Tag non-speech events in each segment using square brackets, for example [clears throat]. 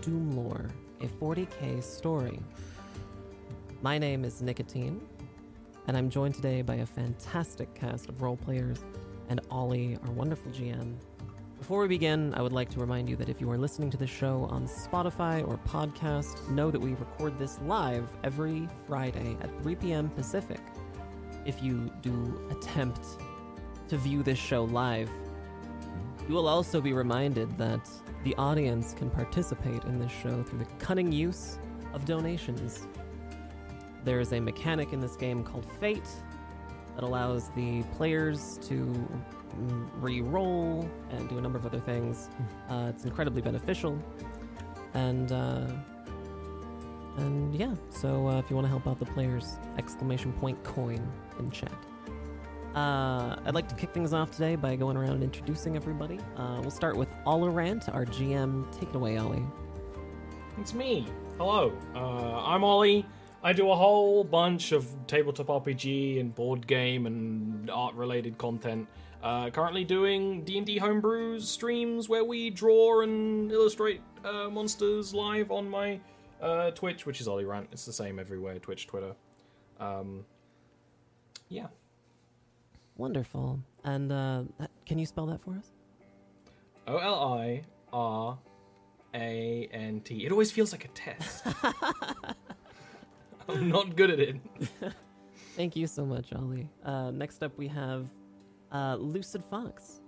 Doomlore, a 40k story. My name is Nikatine, and I'm joined today by a fantastic cast of role players and Ollie, our wonderful GM. Before we begin, I would like to remind you that if you are listening to the show on Spotify or podcast, know that we record this live every Friday at 3 p.m. Pacific. If you do attempt to view this show live, you will also be reminded that the audience can participate in this show through the cunning use of donations. There is a mechanic in this game called Fate that allows the players to re roll and do a number of other things. Uh, it's incredibly beneficial. And, uh, and yeah, so uh, if you want to help out the players, exclamation point coin in chat. Uh, I'd like to kick things off today by going around and introducing everybody. Uh, we'll start with Olirant, our GM. Take it away, Ollie. It's me. Hello. Uh, I'm Ollie. I do a whole bunch of tabletop RPG and board game and art-related content. Uh, currently doing D&D homebrews streams where we draw and illustrate uh, monsters live on my uh, Twitch, which is Olirant. It's the same everywhere: Twitch, Twitter. Um, yeah. Wonderful. And uh, can you spell that for us? O L I R A N T. It always feels like a test. [laughs] [laughs] I'm not good at it. [laughs] Thank you so much, Ollie. Uh, next up, we have uh, Lucid Fox.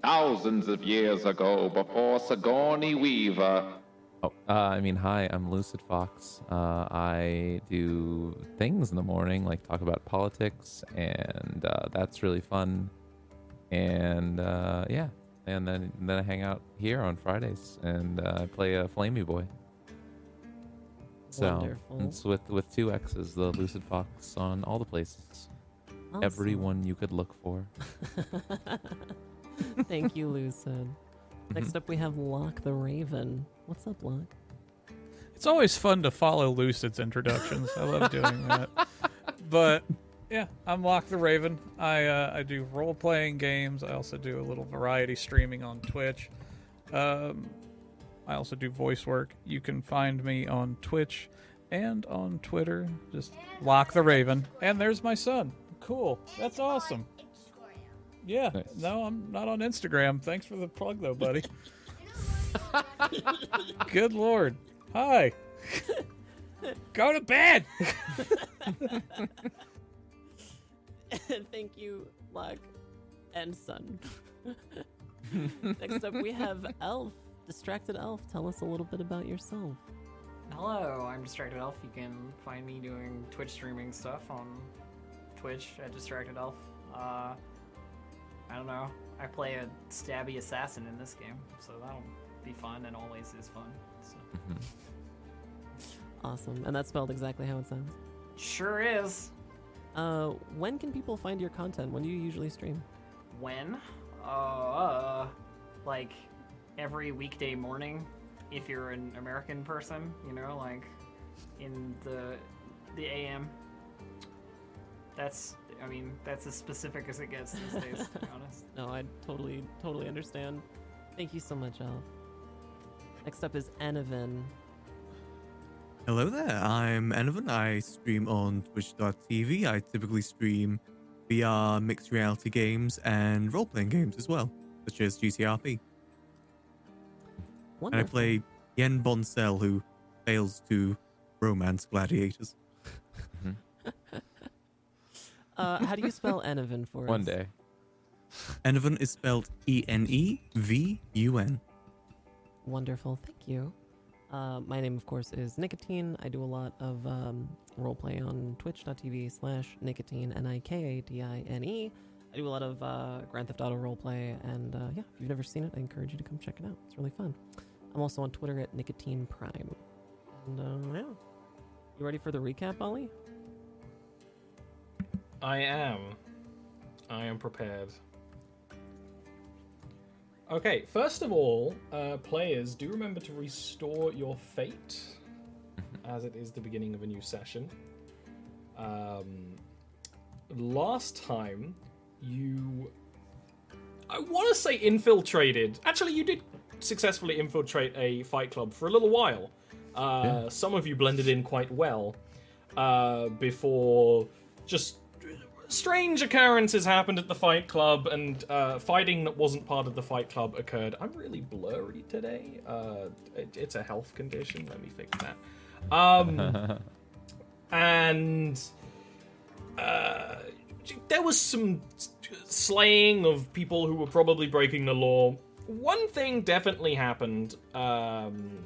Thousands of years ago, before Sigourney Weaver, Oh, uh, I mean, hi, I'm Lucid Fox. Uh, I do things in the morning, like talk about politics, and uh, that's really fun. And uh, yeah, and then then I hang out here on Fridays, and uh, I play a Flamey Boy. So Wonderful. it's with with two X's, the Lucid Fox on all the places, Awesome. everyone you could look for. [laughs] Thank you, Lucid. [laughs] Next up, we have Locke the Raven. What's up, Locke? It's always fun to follow Lucid's introductions. I love doing that. [laughs] But yeah, I'm Lock the Raven. I uh, I do role playing games. I also do a little variety streaming on Twitch. Um, I also do voice work. You can find me on Twitch and on Twitter. Just Lock the Raven. And there's my son. Cool. That's awesome. Yeah. Nice. No, I'm not on Instagram. Thanks for the plug, though, buddy. [laughs] Good lord. Hi. Go to bed. [laughs] Thank you, Locke and Sun. Next up, we have Elf. Distracted Elf. Tell us a little bit about yourself. Hello, I'm Distracted Elf. You can find me doing Twitch streaming stuff on Twitch at Distracted Elf. Uh, I don't know. I play a stabby assassin in this game, so that'll be fun and always is fun. So. [laughs] Awesome. And that's spelled exactly how it sounds. Sure is. Uh, when can people find your content? When do you usually stream? When? Uh, like every weekday morning, if you're an American person, you know, like in the the AM. That's, I mean, that's as specific as it gets these days, to be [laughs] honest. No, I totally, totally understand. Thank you so much, Al. Next up is Enevun. Hello there, I'm Enevun. I stream on twitch.tv. I typically stream VR, mixed reality games, and role playing games as well, such as GTRP. And I play Yen Bonsell, who fails to romance gladiators. Uh, how do you spell Enevun for us? One day. Enevun is spelled E N E V U N. Wonderful. Thank you. Uh, my name, of course, is Nikatine. I do a lot of um, roleplay on twitch.tv slash nikatine, N I K A T I N E. I do a lot of uh, Grand Theft Auto roleplay, and uh, yeah, if you've never seen it, I encourage you to come check it out. It's really fun. I'm also on Twitter at Nikatine Prime. And uh, yeah. You ready for the recap, Ollie? I am. I am prepared. Okay, first of all, uh, players, do remember to restore your fate, as it is the beginning of a new session. Um, last time, you. I want to say infiltrated. Actually, you did successfully infiltrate a fight club for a little while. Uh, Yeah. Some of you blended in quite well uh, before just strange occurrences happened at the fight club and uh, fighting that wasn't part of the fight club occurred. I'm really blurry today. Uh, it, it's a health condition. Let me fix that. Um, [laughs] and uh, there was some slaying of people who were probably breaking the law. One thing definitely happened. Um,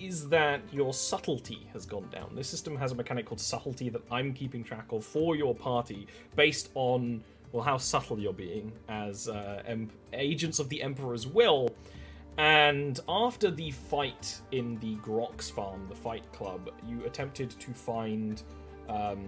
is that your subtlety has gone down. This system has a mechanic called subtlety that I'm keeping track of for your party based on well how subtle you're being as uh, em- agents of the Emperor's will. And after the fight in the Grox farm, the fight club, you attempted to find um,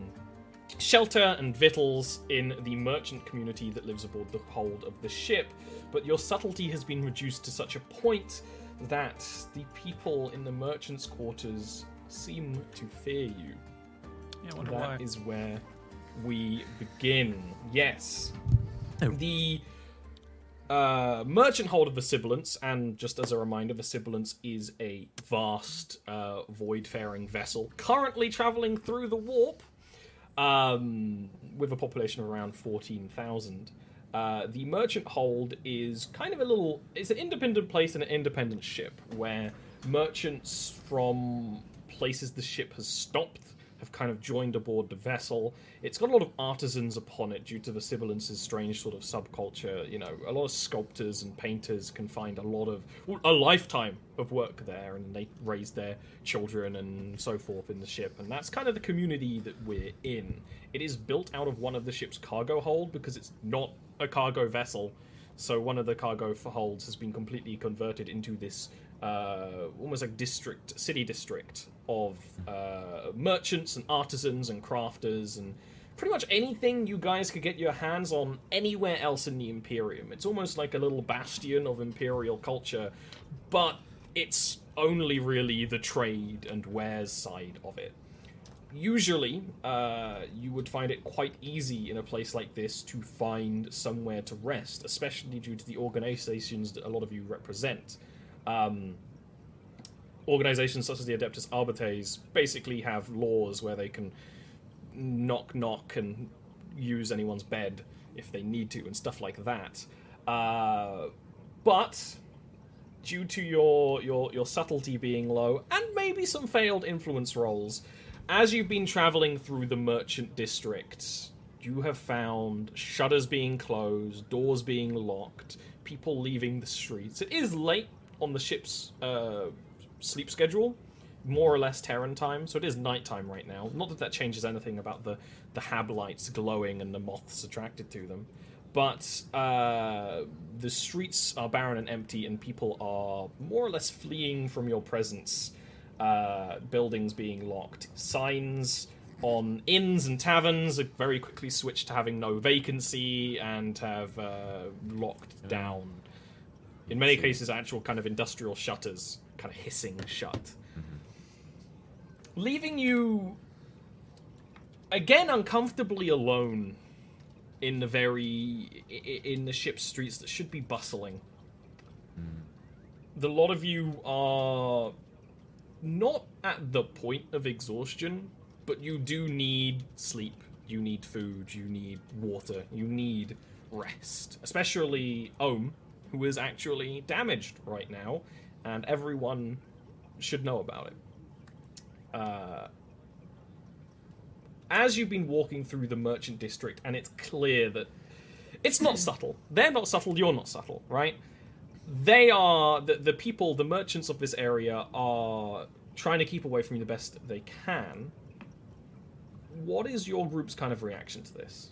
shelter and victuals in the merchant community that lives aboard the hold of the ship, but your subtlety has been reduced to such a point that the people in the merchants' quarters seem to fear you. Yeah, I wonder That why. is where we begin. Yes. Oh. The uh, merchant hold of the Sibilance, and just as a reminder, the Sibilance is a vast uh, void-faring vessel currently traveling through the warp um, with a population of around 14,000. Uh, the merchant hold is kind of a little. It's an independent place and an independent ship where merchants from places the ship has stopped have kind of joined aboard the vessel. It's got a lot of artisans upon it due to the Sibilance's strange sort of subculture. You know, a lot of sculptors and painters can find a lot of a lifetime of work there, and they raise their children and so forth in the ship. And that's kind of the community that we're in. It is built out of one of the ship's cargo hold because it's not a cargo vessel. So one of the cargo holds has been completely converted into this uh, almost like district, city district of uh, merchants and artisans and crafters and pretty much anything you guys could get your hands on anywhere else in the Imperium. It's almost like a little bastion of Imperial culture, but it's only really the trade and wares side of it usually uh, you would find it quite easy in a place like this to find somewhere to rest, especially due to the organizations that a lot of you represent. Um, organizations such as the Adeptus Arbites basically have laws where they can knock knock and use anyone's bed if they need to and stuff like that. Uh, but due to your, your your subtlety being low and maybe some failed influence rolls, as you've been traveling through the merchant districts, you have found shutters being closed, doors being locked, people leaving the streets. It is late on the ship's uh, sleep schedule, more or less Terran time, so it is nighttime right now. Not that that changes anything about the the hab lights glowing and the moths attracted to them, but uh, the streets are barren and empty, and people are more or less fleeing from your presence. Uh, buildings being locked, signs on inns and taverns are very quickly switched to having no vacancy and have uh, locked down. In many cases, actual kind of industrial shutters kind of hissing shut. Leaving you again uncomfortably alone in the very in the ship's streets that should be bustling. The lot of you are not at the point of exhaustion, but you do need sleep. You need food. You need water. You need rest. Especially Ohm, who is actually damaged right now, and everyone should know about it. Uh, as you've been walking through the merchant district, and it's clear that it's not subtle. They're not subtle. You're not subtle, right? They are the the people, the merchants of this area are trying to keep away from you the best they can. What is your group's kind of reaction to this?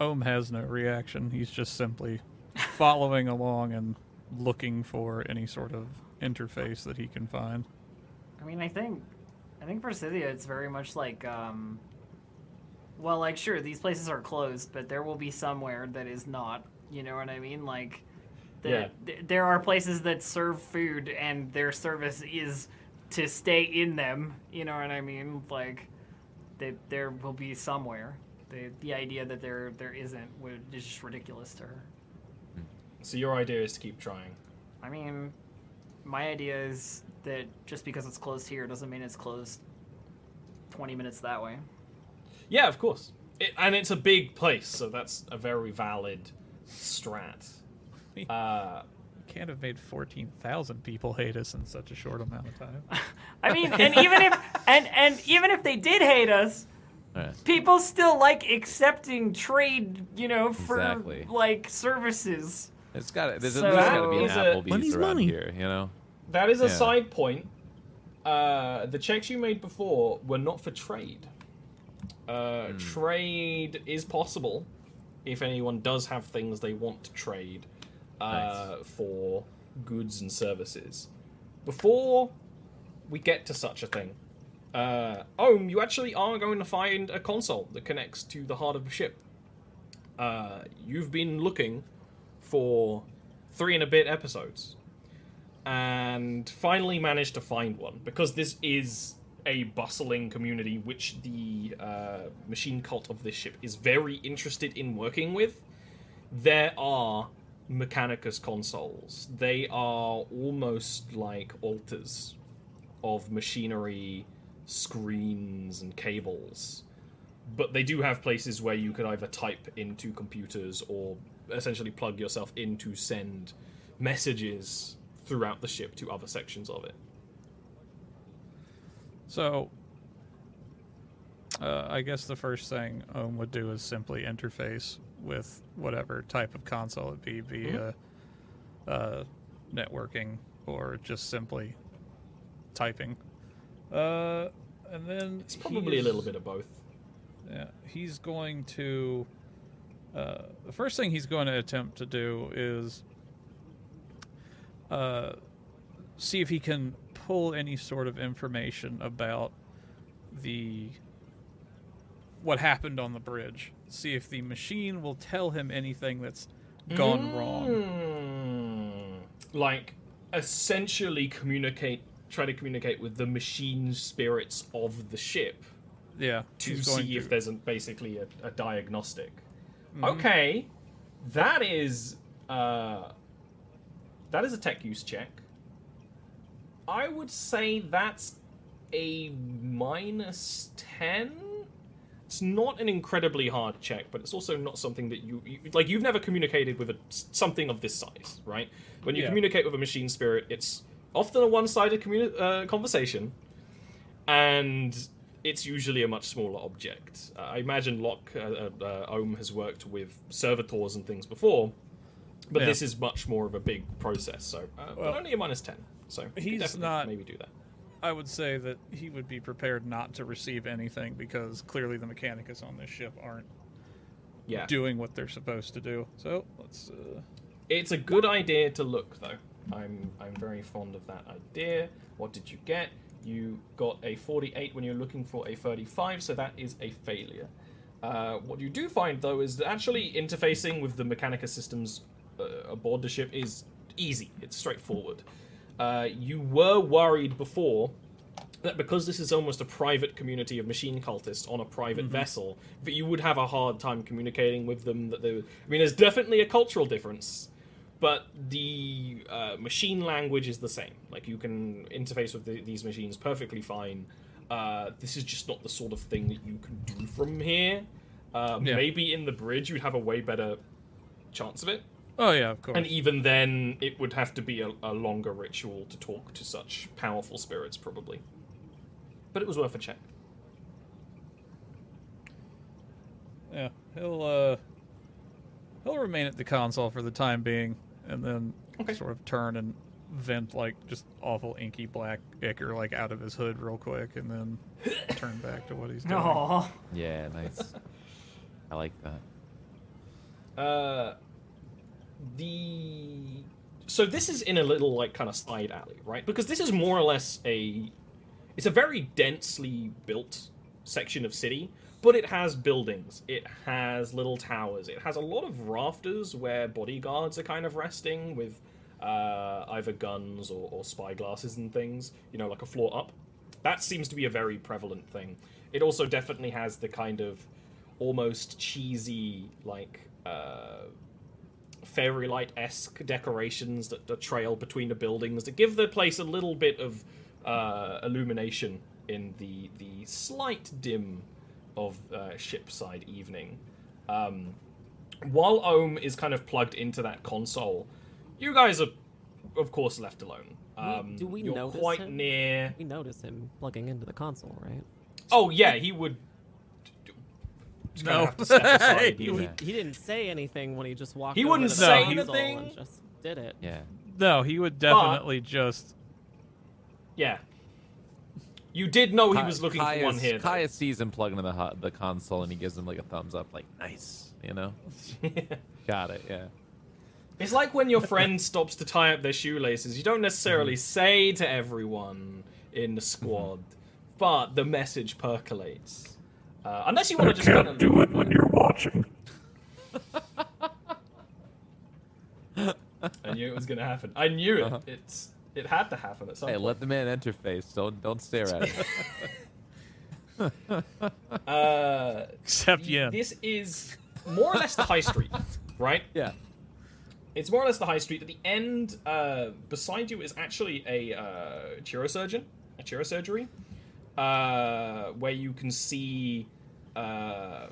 Ohm has no reaction. He's just simply [laughs] following along and looking for any sort of interface that he can find. I mean, I think, I think for Scythia, it's very much like, um, well, like sure, these places are closed, but there will be somewhere that is not. You know what I mean? Like, the, Yeah. th- there are places that serve food, and their service is to stay in them. You know what I mean? Like, they, there will be somewhere. The the idea that there there isn't would is just ridiculous to her. Hmm. So your idea is to keep trying. I mean, my idea is that just because it's closed here doesn't mean it's closed 20 minutes that way. Yeah, of course. It, and it's a big place, so that's a very valid strat. [laughs] Uh, Can't have made fourteen thousand people hate us in such a short amount of time. [laughs] I mean, and even if and and even if they did hate us, Alright. people still like accepting trade, you know, for Exactly. like services. It's got there's So- at least got to be an Is Applebee's Money's around money. here, you know. that is a Yeah. side point. Uh, the checks you made before were not for trade. Uh, Hmm. Trade is possible if anyone does have things they want to trade uh, for goods and services. Before we get to such a thing, uh, oh, you actually are going to find a console that connects to the heart of the ship. Uh, you've been looking for three and a bit episodes and finally managed to find one because this is a bustling community which the uh, machine cult of this ship is very interested in working with. There are Mechanicus consoles. They are almost like altars of machinery, screens, and cables. But they do have places where you could either type into computers or essentially plug yourself in to send messages throughout the ship to other sections of it. So, uh, I guess the first thing Ohm would do is simply interface with whatever type of console it be, via uh, networking or just simply typing. Uh, and then It's probably a little bit of both. Yeah, he's going to. Uh, the first thing he's going to attempt to do is uh, see if he can pull any sort of information about the what happened on the bridge. See if the machine will tell him anything that's gone wrong. Hmm. Like, essentially communicate, try to communicate with the machine spirits of the ship Yeah, to see if there's a, basically a, a diagnostic. Mm-hmm. Okay, that is uh, that is a tech use check. I would say that's a minus ten. It's not an incredibly hard check, but it's also not something that you, you like. You've never communicated with a, something of this size, right? When you Yeah. communicate with a machine spirit, it's often a one-sided communi- uh, conversation, and it's usually a much smaller object. Uh, I imagine Locke uh, uh, uh, Ohm has worked with servitors and things before, but Yeah. this is much more of a big process. So, uh, but only a minus ten. So he's not- maybe do that. I would say that he would be prepared not to receive anything because clearly the Mechanicus on this ship aren't Yeah, doing what they're supposed to do. So let's. Uh, it's a good idea to look though. I'm I'm very fond of that idea. What did you get? You got a 48 when you're looking for a 35, so that is a failure. Uh, what you do find though is that actually interfacing with the Mechanica systems uh, aboard the ship is easy. It's straightforward. Uh, you were worried before that because this is almost a private community of machine cultists on a private vessel, that you would have a hard time communicating with them. That they, would, I mean, there's definitely a cultural difference, but the uh, machine language is the same. Like you can interface with the, these machines perfectly fine. Uh, this is just not the sort of thing that you can do from here. Uh, Yeah. Maybe in the bridge you'd have a way better chance of it. Oh yeah, of course. And even then, it would have to be a, a longer ritual to talk to such powerful spirits, probably. But it was worth a check. yeah, he'll uh, he'll remain at the console for the time being, and then Okay. sort of turn and vent like just awful inky black ichor like out of his hood real quick, and then [laughs] turn back to what he's doing. No. Yeah, nice. I like that. Uh, the so this is in a little like kind of side alley, right? Because this is more or less a it's a very densely built section of city, but it has buildings. It has little towers. It has a lot of rafters where bodyguards are kind of resting with uh, either guns or, or spy glasses and things. You know, like a floor up. That seems to be a very prevalent thing. It also definitely has the kind of almost cheesy, like uh, fairy light esque decorations that, that trail between the buildings that give the place a little bit of uh, illumination in the the slight dim of uh, shipside evening. Um, while Ohm is kind of plugged into that console, you guys are, of course, left alone. Um, do we you're notice quite him? near. We notice him plugging into the console, right? Oh yeah, he would. Just No. have to step aside [laughs] He, he, he didn't say anything when he just walked. He over wouldn't to the say anything. And just did it. Yeah. No, he would definitely just. Yeah. You did know he was looking Kaya, for one here. though. Kaya sees him plug into the hu- the console and he gives him like a thumbs up, like nice, you know. [laughs] Got it. Yeah. It's like when your friend [laughs] stops to tie up their shoelaces. You don't necessarily Mm-hmm. say to everyone in the squad, but the message percolates. Uh, unless you want to just kind of it when you're watching. [laughs] I knew it was going to happen. I knew it. It's it had to happen at some Uh-huh. Hey, point. let the man interface. Don't don't stare at it. [laughs] Uh, Except Yen. this is more or less the high street, [laughs] right? yeah. It's more or less the high street. At the end, uh, beside you is actually a uh, chirurgeon, a chirurgery, uh, where you can see uh,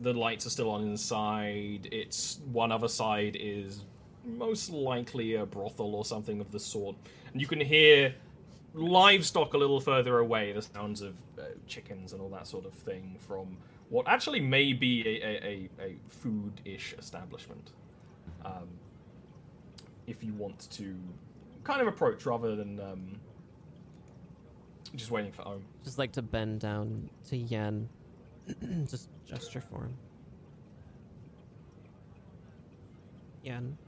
the lights are still on inside. It's one other side is most likely a brothel or something of the sort, and you can hear livestock a little further away. The sounds of uh, chickens and all that sort of thing from what actually may be a, a, a, a food-ish establishment um, if you want to kind of approach rather than um, just waiting for Ohm. Just like to bend down to Yen, [clears throat] just gesture for him. Yen,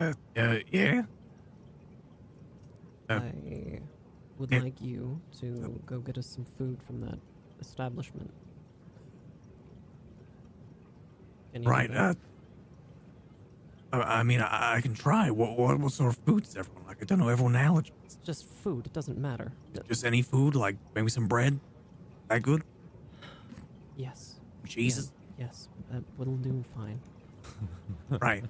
Uh, uh, yeah. Uh, I would like you to go get us some food from that establishment. Can you Right. Uh, I, I mean, I, I can try. What, what what sort of food does everyone like? I don't know. Everyone allergies. It's Just food. It doesn't matter. Just any food, like maybe some bread. That good? Yes. Jesus. Yes. That will do fine. [laughs] Right.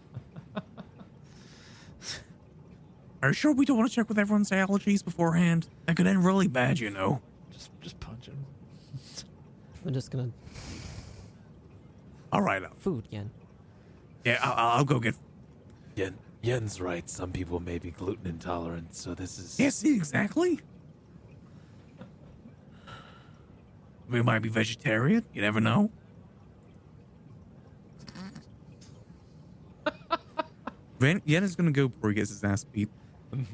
Are you sure we don't want to check with everyone's allergies beforehand? That could end really bad, you know. Just, just punch him. [laughs] I'm just gonna All right. uh, food Yen. Yeah, I'll, I'll go get. Yen, Yen's right. Some people may be gluten intolerant, so this is. Yeah, see, exactly. We might be vegetarian. You never know. Van, Yen is gonna go before he gets his ass beat. I'm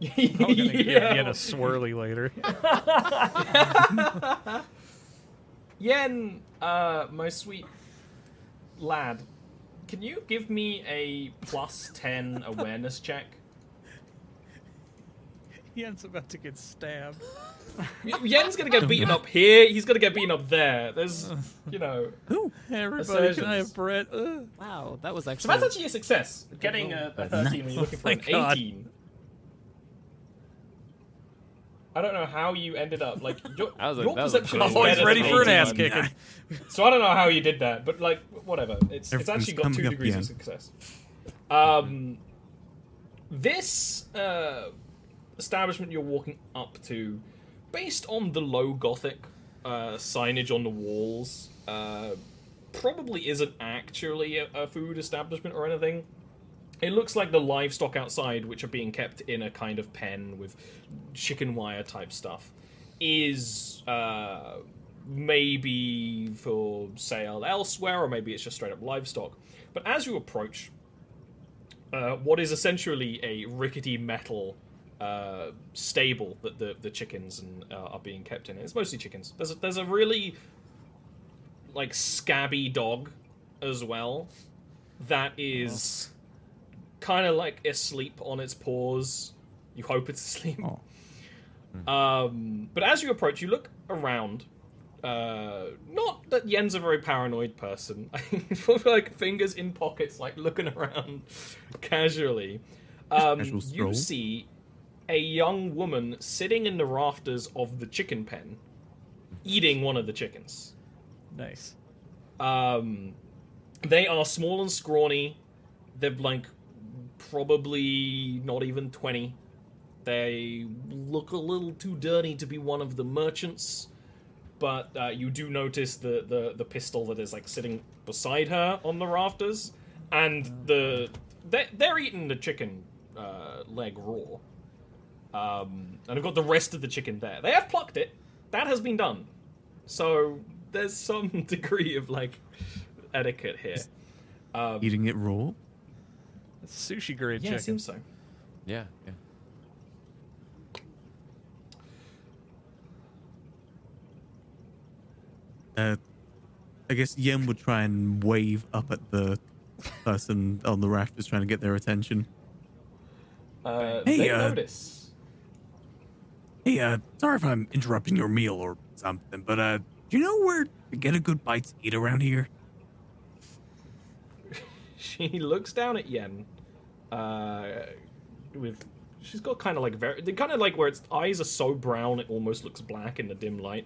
gonna give Yen a [laughs] swirly later. [laughs] Yen, uh, my sweet lad, can you give me a plus 10 awareness check? Yen's about to get stabbed. Y- [laughs] Yen's gonna get beaten up here, he's gonna get beaten up there. There's, you know. Who? Everybody, can I have bread? Ugh. Wow, that was actually. So actually. that's actually a success. Getting a, a 13 when you're looking [laughs] for an Thank God. 18. I don't know how you ended up like [laughs] your, That was a- your that was perception is. Always better ready than for an 18. ass kicking. So I don't know how you did that, but like whatever. It's it's Everything's actually got two up degrees of success. Um, this uh, establishment you're walking up to, based on the low gothic uh, signage on the walls, uh, probably isn't actually a, a food establishment or anything. It looks like the livestock outside, which are being kept in a kind of pen with chicken wire type stuff, is uh, maybe for sale elsewhere, or maybe it's just straight up livestock. But as you approach uh, what is essentially a rickety metal uh, stable that the, the chickens and, uh, are being kept in, it's mostly chickens. There's a, there's a really like scabby dog as well that is kind of like asleep on its paws. You hope it's asleep. [laughs] Um, but as you approach, you look around. Uh, not that Yen's a very paranoid person. [laughs] like fingers in pockets, like looking around [laughs] casually. Um, you see a young woman sitting in the rafters of the chicken pen, eating one of the chickens. Nice. Um, they are small and scrawny. They're like probably not even 20. They look a little too dirty to be one of the merchants, but uh, you do notice the, the, the pistol that is like sitting beside her on the rafters, and the they're, they're eating the chicken uh, leg raw. Um, and I've got the rest of the chicken there. They have plucked it. That has been done. So there's some [laughs] degree of like etiquette here. Um, Eating it raw. Sushi grade yeah, chicken. it seems so. Yeah, yeah. Uh, I guess Yen would try and wave up at the person on the rafters trying to get their attention. Uh, Hey, they uh, notice. Hey, uh, sorry if I'm interrupting your meal or something, but uh, do you know where to get a good bite to eat around here? [laughs] She looks down at Yen. Uh, with she's got kind of like very, kind of like where its eyes are so brown it almost looks black in the dim light,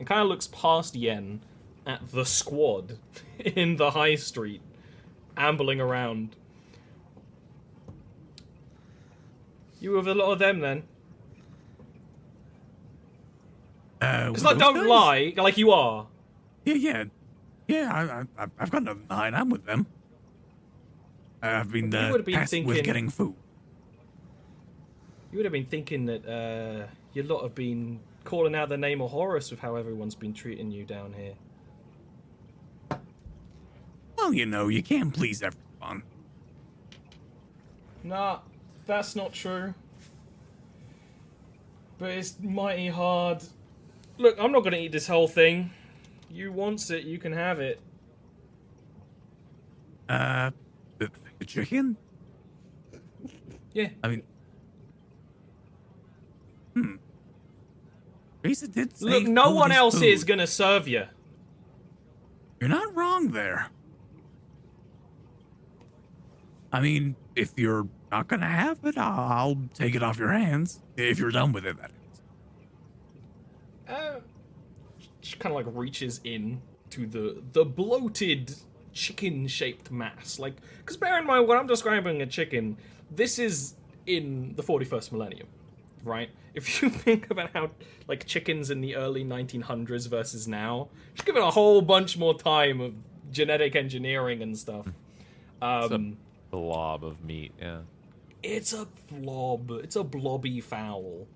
and kind of looks past Yen at the squad [laughs] in the high street, ambling around. You have a lot of them then, Uh, because with like don't guys? lie, like you are. Yeah, yeah, yeah. I, I, I've got another nine. I'm with them. I've been You uh, been tasked with thinking- getting food. You would have been thinking that uh, you lot have been calling out the name of Horus with how everyone's been treating you down here. Well, you know, you can't please everyone. Nah, that's not true. But it's mighty hard. Look, I'm not gonna eat this whole thing. You wants it, you can have it. Uh, chicken? Yeah. I mean, hmm. Teresa did say Look, no one else food. is gonna serve you. You're not wrong there. I mean, if you're not gonna have it, I'll, I'll take it off your hands. If you're done with it, that is. Uh, she kind of like reaches in to the the bloated chicken-shaped mass. Like, because bear in mind when I'm describing a chicken, this is in the 41st millennium, right? If you [laughs] think about how like chickens in the early 1900s versus now, just given a whole bunch more time of genetic engineering and stuff. Um, Blob of meat. Yeah. it's a blob. It's a blobby fowl,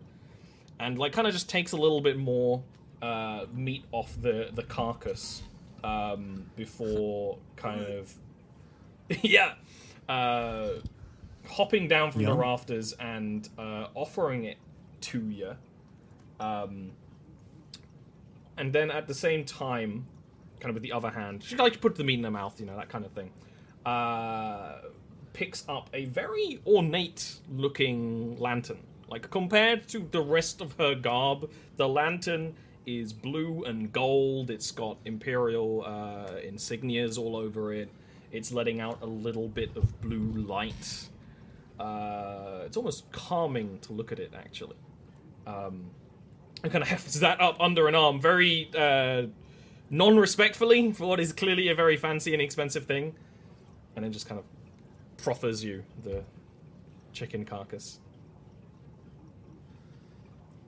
and like kind of just takes a little bit more uh, meat off the the carcass um, before [laughs] kind of [laughs] yeah, uh, hopping down from the rafters and uh, offering it to you. Um, and then at the same time, kind of with the other hand, she like to put the meat in her mouth, you know, that kind of thing. Uh, picks up a very ornate looking lantern. Like compared to the rest of her garb, the lantern is blue and gold. It's got imperial uh, insignias all over it. It's letting out a little bit of blue light. Uh, it's almost calming to look at it, actually. Um, and kind of hefts that up under an arm, very uh, non-respectfully for what is clearly a very fancy and expensive thing, and then just kind of proffers you the chicken carcass.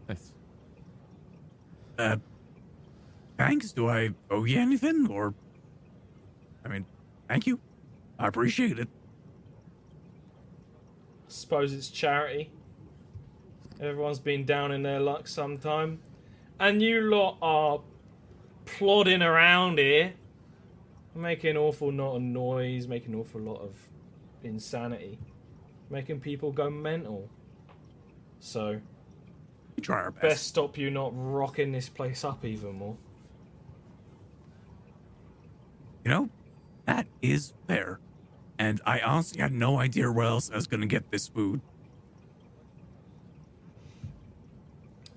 Nice. Uh, thanks. Do I owe you anything? Or, I mean, thank you. I appreciate it. Suppose it's charity. Everyone's been down in their luck sometime, and you lot are plodding around here, making awful lot of noise, making awful lot of insanity, making people go mental. So. We try our best. Best stop you not rocking this place up even more. You know, that is fair. And I honestly had no idea where else I was going to get this food.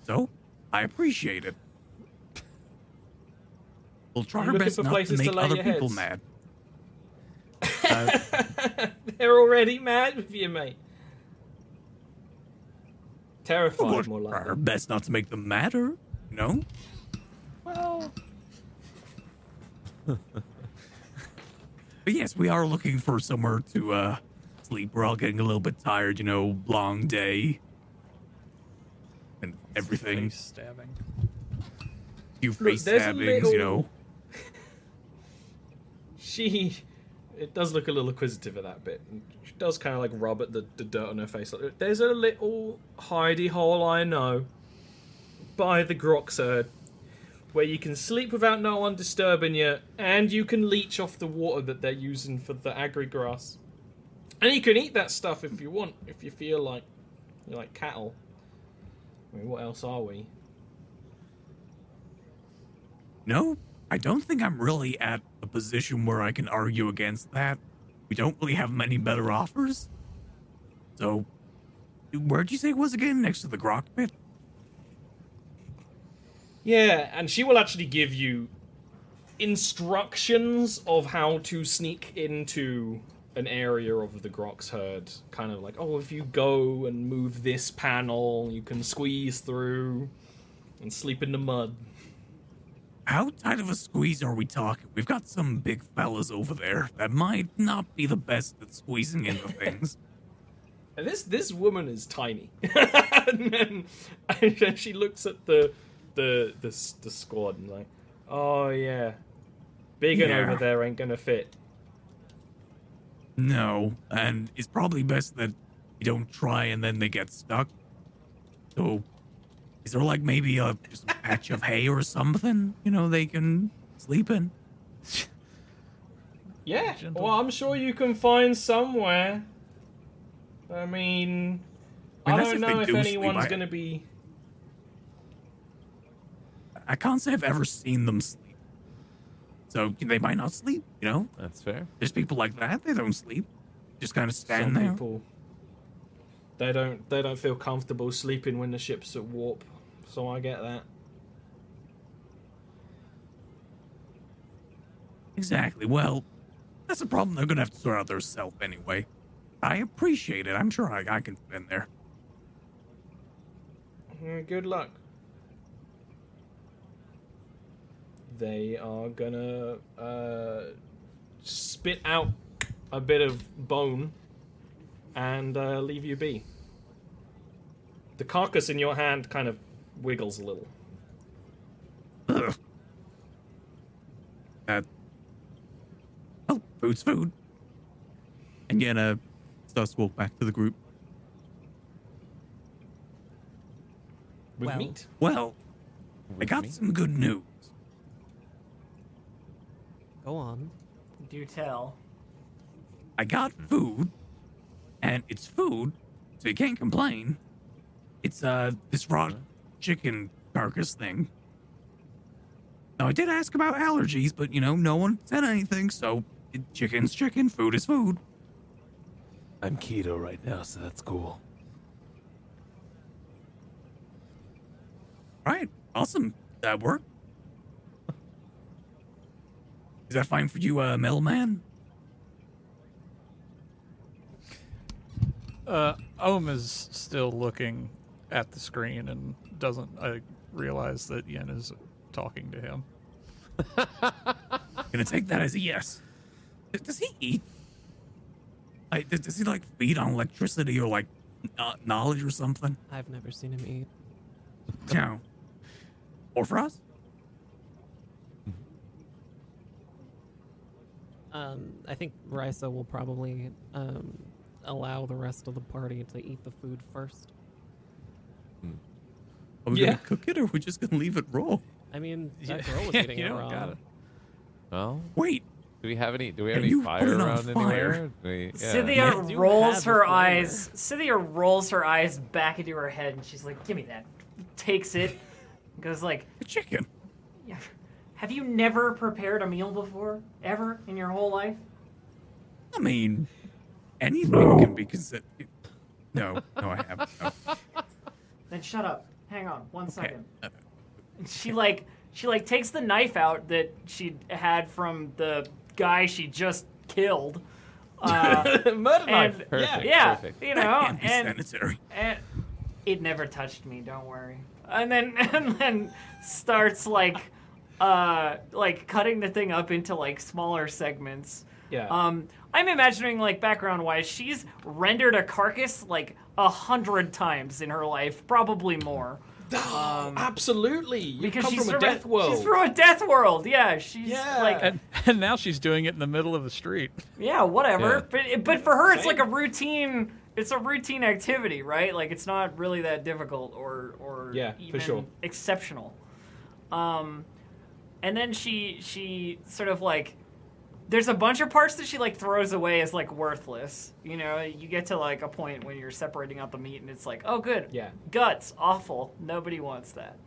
So, I appreciate it. We'll try our best not to places to make other people heads? mad. [laughs] Uh, They're already mad with you, mate. Terrified, we'll more try like. our best not to make them matter, You know? Well, But yes, we are looking for somewhere to uh, sleep. We're all getting a little bit tired, you know, long day and everything. Face stabbing. few face there's a stabbings, little- you know. [laughs] She, it does look a little acquisitive at that bit. Does kind of like rub at the, the dirt on her face. There's a little hidey hole I know by the Grox herd where you can sleep without no one disturbing you, and you can leech off the water that they're using for the agri grass. And you can eat that stuff if you want, if you feel like you're like cattle. I mean, what else are we? No, I don't think I'm really at a position where I can argue against that. We don't really have many better offers. So, where'd you say it was again? Next to the Grox pit? Yeah, and she will actually give you instructions of how to sneak into an area of the Grox herd. Kind of like, oh, if you go and move this panel, you can squeeze through and sleep in the mud. How tight of a squeeze are we talking? We've got some big fellas over there that might not be the best at squeezing into [laughs] things. And this this woman is tiny, [laughs] and, then, and she looks at the the the, the squad and like, oh yeah, big one Yeah. over there ain't gonna fit. No, and it's probably best that you don't try and then they get stuck. So, is there like maybe a just a patch of hay or something? You know, they can sleep in. Yeah, Gentle. well, I'm sure you can find somewhere. I mean, I I, mean, that's don't if know if do sleep. anyone's gonna be. I can't say I've ever seen them sleep. So they might not sleep. You know, That's fair. there's people like that. They don't sleep. Just kind of stand Some there. people. They don't. They don't feel comfortable sleeping when the ship's at warp. So I get that. Exactly. Well, that's a problem they're gonna have to sort out themselves anyway. I appreciate it. I'm sure I, I can fit in there. Uh, Good luck. They are gonna uh, spit out a bit of bone and uh, leave you be. The carcass in your hand kind of wiggles a little. Ugh. That. Oh, food's food. And Yenna starts to walk back to the group. With Well. meat. Well, I got me? some good news. Go on. Do tell. I got food, and it's food, so you can't complain. It's uh this raw chicken carcass thing. Now I did ask about allergies, but you know no one said anything. So chicken's chicken, food is food. I'm keto right now, so that's cool. Right, awesome. That worked. Is that fine for you, uh, mailman? Uh, Ohm is still looking at the screen and doesn't uh, realize that Yen is talking to him. Gonna take that as a yes. Does he eat? Like, does he like feed on electricity or like uh, knowledge or something? I've never seen him eat. No. Or for us? Um, I think Risa will probably um, allow the rest of the party to eat the food first. Are we Yeah. gonna cook it or are we just gonna leave it raw? I mean, [laughs] that Yeah, girl was yeah, you it don't raw. got it. Well, Wait, do we have any? Do we Yeah, have any you put fire it on around fire. anywhere? Do we, yeah. Scythia Yeah, do rolls have the her flavor. eyes. Scythia rolls her eyes back into her head, and she's like, "Give me that." Takes it, goes like, a chicken. "Yeah, "Have you never prepared a meal before, ever in your whole life?" I mean, anything can be considered. No, no, I haven't. No. Then shut up. Hang on, one Okay. second. And she like she like takes the knife out that she had from the guy she just killed. [laughs] Uh, Murder knife. and- Perfect. yeah, perfect. you that know, can't be and sanitary. And it never touched me, don't worry. And then [laughs] and then starts like uh like cutting the thing up into like smaller segments. Yeah. Um, I'm imagining like background wise, she's rendered a carcass like a hundred times in her life, probably more. Oh, absolutely. You Because come she's from a from death world. She's from a death world. Yeah, she's Yeah. like And, and now she's doing it in the middle of the street. Yeah, whatever. Yeah. But but for her, it's Same. like a routine. It's a routine activity, right? Like it's not really that difficult or or Yeah, for even sure. exceptional. Um, and then she she sort of like there's a bunch of parts that she like throws away as like worthless. You know, you get to like a point when you're separating out the meat and it's like, oh good, Yeah. guts, awful. Nobody wants that.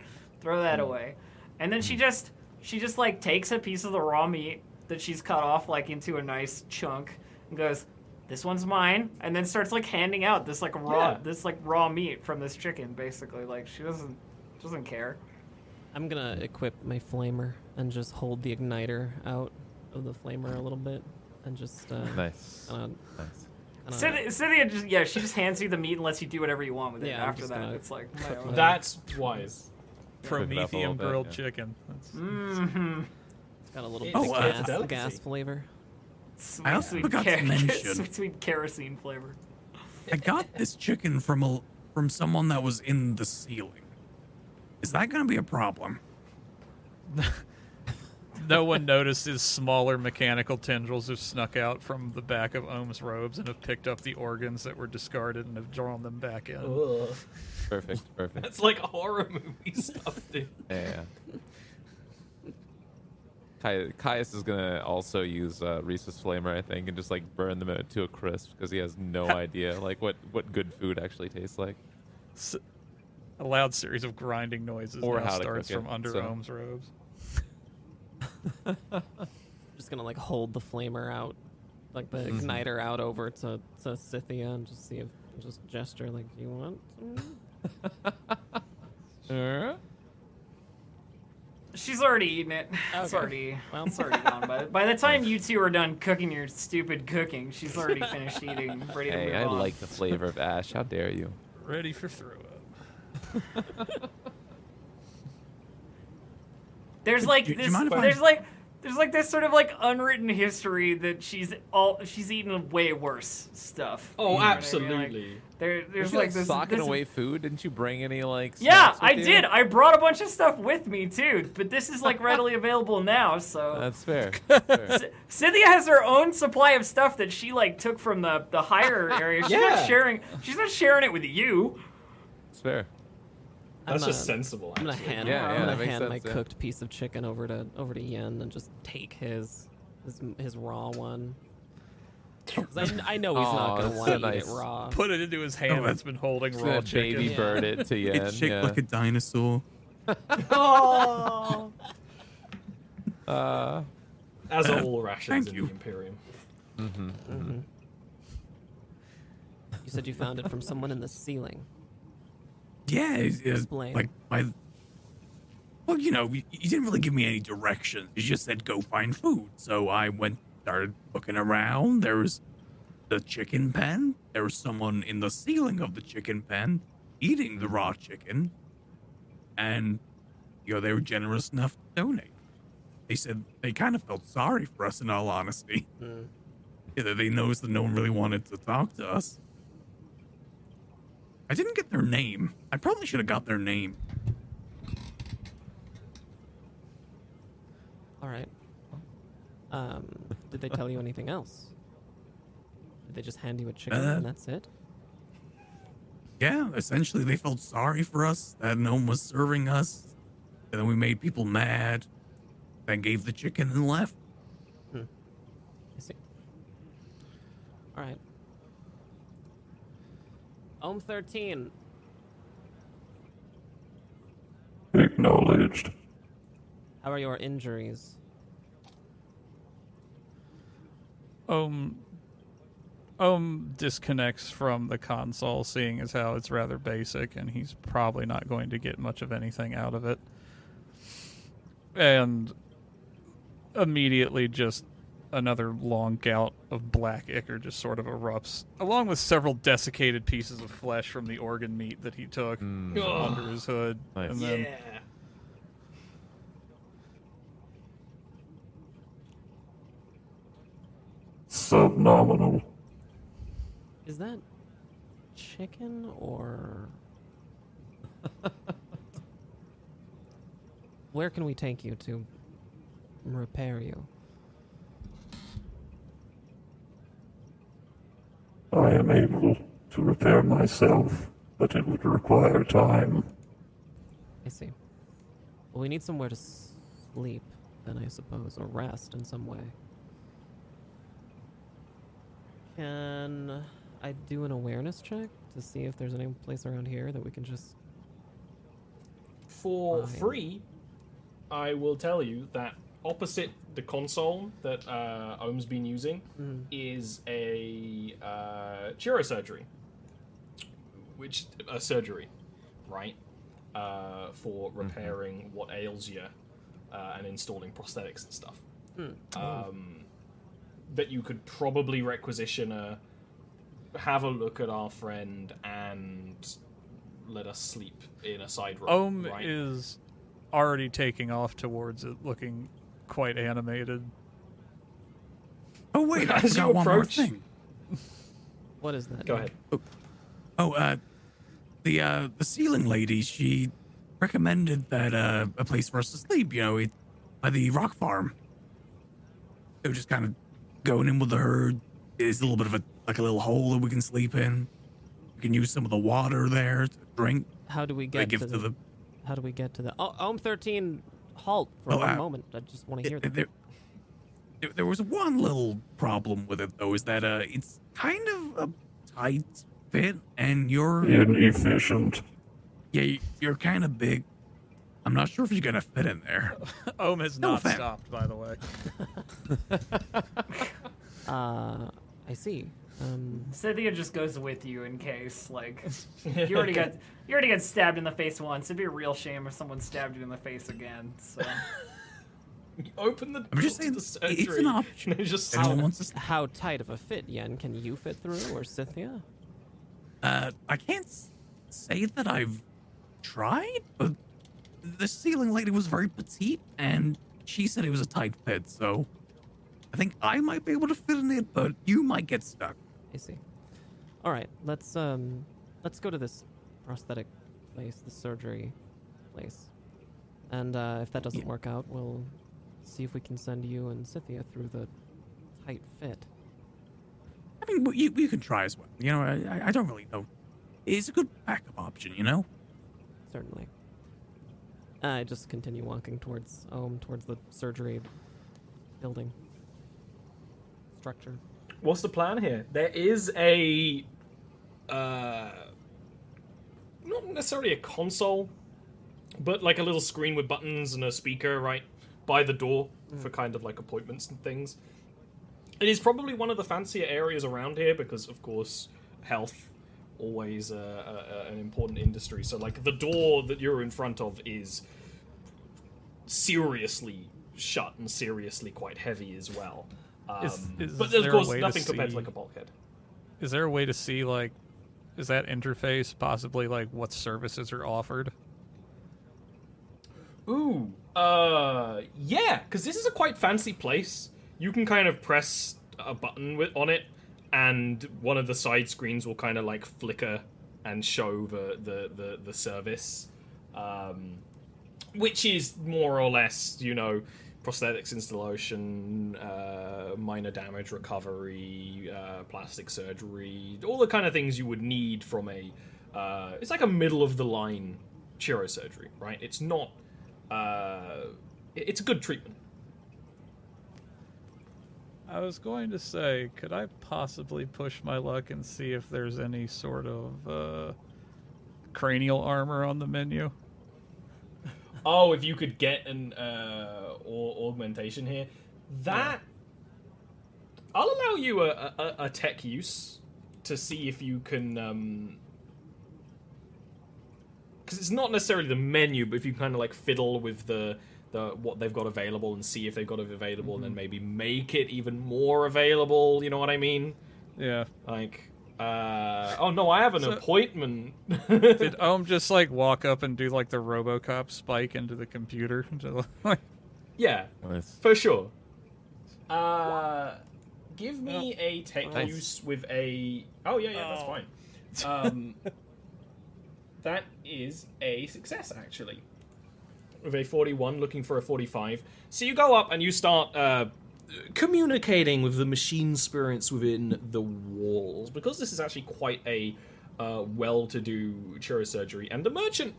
Throw that Hmm. away. And then she just she just like takes a piece of the raw meat that she's cut off like into a nice chunk and goes, "This one's mine," and then starts like handing out this like raw Yeah. this like raw meat from this chicken basically. Like she doesn't doesn't care. I'm gonna equip my flamer and just hold the igniter out of the flamer a little bit and just uh, Nice. kinda- Nice. Scythia, Scythia just yeah, she just hands you the meat and lets you do whatever you want with it. Yeah, after that, gonna it's like cook my- That's wise. Cook it up a little Promethean bit, grilled yeah. chicken. That's, mm-hmm. It's got a little bit a of gas, delicacy. gas flavor. sweet, I also sweet, forgot to mention- sweet, [laughs] sweet kerosene flavor. I got this chicken from a from someone that was in the ceiling. Is that going to be a problem? [laughs] no one noticed his smaller mechanical tendrils have snuck out from the back of Ohm's robes and have picked up the organs that were discarded and have drawn them back in. Ugh. Perfect. Perfect. That's like horror movie stuff, dude. Yeah. Kai- Caius is gonna also use uh, Risa's flamer, I think, and just like burn them to a crisp because he has no [laughs] idea like what what good food actually tastes like. S- a loud series of grinding noises Or now how starts from under so- Ohm's robes. Just gonna like hold the flamer out, like the Mhm. igniter out over to, to Scythia and just see if just gesture like, do you want? some?" [laughs] Uh, She's already eaten it. It's already Well. it's already gone. By, by the time [laughs] you two are done cooking your stupid cooking, she's already finished [laughs] eating, ready to hey, move I on. like the flavor of ash. How dare you? Ready for throw up. There's like Do you- do this. you mind if I- There's like there's like this sort of like unwritten history that she's all she's eaten way worse stuff. Oh, You know what I mean? Like, absolutely. there, there's she, like like this. socking this- away food? Didn't you bring any like? Yeah, I you? did. I brought a bunch of stuff with me too, but this is like readily [laughs] available now. So That's fair. [laughs] That's fair. C- Scythia has her own supply of stuff that she like took from the the higher area. She's Yeah. not sharing. She's not sharing it with you. It's fair. That's I'm, just uh, sensible. I'm gonna hand, Yeah, I'm gonna that makes hand my yeah. cooked piece of chicken over to over to Yen and just take his his, his raw one. [laughs] I, I know he's Aw, not gonna want to so eat nice. it raw. Put it into his hand Oh, that's been holding Just raw gonna chicken. baby Yeah. bird it to [laughs] Yen. it's shaped yeah. like a dinosaur. oh. [laughs] uh, As are all rations Thank in you. the Imperium. mhm, mhm. You said you found it from someone in the ceiling. Yeah, it's, it's Explain. like by. Well, you know, you, you didn't really give me any directions. You just said go find food. So I went, started looking around. There was the chicken pen. There was someone in the ceiling of the chicken pen eating the raw chicken, and you know they were generous enough to donate. They said they kind of felt sorry for us, in all honesty. [laughs] Mm. Yeah, they noticed that no one really wanted to talk to us. I didn't get their name. I probably should have got their name. All right. Um, did they tell you anything else? Did they just hand you a chicken Uh, and that's it? Yeah, essentially they felt sorry for us that no one was serving us. And then we made people mad. Then gave the chicken and left. Hmm. I see. All right. Ohm 13. Acknowledged. How are your injuries? Ohm Ohm disconnects from the console, seeing as how it's rather basic, and he's probably not going to get much of anything out of it. And immediately, just another long gout of black ichor just sort of erupts, along with several desiccated pieces of flesh from the organ meat that he took Mm. from under his hood. Nice. And then Yeah. phenomenal. Is that chicken or. [laughs] Where can we take you to repair you? I am able to repair myself, but it would require time. I see. Well, we need somewhere to sleep, then, I suppose, or rest in some way. Can I do an awareness check to see if there's any place around here that we can just. For Fine. free, I will tell you that opposite the console that uh, Ohm's been using Mm, is a uh, chirurgery, which a surgery, right, uh, for repairing what ails you uh, and installing prosthetics and stuff. mm. Um, that you could probably requisition a have a look at our friend and let us sleep in a side room. Ohm right? is already taking off towards it, looking quite animated. Oh wait, I As you forgot one more approach- thing. What is that? Go ahead. Oh, uh, the uh, the ceiling lady, she recommended that uh, a place for us to sleep. You know, it, by the rock farm. So just kind of going in with the herd. There's a little bit of a like a little hole that we can sleep in. We can use some of the water there to drink. How do we I get give to to the, the. How do we get to the? Oh, Ohm thirteen, halt for Oh, one uh, moment. I just want to hear that. There, there, there was one little problem with it though, is that uh, it's kind of a tight fit, and you're Inefficient. yeah, you're kind of big. I'm not sure if you're gonna fit in there. [laughs] Ohm has No not offense. stopped, by the way. [laughs] Uh, I see. Um, Scythia just goes with you in case, like, [laughs] you already got you already got stabbed in the face once. It'd be a real shame if someone stabbed you in the face again. So [laughs] open the door I'm just to saying, the it's an option. [laughs] just Anyone wants to? how tight of a fit, Yen? Can you fit through, or Scythia? Uh, I can't say that I've tried, but the ceiling lady was very petite, and she said it was a tight fit. So I think I might be able to fit in it, but you might get stuck. I see. All right, let's um, let's go to this prosthetic place, the surgery place, and uh, if that doesn't Yeah. work out, we'll see if we can send you and Scythia through the tight fit. I mean, you you can try as well. You know, I, I- don't really know. It's a good backup option, you know. Certainly. I just continue walking towards Ohm, towards the surgery building structure. What's the plan here? There is a, uh, not necessarily a console, but like a little screen with buttons and a speaker right by the door for kind of like appointments and things. It is probably one of the fancier areas around here because, of course, health always uh, uh, an important industry. So, like the door that you're in front of is seriously shut and seriously quite heavy as well. Um, Is- is but there of a course, way to nothing compared to see- like a bulkhead. Is there a way to see like, is that interface possibly like what services are offered? Ooh, uh, yeah, because this is a quite fancy place. You can kind of press a button with, on it, and one of the side screens will kind of like flicker and show the the the, the service, um, which is more or less, you know, prosthetics installation, uh, minor damage recovery, uh, plastic surgery, all the kind of things you would need from a. Uh, it's like a middle of the line chirurgery, right? It's not. Uh, it's a good treatment. I was going to say, could I possibly push my luck and see if there's any sort of uh, cranial armor on the menu? Oh, if you could get an uh, au- augmentation here, that I'll allow you a, a, a tech use to see if you can. Um, because it's not necessarily the menu, but if you kind of like fiddle with the the what they've got available and see if they've got it available, and then maybe make it even more available. You know what I mean? Yeah. Like, uh, oh no, I have an So- appointment. [laughs] Did Ohm just like walk up and do like the RoboCop spike into the computer? [laughs] To, like, yeah, Nice. For sure. Uh, give me a tech Nice. use with a. Oh yeah, yeah, that's Oh. fine. [laughs] Um, that is a success actually. With a forty-one, looking for a forty-five. So you go up and you start uh, communicating with the machine spirits within the walls because this is actually quite a uh, well-to-do chirurgery and the merchant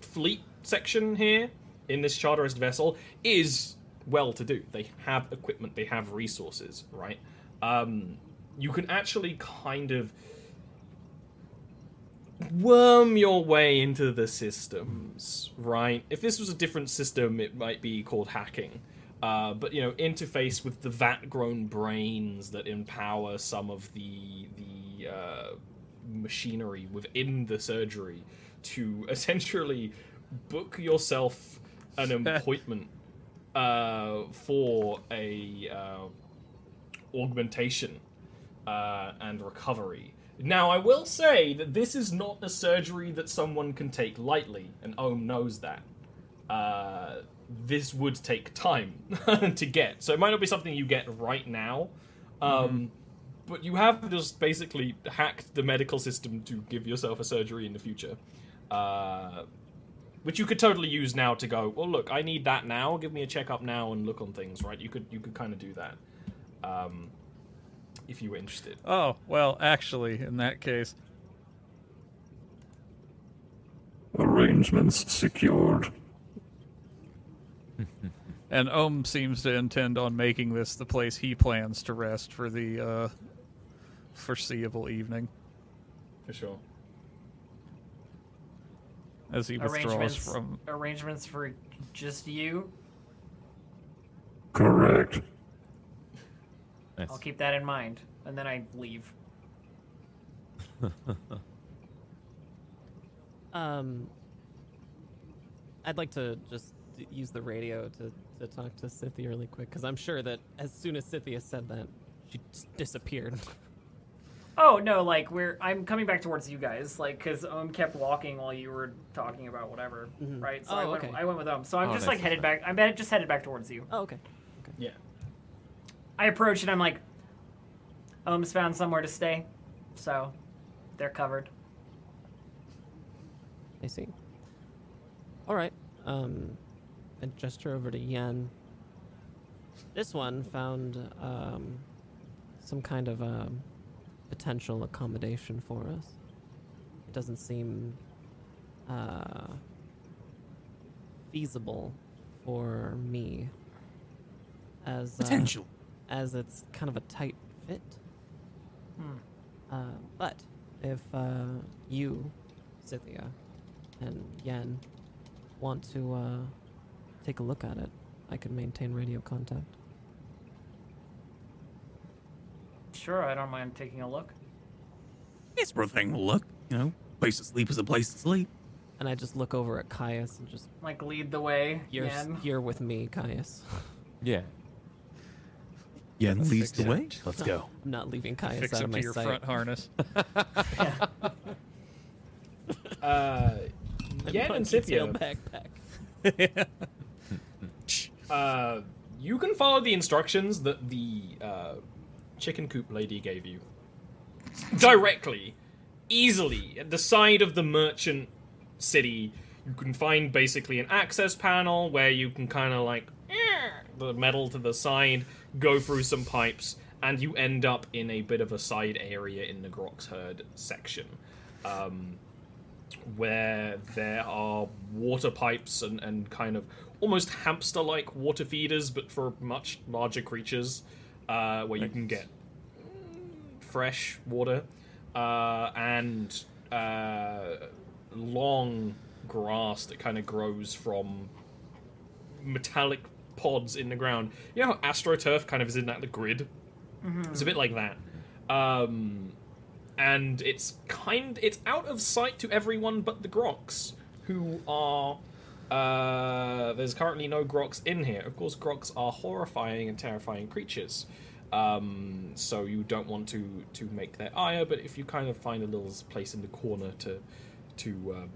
fleet section here in this charterist vessel is well to do. They have equipment, they have resources, right? Um, you can actually kind of worm your way into the systems, right? If this was a different system, it might be called hacking. Uh, but you know, interface with the vat-grown brains that empower some of the the uh, machinery within the surgery to [laughs] essentially book yourself an [laughs] appointment uh, for a uh, augmentation uh, and recovery. Now, I will say that this is not a surgery that someone can take lightly, and Ohm knows that. This would take time [laughs] to get, so it might not be something you get right now. Um, But you have just basically hacked the medical system to give yourself a surgery in the future. Uh, which you could totally use now to go. Well, look, I need that now. Give me a checkup now and look on things, right? You could you could kind of do that, um, if you were interested. Oh, well, actually, in that case, Arrangements secured. [laughs] and Ohm seems to intend on making this the place he plans to rest for the uh, foreseeable evening For sure. as he withdraws arrangements from. arrangements for just you. Correct. Nice. I'll keep that in mind, and then I leave. [laughs] Um, I'd like to just d- use the radio to, to talk to Scythia really quick because I'm sure that as soon as Scythia said that, she just disappeared. [laughs] Oh no, like we're I'm coming back towards you guys, like because um kept walking while you were talking about whatever, right? So I Oh, went okay. I went with them. So I'm Oh, just like headed back. I'm headed- just headed back towards you. oh, okay. Yeah. I approach and I'm like, Ohm's found somewhere to stay, so they're covered. I see. All right. Um, I gesture over to Yen. This one found um, some kind of um, potential accommodation for us. It doesn't seem uh, feasible for me, as uh, Potential. as it's kind of a tight fit. Uh, but if uh, you, Scythia, and Yen want to uh, take a look at it, I could maintain radio contact. Sure, I don't mind taking a look. It's worth taking a look. You know, place to sleep is a place to sleep. And I just look over at Caius and just, Like lead the way. you're, s- Yen. you're with me, Caius. [laughs] Yeah. Yeah, and leads the way. Let's go. I'm not leaving Caius Fix out up of to my your sight. front harness. [laughs] [laughs] Uh, My Yen and monkey Scythia, tail backpack. Uh, you can follow the instructions that the uh, chicken coop lady gave you directly, easily at the side of the merchant city. You can find basically an access panel where you can kind of like eh, the metal to the side, go through some pipes, and you end up in a bit of a side area in the Grox herd section. Um, where there are water pipes and, and kind of almost hamster like water feeders, but for much larger creatures, uh, where you can get mm, fresh water uh, and uh, long grass that kind of grows from metallic pods in the ground. You know how AstroTurf kind of is in that the grid? It's a bit like that. Um, and it's kind it's out of sight to everyone but the Grox, who are uh, there's currently no Grox in here. Of course, Grox are horrifying and terrifying creatures. Um, so you don't want to to make their ire, but if you kind of find a little place in the corner to to um,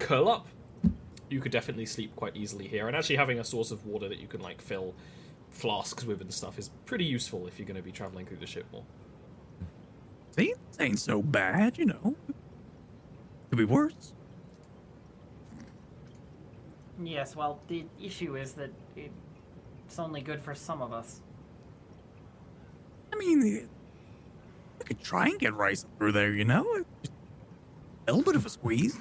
curl up, you could definitely sleep quite easily here. And actually having a source of water that you can like fill flasks with and stuff is pretty useful if you're going to be traveling through the ship more. See, this ain't so bad, you know. Could be worse. Yes, well, the issue is that it's only good for some of us. I mean, I could try and get Risa through there, you know. Just a little bit of a squeeze.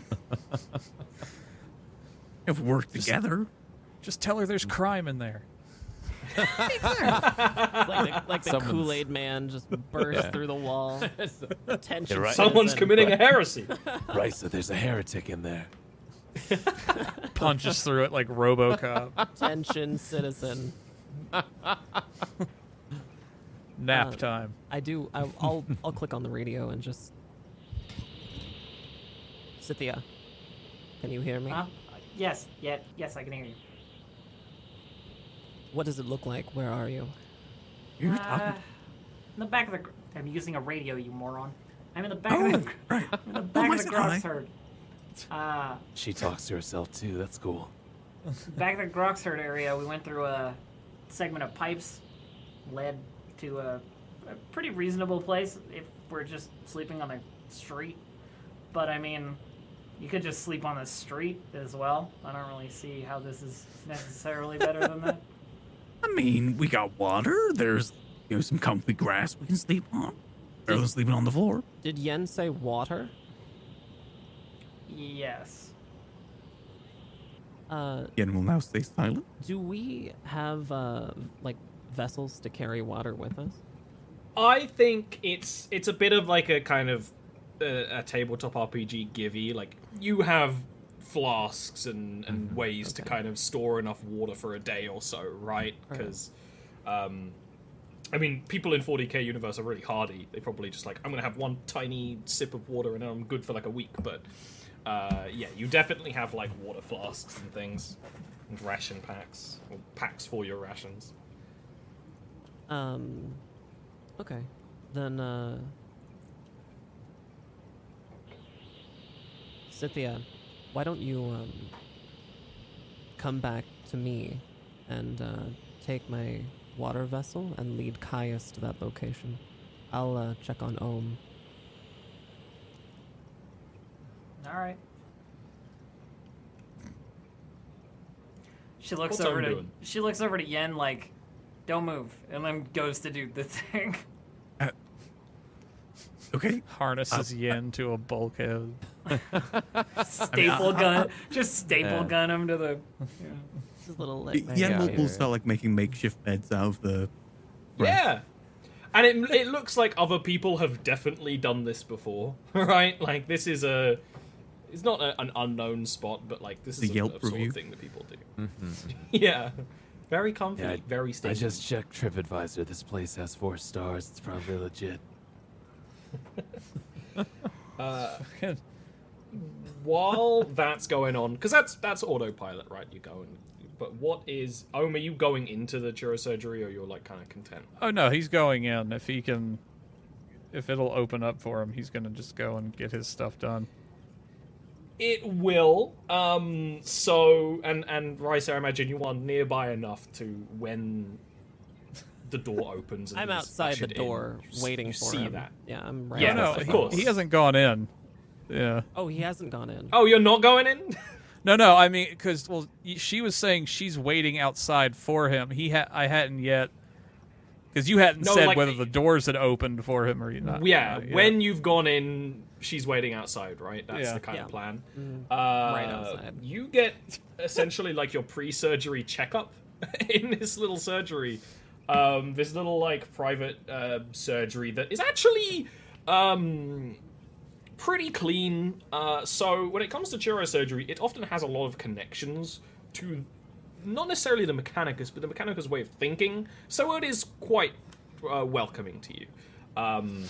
if we work together. Just tell her there's crime in there. It's like the, like the Someone's- Kool Aid man just burst [laughs] Yeah. through the wall. [laughs] Attention. You're right. Someone's citizen. committing a heresy. Risa, there's a heretic in there. [laughs] Punches through it like RoboCop. Attention, citizen. Nap Uh, time. I do. I, I'll I'll click on the radio and just. Scythia, can you hear me? Huh? Yes, yeah, yes, I can hear you. What does it look like? Where are you? You're Uh, in the back of the. gr- I'm using a radio, you moron. I'm in the back Oh, of the. right. In the back my of the side. Herd. Uh, [laughs] She talks to herself too. That's cool. [laughs] back of the Grox herd area, we went through a segment of pipes, led to a, a pretty reasonable place if we're just sleeping on the street. But I mean, you could just sleep on the street as well. I don't really see how this is necessarily better than that. [laughs] I mean, we got water. There's, you know, some comfy grass we can sleep on. Rather than sleeping on the floor. Did Yen say water? Yes. Uh, Yen will now stay silent. do we have uh like vessels to carry water with us? I think it's it's a bit of like a kind of uh, a tabletop RPG givey. Like you have flasks and, and ways to kind of store enough water for a day or so, right? Because, um, I mean, people in 40k universe are really hardy. They probably just like I'm gonna have one tiny sip of water and then I'm good for like a week. But uh, yeah, you definitely have like water flasks and things, and ration packs or packs for your rations. Um. Okay, then. uh... Scythia, why don't you um come back to me and uh, take my water vessel and lead Caius to that location? I'll uh, check on Ohm. All right. She looks What's over to doing? she looks over to Yen like, "Don't move," and then goes to do the [laughs] thing. Uh, okay. Harnesses uh, Yen to a bulkhead. [laughs] staple gun, just staple Yeah. gun him to the. This is little Y- like, Yen will, yeah, will start like making makeshift beds out of the. Right. Yeah. And it, it looks like other people have definitely done this before, [laughs] right? Like this is a, it's not a, an unknown spot, but like this The is a, Yelp a sort review. of thing that people do. Mm-hmm. [laughs] yeah, very comfy, Yeah, I- very I just checked TripAdvisor. This place has four stars. It's probably legit. [laughs] Uh, while that's going on, because that's that's autopilot, right? You go and. But what is? Ohm, are you going into the neurosurgery, or you're like kind of content? Oh no, he's going in. If he can, if it'll open up for him, he's gonna just go and get his stuff done. It will. Um. So, and and Risa, I imagine you are nearby enough to when the door opens. And I'm outside the ushered in, door waiting you for see him. that. Yeah, I'm right. Yeah, no, of course. he hasn't gone in. Yeah. Oh, he hasn't gone in. Oh, you're not going in? [laughs] No, no. I mean, because well, she was saying she's waiting outside for him. He had, I hadn't yet, because you hadn't No, said like- whether the doors had opened for him or not. yeah. not yet. When you've gone in, she's waiting outside, right? That's Yeah. the kind Yeah. of plan. Mm, Uh, right outside. You get essentially like your pre-surgery checkup [laughs] in this little surgery. Um, this little like private uh, surgery that is actually um, pretty clean. Uh, so when it comes to neurosurgery, it often has a lot of connections to not necessarily the mechanicus, but the mechanicus way of thinking. So it is quite uh, welcoming to you. Um,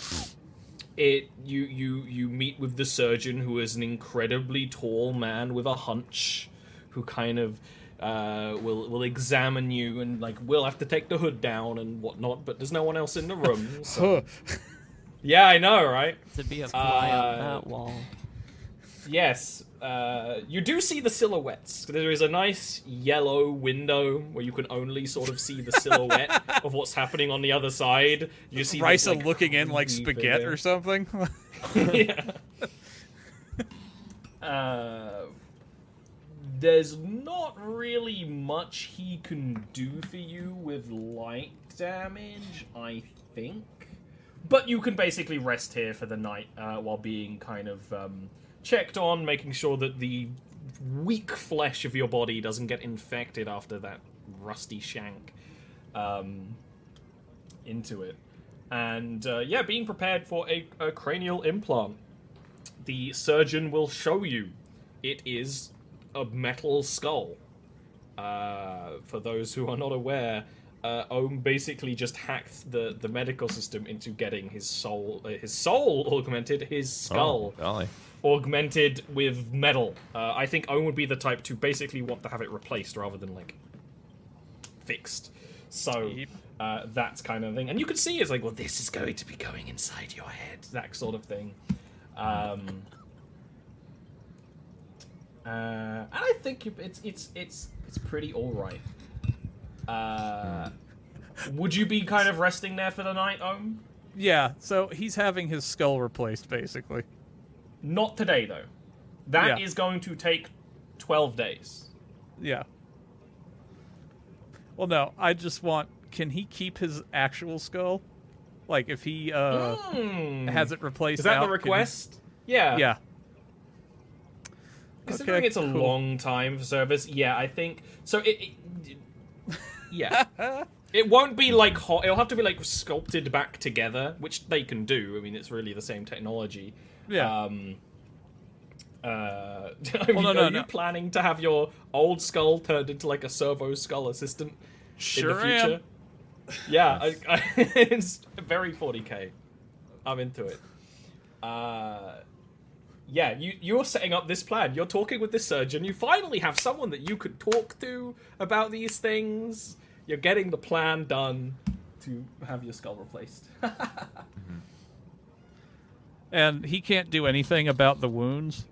it you you you meet with the surgeon who is an incredibly tall man with a hunch who kind of uh, will will examine you and like will have to take the hood down and whatnot but there's no one else in the room [laughs] so yeah i know right To be a fly on Uh, that wall. yes uh, you do see the silhouettes. There is a nice yellow window where you can only sort of see the silhouette [laughs] of what's happening on the other side. You see Risa like, looking in like spaghetti or something. [laughs] yeah. [laughs] Uh, there's not really much he can do for you with light damage, I think. But you can basically rest here for the night uh, while being kind of um, checked on, making sure that the weak flesh of your body doesn't get infected after that rusty shank um, into it. And uh, yeah, being prepared for a, a cranial implant the surgeon will show you it is a metal skull. Uh, for those who are not aware, uh, Ohm basically just hacked the, the medical system into getting his soul uh, his soul [laughs] augmented, his skull Oh, golly. Augmented with metal. Uh, I think Owen would be the type to basically want to have it replaced rather than like fixed. So uh, that's kind of thing, and you can see it's like, well, this is going to be going inside your head, that sort of thing. Um, uh, and I think it's it's it's it's pretty all right. Uh, would you be kind of resting there for the night, Ohm? yeah, so he's having his skull replaced basically. Not today, though. That is Yeah. going to take twelve days. Yeah. Well, no, I just want. Can he keep his actual skull? Like, if he uh, Hmm. has it replaced, Is that out, the can he- request? Yeah. Yeah. Considering Okay, it's a cool. long time for service, yeah, I think so. It, it yeah, [laughs] it won't be like hot. It'll have to be like sculpted back together, which they can do. I mean, it's really the same technology. Yeah. Um. Uh, [laughs] I mean, no, no, are you planning to have your old skull turned into like a servo skull assistant Sure in the future? Yeah, I, I, [laughs] it's very 40k. I'm into it. Uh, yeah, you you're setting up this plan. You're talking with this surgeon. You finally have someone that you could talk to about these things. You're getting the plan done to have your skull replaced. [laughs] And he can't do anything about the wounds.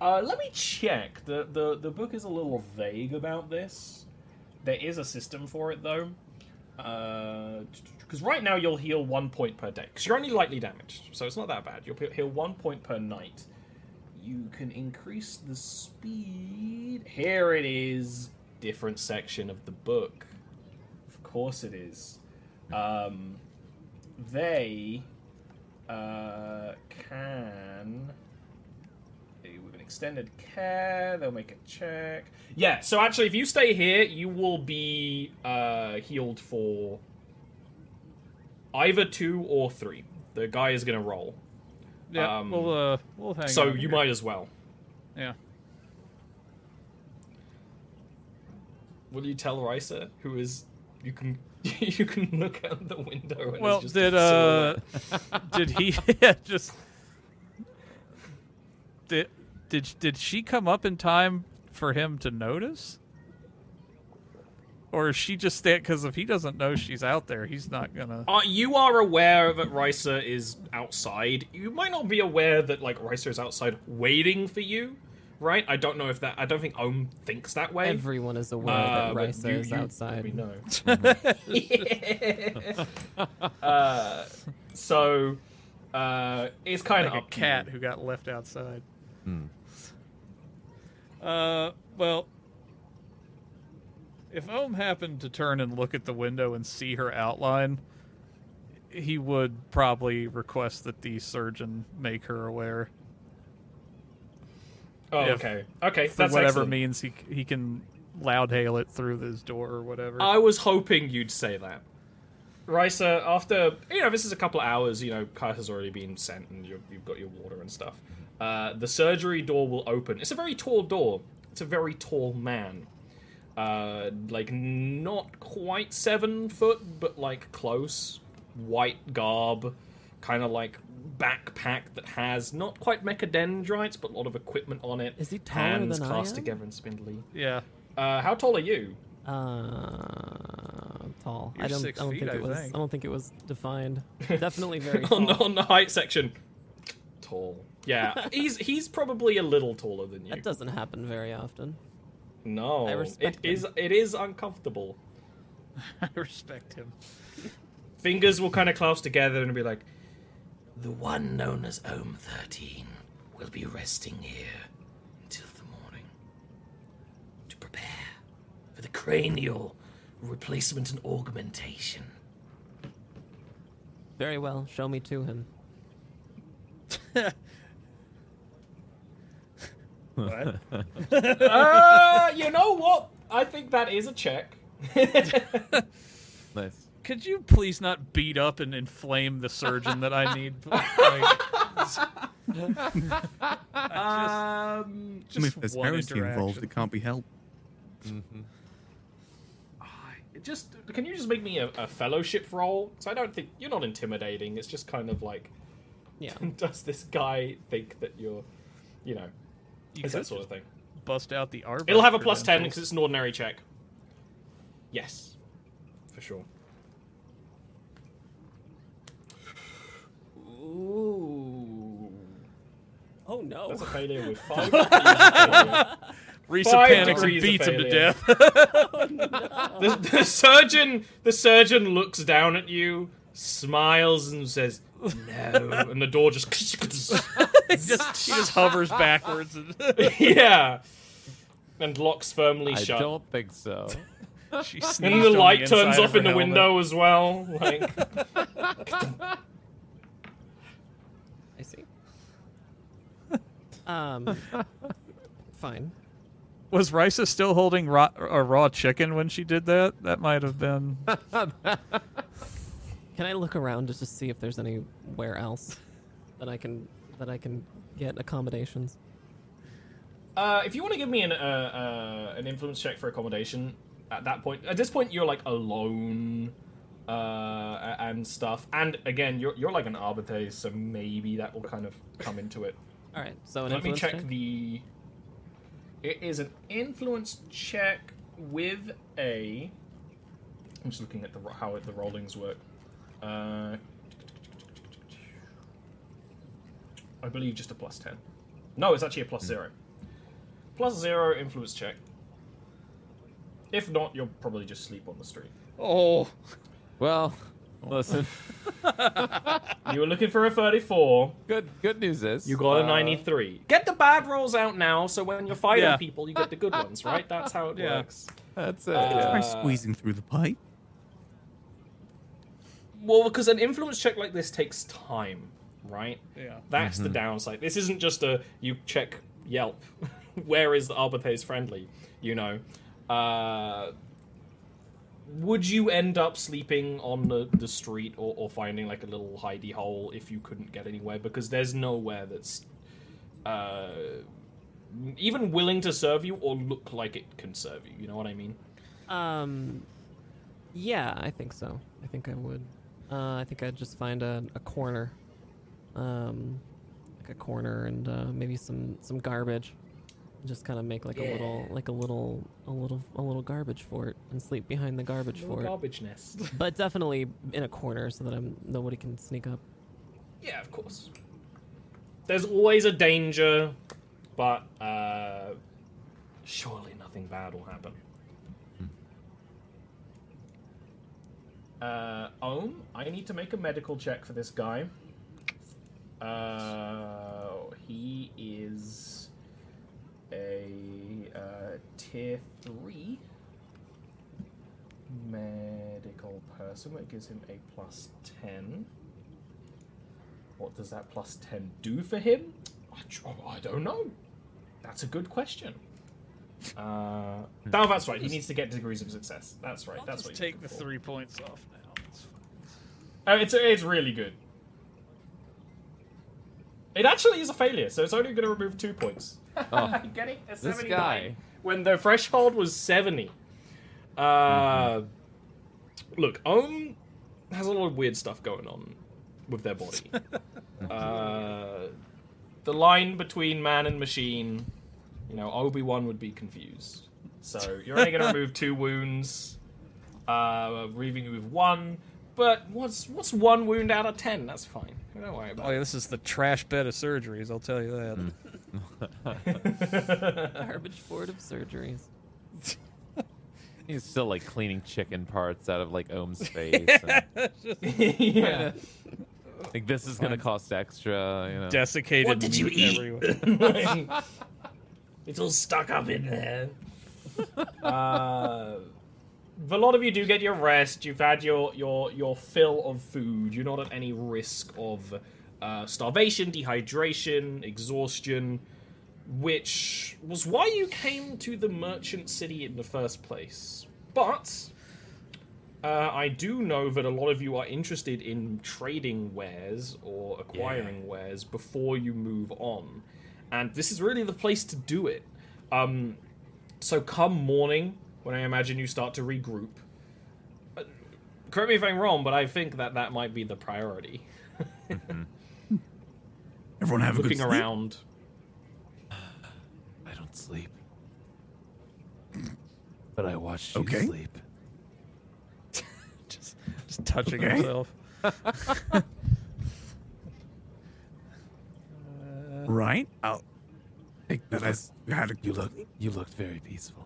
Uh, let me check. The, the the book is a little vague about this. There is a system for it though. Because right now you'll heal one point per day. Because you're only lightly damaged, so it's not that bad. You'll heal one point per night. You can increase the speed. Here it is. Different section of the book. Of course it is. Um, they uh, can with an extended care. They'll make a check. Yeah, so actually, if you stay here, you will be uh, healed for either two or three. The guy is going to roll. Yeah, Um, we'll uh, we'll hang. so you here. might as well. Yeah. Will you tell Risa, who is. You can [laughs] you can look out the window and Well, it's just did uh, [laughs] did he [laughs] yeah, just did did did she come up in time for him to notice? Or is she just there? Because if he doesn't know she's out there, he's not gonna. Uh, you are aware that Risa is outside. You might not be aware that like Risa is outside waiting for you, right? I don't know if that. I don't think Ohm thinks that way. Everyone is aware Uh, that but Risa you- is you outside. let me know. [laughs] [laughs] uh, so uh, it's kind of like a cat you. who got left outside. Hmm. Uh, well, if Ohm happened to turn and look at the window and see her outline, he would probably request that the surgeon make her aware. Oh, if- okay. Okay, For that's whatever excellent. means he he can loud hail it through this door or whatever. I was hoping you'd say that. Risa, after you know, this is a couple of hours. You know, Kai has already been sent, and you've, you've got your water and stuff. Uh, the surgery door will open. It's a very tall door. It's a very tall man, uh, like not quite seven foot, but like close. White garb, kind of like backpack that has not quite mechadendrites, but a lot of equipment on it. Is he taller Hands than I clasped am? together and spindly. yeah, Uh, how tall are you? Uh, tall. You're I don't. six I don't feet, think I it was. think. I don't think it was defined. [laughs] Definitely very on, the, on the height section. Tall. Yeah, [laughs] he's he's probably a little taller than you. That doesn't happen very often. No, I respect it. it is it is uncomfortable. [laughs] I respect him. Fingers will kind of clasp together and be like, "The one known as Ohm Thirteen will be resting here until the morning to prepare for the cranial replacement and augmentation." Very well. Show me to him. What? [laughs] uh, you know what? I think that is a check. [laughs] [laughs] Nice. Could you please not beat up and inflame the surgeon that I need? [laughs] Like, I um, just, I mean, just if there's one heresy involved, it can't be helped. just can you just make me a, a fellowship roll? So I don't think you're not intimidating. It's just kind of like, Yeah. [laughs] does this guy think that you're, you know, You it's that sort of thing. bust out the R. It'll have a plus ten because it's an ordinary check. Yes, for sure. Ooh, Oh no. that's a failure with [laughs] five. degrees of. Risa Five panics and degrees of beats him to failure. death. [laughs] Oh, the, the surgeon, the surgeon looks down at you, smiles, and says, "No," and the door just. [laughs] he just he just hovers backwards. And yeah, and locks firmly shut. I shut. don't think so. she sneezed And on the light inside turns of off her in the helmet. window as well. Like, I see. Um. [laughs] fine. Was Risa still holding raw, a raw chicken when she did that? That might have been. [laughs] Can I look around just to see if there's anywhere else that I can that I can get accommodations? uh, if you want to give me an uh, uh, an influence check for accommodation, at that point, at this point, you're like alone. Uh, and stuff, and again, you're you're like an arbiter, so maybe that will kind of come into it. All right. So an Let me influence check the. It is an influence check with a. I'm just looking at the ro- how the rollings work. Uh, I believe just a plus ten. No, it's actually a plus zero. Plus zero influence check. If not, you'll probably just sleep on the street. Oh, Well, listen. [laughs] You were looking for a 34. Good. Good news is You got a uh, 93. Get the bad rolls out now, so when you're fighting Yeah. people, you get the good ones, right? That's how it Yeah. works. That's it. Uh, yeah. Try squeezing through the pipe. Well, because an influence check like this takes time, right? yeah. That's the downside. This isn't just a you check Yelp. [laughs] Where is the Arbiters friendly? You know. Uh, would you end up sleeping on the, the street or, or finding like a little hidey hole if you couldn't get anywhere? Because there's nowhere that's uh, even willing to serve you or look like it can serve you. You know what I mean? Um, yeah, I think so. I think I would. Uh, I think I'd just find a, a corner, um, like a corner, and uh, maybe some some garbage. Just kind of make like a little, like a little, a little, a little garbage fort, and sleep behind the garbage Little fort. garbage nest. [laughs] But definitely in a corner so that I'm nobody can sneak up. Yeah, of course. There's always a danger, but uh, surely nothing bad will happen. Uh, Ohm, I need to make a medical check for this guy. Uh, he is a uh, tier three medical person. which gives him a plus ten. What does that plus 10 do for him? I, oh, I don't know. That's a good question. Uh, no, that's right. He needs to get degrees of success. That's right. I'll that's just what take the for. three points off now. It's fine. Oh, it's, it's really good. It actually is a failure, so it's only going to remove two points. Oh, [laughs] Getting a this 79 guy. when the threshold was 70. Uh, Look, Ohm has a lot of weird stuff going on with their body. [laughs] uh, the line between man and machine, you know, Obi Wan would be confused. So you're only going [laughs] to remove two wounds, uh, leaving you with one. but what's what's one wound out of ten? That's fine. Don't worry about Oh, yeah, it. this is the trash bed of surgeries. I'll tell you that. [laughs] Garbage board of surgeries. [laughs] He's still like cleaning chicken parts out of like Ohm's [laughs] face. and, yeah. like this is gonna cost extra. You know. Desiccated What did you eat? everywhere. it's all stuck up in there. Uh, a lot of you do get your rest. You've had your your your fill of food. You're not at any risk of uh, starvation, dehydration, exhaustion, which was why you came to the merchant city in the first place. But uh, I do know that a lot of you are interested in trading wares or acquiring wares before you move on, and this is really the place to do it. Um, so come morning, when I imagine you start to regroup. uh, Correct me if I'm wrong, but I think that that might be the priority. [laughs] Everyone have a good Looking sleep? around. I don't sleep. But I watch you Okay. sleep. [laughs] just, just touching Okay. himself. [laughs] Right. I'll take that You as you had a You good look sleep. you looked very peaceful.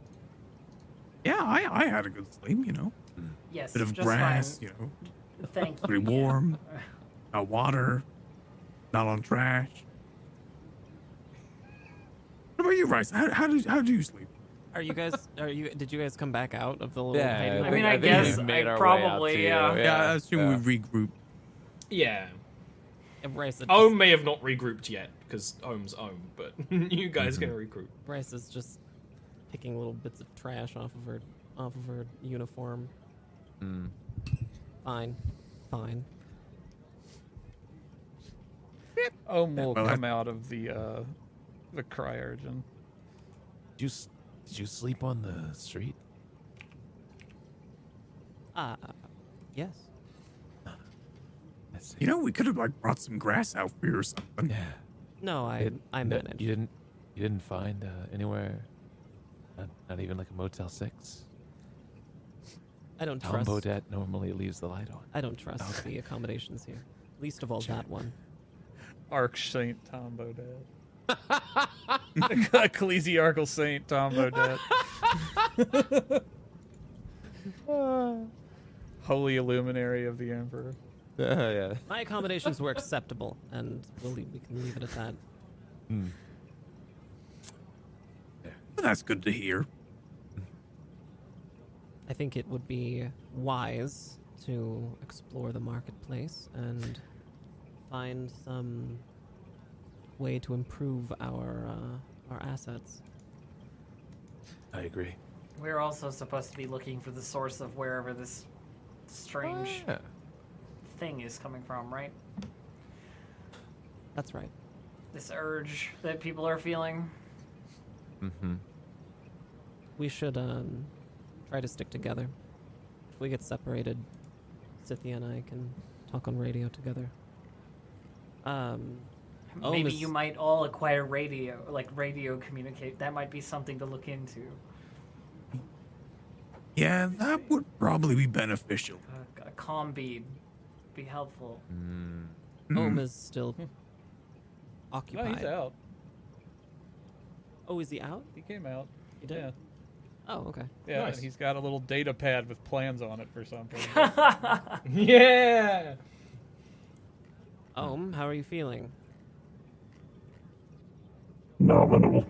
Yeah, I, I had a good sleep, you know. Mm. Yes, Bit of just grass, fine. you know. Thank you. Pretty yeah. warm. [laughs] Got water. Not on trash. What about you, Rice? How, how did how do you sleep? Are you guys? Are you? Did you guys come back out of the little? Yeah, hiding I I mean, I think guess made I our way out probably, to you, yeah. Yeah, I assume yeah. we regroup. Yeah. And Bryce, it Ohm may have not regrouped yet, because Ohm's Ohm, but [laughs] you guys can regroup. Bryce is just picking little bits of trash off of her, off of her uniform. Mm. Fine, fine. Ohm will Well, I- come out of the uh, the cryogen. Did you did you sleep on the street? Ah, yes. I. You know, we could have like brought some grass out for you or something. Yeah. No, I, It- I no, managed. You didn't you didn't find uh, anywhere not, not even like a Motel 6? I don't Tom trust. Bodett normally leaves the light on. I don't trust Okay. the accommodations here. Least of all that one. Arch Saint Tom Bodett. [laughs] Ecclesiarchal Saint Tom Bodett. [laughs] Holy illuminary of the Emperor. Yeah, [laughs] oh, yeah. My accommodations were acceptable, and we'll leave, we can leave it at that. Hmm. Well, that's good to hear. I think it would be wise to explore the marketplace and find some way to improve our uh, our assets. I agree. We're also supposed to be looking for the source of wherever this strange Yeah. thing is coming from, right? That's right. This urge that people are feeling. Mm-hmm. We should um, try to stick together. If we get separated, Scythia and I can talk on radio together. Um, Oh, Maybe Miss- you might all acquire radio, like radio communicate. That might be something to look into. Yeah, that would probably be beneficial. A, a comm bead be helpful. Mm. Ohm is still No, occupied. he's out. Oh, is he out? He came out. He did. Yeah. Oh, okay. Yeah, Nice. and he's got a little data pad with plans on it for something. [laughs] Yeah! Ohm, how are you feeling? Nominal.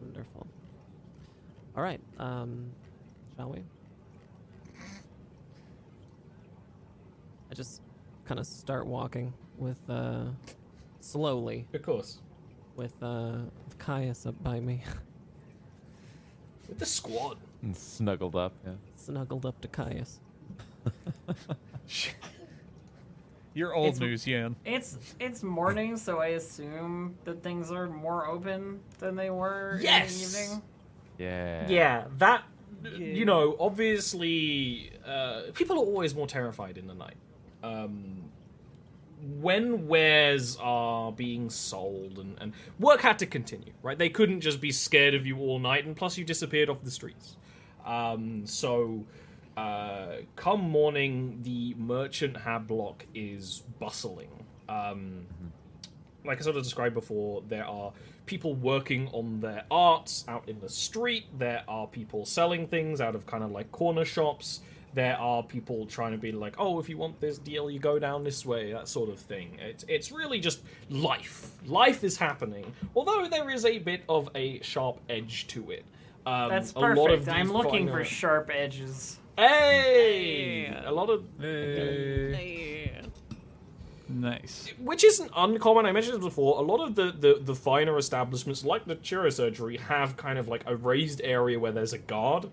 Wonderful. All right. Um, shall we? I just kind of start walking with uh, slowly Of course. with uh, with Caius up by me, [laughs] With the squad. And snuggled up. Yeah. snuggled up to Caius. [laughs] You're old It's- news, Yen. It's it's morning, so I assume that things are more open than they were Yes! in the evening. Yeah. Yeah, that. You know, obviously, uh, people are always more terrified in the night. Um, when wares are being sold and, and work had to continue, right? They couldn't just be scared of you all night, and plus you disappeared off the streets. Um, so uh, come morning, the merchant hab block is bustling. Um, like I sort of described before, there are people working on their arts out in the street. There are people selling things out of kind of like corner shops. There are people trying to be like, oh, if you want this deal, you go down this way, that sort of thing. It's it's really just life. Life is happening. Although there is a bit of a sharp edge to it. Um, That's a lot of perfect. I'm looking for sharp edges. Hey! A lot of hey, Nice. which isn't uncommon. I mentioned this before. A lot of the, the, the finer establishments, like the Chirurgery, have kind of like a raised area where there's a guard.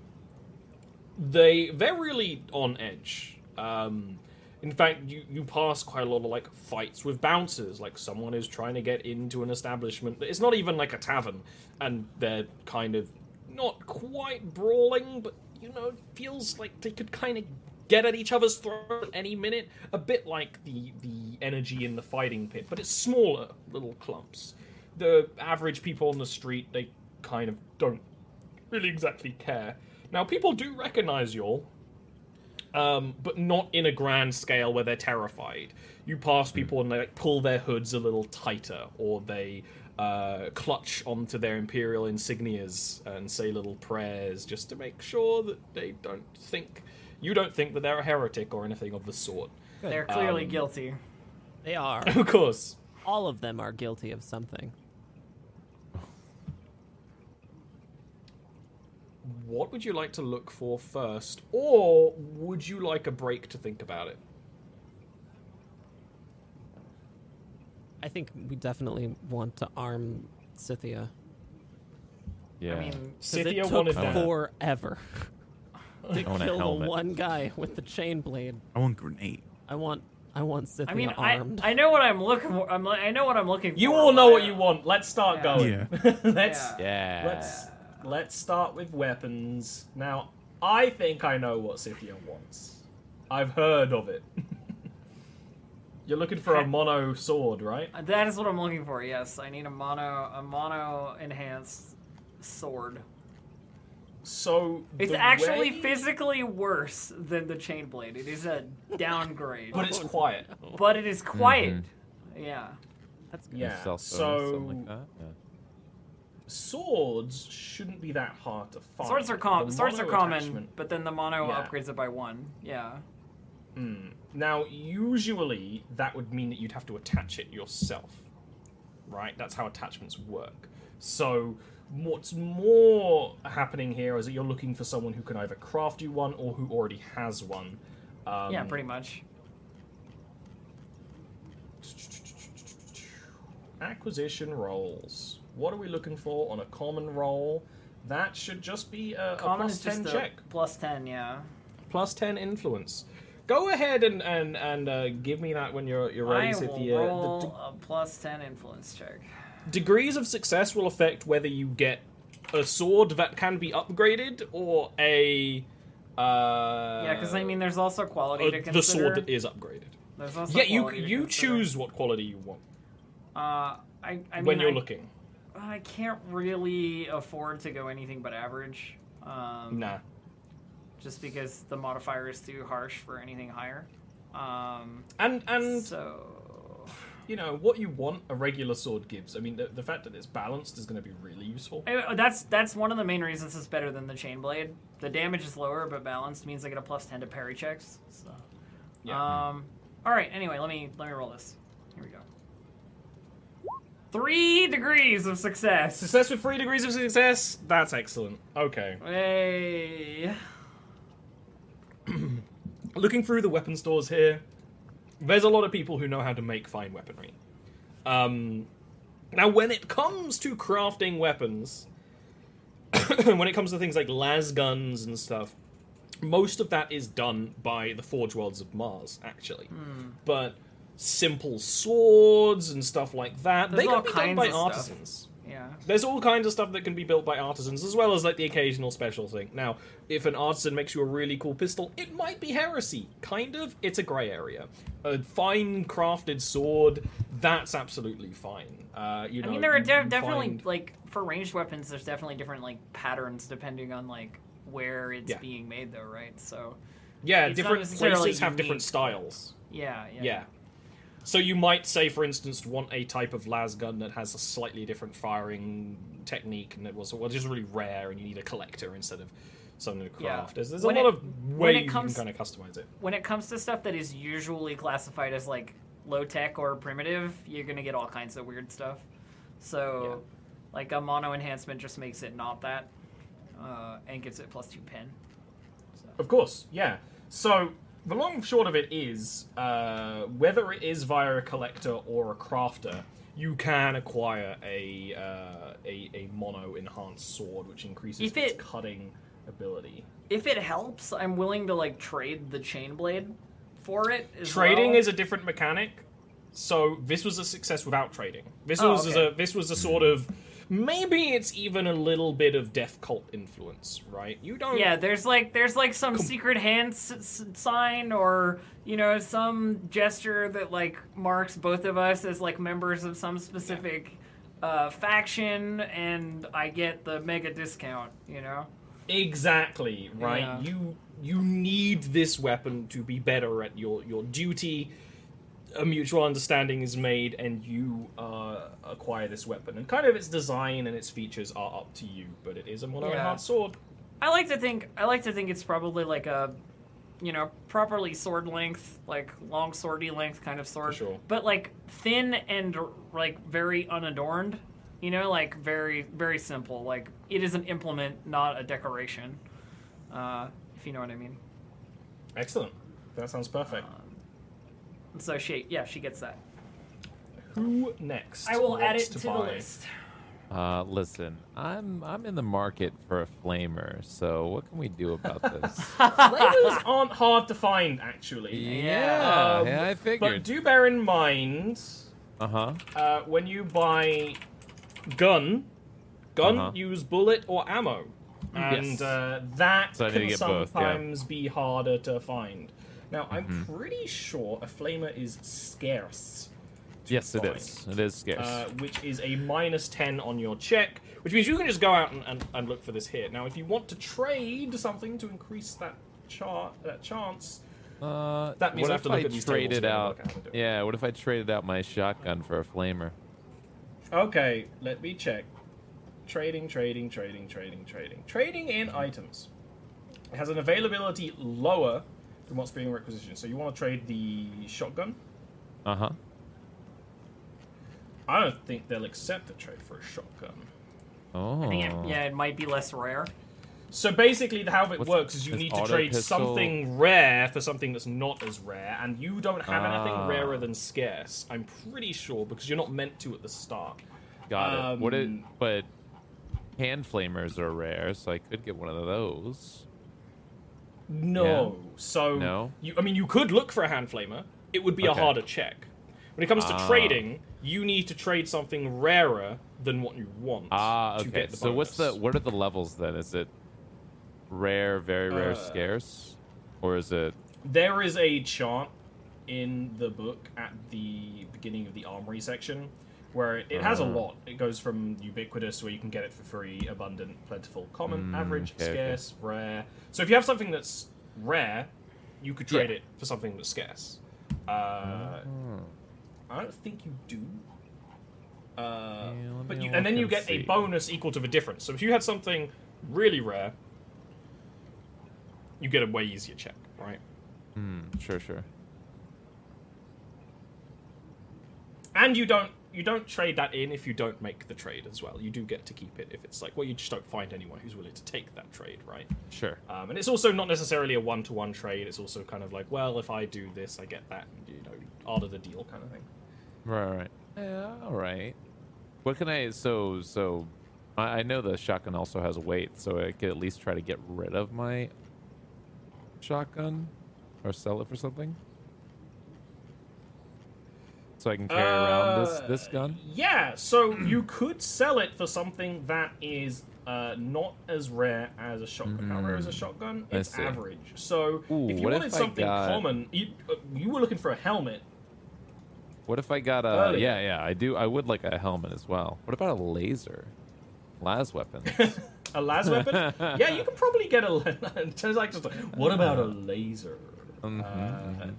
They they're really on edge. Um, in fact, you, you pass quite a lot of like fights with bouncers. Like someone is trying to get into an establishment. It's not even like a tavern, and they're kind of not quite brawling, but you know, feels like they could kind of get at each other's throat any minute. A bit like the the energy in the fighting pit, but it's smaller little clumps. The average people on the street, they kind of don't really exactly care. Now, people do recognize y'all, um, but not in a grand scale where they're terrified. You pass people and they like, pull their hoods a little tighter, or they uh, clutch onto their imperial insignias and say little prayers just to make sure that they don't think you don't think that they're a heretic or anything of the sort. They're clearly Um, guilty. They are. [laughs] Of course. All of them are guilty of something. What would you like to look for first, or would you like a break to think about it? I think we definitely want to arm Scythia. Yeah. I mean, 'Cause Scythia it took wanted that. forever [laughs] to I want a kill the helmet. one guy with the chain blade. I want grenade. I want, I want Scythia I mean, I, armed. I know what I'm looking for. I'm, li- I know what I'm looking for. You all know what you want. Let's start Yeah. going. Yeah. [laughs] let's Yeah. yeah. let's let's start with weapons. Now, I think I know what Scythia wants. I've heard of it. [laughs] You're looking for a mono sword, right? Uh, that is what I'm looking for. Yes, I need a mono, a mono enhanced sword. So It's actually way- physically worse than the chain blade. It is a downgrade, but it's quiet. but it is quiet. Yeah. That's good. Yeah. Self So like that. Yeah. swords shouldn't be that hard to find. Swords are com- swords are common, attachment- but then the mono Yeah. upgrades it by one. Yeah. Mm. Now, usually that would mean that you'd have to attach it yourself, right? That's how attachments work. So, what's more happening here is that you're looking for someone who can either craft you one or who already has one. Um, yeah, pretty much. Acquisition rolls. What are we looking for on a common roll? That should just be a, a Common plus 10 check. plus ten. Yeah. Plus 10 influence. Go ahead and and, and uh, give me that when you're you're ready, I will. The roll de- a plus ten influence check. degrees of success will affect whether you get a sword that can be upgraded or a. Uh, yeah, because I mean, there's also quality uh, to the sword that is upgraded. There's also Yeah, you you consider. choose what quality you want Uh, I, I mean, when you're I, looking. I can't really afford to go anything but average. Um, Nah. Just because the modifier is too harsh for anything higher. Um, And and so you know what you want a regular sword gives. I mean, the, the fact that it's balanced is going to be really useful. Uh, That's that's one of the main reasons it's better than the chain blade. The damage is lower, but balanced means I get a plus ten to parry checks. So, Yeah. um, all right. Anyway, let me let me roll this. Here we go. Three degrees of success. Success with three degrees of success. That's excellent. Okay. Hey. Looking through the weapon stores here, there's a lot of people who know how to make fine weaponry. Um, now, when it comes to crafting weapons, [coughs] when it comes to things like las guns and stuff, most of that is done by the Forge Worlds of Mars, actually. But simple swords and stuff like that, There's they can be done by artisans. stuff. Yeah. There's all kinds of stuff that can be built by artisans, as well as like the occasional special thing. Now, if an artisan makes you a really cool pistol, it might be heresy. Kind of. It's a grey area. A fine crafted sword, that's absolutely fine. Uh, you know, I mean, there are de- definitely find- like for ranged weapons. There's definitely different like patterns depending on like where it's Yeah. being made, though, right? So Yeah, It's different places have unique, different styles. yeah, yeah, Yeah. So you might say, for instance, want a type of las gun that has a slightly different firing technique, and it was well, just really rare, and you need a collector instead of something to Yeah. craft. There's, there's a lot it- of ways comes- you can kind of customize it. When it comes to stuff that is usually classified as like low tech or primitive, you're gonna get all kinds of weird stuff. So, like a mono enhancement just makes it not that, uh, and gives it plus two pen. Of course, yeah. So the long and short of it is, uh, whether it is via a collector or a crafter, you can acquire a uh, a, a mono enhanced sword, which increases If its it- cutting ability. If it helps, I'm willing to like trade the chain blade for it. As Trading well. is a different mechanic. So this was a success without trading. This Oh, was okay. a this was a sort of maybe it's even a little bit of death cult influence, right? You don't Yeah, there's like there's like some secret hand s- s- sign or you know some gesture that like marks both of us as like members of some specific uh, faction, and I get the mega discount. You know. Exactly, right? Yeah. You you need this weapon to be better at your your duty. A mutual understanding is made, and you uh, acquire this weapon. And kind of its design and its features are up to you, but it is a mono Yeah. sword. I like to think I like to think it's probably like a you know properly sword length like long swordy length kind of sword sure. but like thin and like very unadorned you know like very very simple like it is an implement not a decoration uh, if you know what I mean Excellent. That sounds perfect. So she yeah she gets that Who next? I will add it to, the list Uh, listen, I'm I'm in the market for a flamer. So what can we do about this? [laughs] Flamers aren't hard to find, actually. yeah, Um, yeah, I figured. But figured. do bear in mind Uh huh. uh, when you buy gun, gun Uh-huh. use bullet or ammo, and Yes. uh, that So I need to can get both, yeah. sometimes be harder to find. Now, I'm Mhm. pretty sure a flamer is scarce. Yes, it find, is. It is scarce. Uh, which is a minus 10 on your check, which means you can just go out and, and, and look for this here. Now, if you want to trade something to increase that chart, that chance, Uh, that means what I have if to look I at traded out? out how to do it. Yeah, what if I traded out my shotgun for a flamer? Okay, let me check. Trading, trading, trading, trading, trading. Trading in items. It has an availability lower than what's being requisitioned. So you want to trade the shotgun? Uh huh. I don't think they'll accept a trade for a shotgun. Oh. I think it, yeah it might be less rare So basically, how it What's- works is you need to trade pistol- something rare for something that's not as rare, and you don't have anything Ah. rarer than scarce. I'm pretty sure because you're not meant to at the start. Got it. What it? Um, But hand flamers are rare, so I could get one of those. No. Yeah? So No? you I mean you could look for a hand flamer. It would be a harder check. When it comes to Ah. trading, you need to trade something rarer than what you want. Ah, okay. get the So what's the what are the levels then? Is it rare, very rare, Uh, scarce, or is it? There is a chart in the book at the beginning of the armory section where it has a Ah. lot. It goes from ubiquitous, where you can get it for free, abundant, plentiful, common, Mm, average, okay, okay. scarce, rare. So if you have something that's rare, you could trade it for something that's scarce. Uh, Hmm. I don't think you do. Uh, Yeah, let but me you, and then you and get a see. bonus equal to the difference. So if you had something really rare, you get a way easier check, right? Hmm. Sure, sure. And you don't you don't trade that in if you don't make the trade as well. You do get to keep it if it's like well you just don't find anyone who's willing to take that trade, right? Sure. Um, and it's also not necessarily a one to one trade. It's also kind of like well if I do this I get that, you know, out of the deal kind of thing. Right, right. Yeah, all right. What can I? So, so, I, I know the shotgun also has weight, so I could at least try to get rid of my shotgun or sell it for something. So I can carry around this this Uh, gun. Yeah, so you could sell it for something that is uh, not as rare as a shotgun. How rare is a Mhm. shotgun? It's average. So Ooh, if you wanted if something got- common, you, uh, you were looking for a helmet. What if I got a? Earlier. Yeah, yeah. I do. I would like a helmet as well. What about a laser? Las weapons. [laughs] A las weapon? yeah, you can probably get a. [laughs] Like just, what about a laser? [laughs] Mhm, Uh, mhm.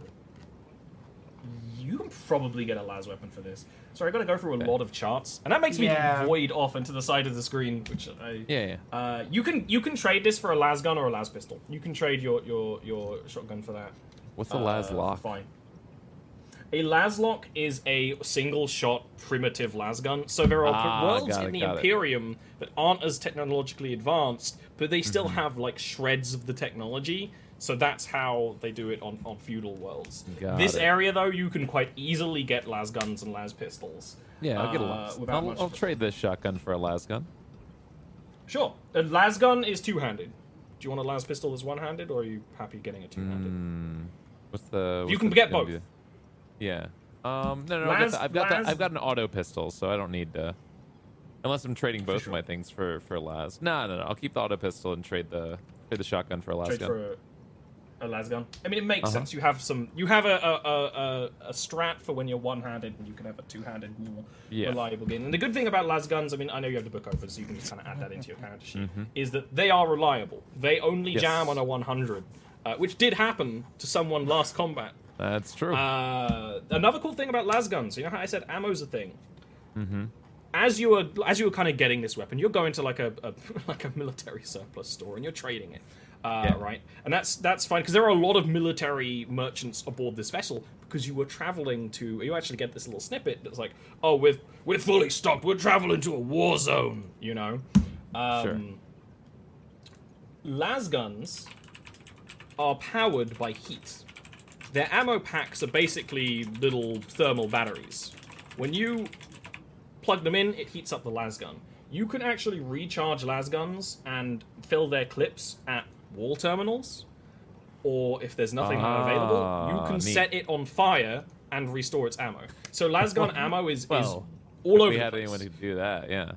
You can probably get a las weapon for this. Sorry, I got to go through a lot of charts, and that makes me Yeah. void off into the side of the screen, which I. Yeah, yeah. Uh, you can you can trade this for a las gun or a las pistol. You can trade your your your shotgun for that. What's the las Uh, lock? Fine. A laslock is a single shot primitive las gun. So there are Ah, worlds got in the got it. Imperium that aren't as technologically advanced, but they still Mm-hmm. have like shreds of the technology. So that's how they do it on, on feudal worlds. Got this it. area though, you can quite easily get las guns and las pistols. Yeah, I'll get a uh, las. I'll, I'll trade this shotgun for a las gun. Sure. A las gun is two handed. Do you want a las pistol that's one handed, or are you happy getting a two handed? Mm, what's the? You can the- get both. be Yeah. Um. No, no. no, I've got, the, I've got the- I've got an auto pistol, so I don't need to. Unless I'm trading both sure. of my things for for las. No, no, no. I'll keep the auto pistol and trade the trade the shotgun for a las trade gun. for a, a las gun. I mean, it makes Uh-huh. sense. You have some. You have a a, a, a strat for when you're one-handed, and you can have a two-handed, more Yeah. reliable gun. And the good thing about lasguns, I mean, I know you have the book open, so you can just kind of add that into your character sheet, Mhm. is that they are reliable. They only Yes. jam on a 100, uh, which did happen to someone last combat. That's true. Uh, another cool thing about lasguns, you know how I said ammo's a thing. mm-hmm. As you were as you were kind of getting this weapon, you're going to like a, a [laughs] like a military surplus store and you're trading it, uh, Yeah. right? And that's that's fine because there are a lot of military merchants aboard this vessel because you were traveling to. You actually get this little snippet that's like, oh, we're we're fully stocked. We're traveling to a war zone. You know, um, Sure. Las guns are powered by heat. Their ammo packs are basically little thermal batteries. When you plug them in, it heats up the las gun. You can actually recharge las guns and fill their clips at wall terminals, or if there's nothing available, you Ah, can neat. set it on fire and restore its ammo. So las gun [laughs] ammo is, is Well, all if over we the had anyone who could do that, yeah.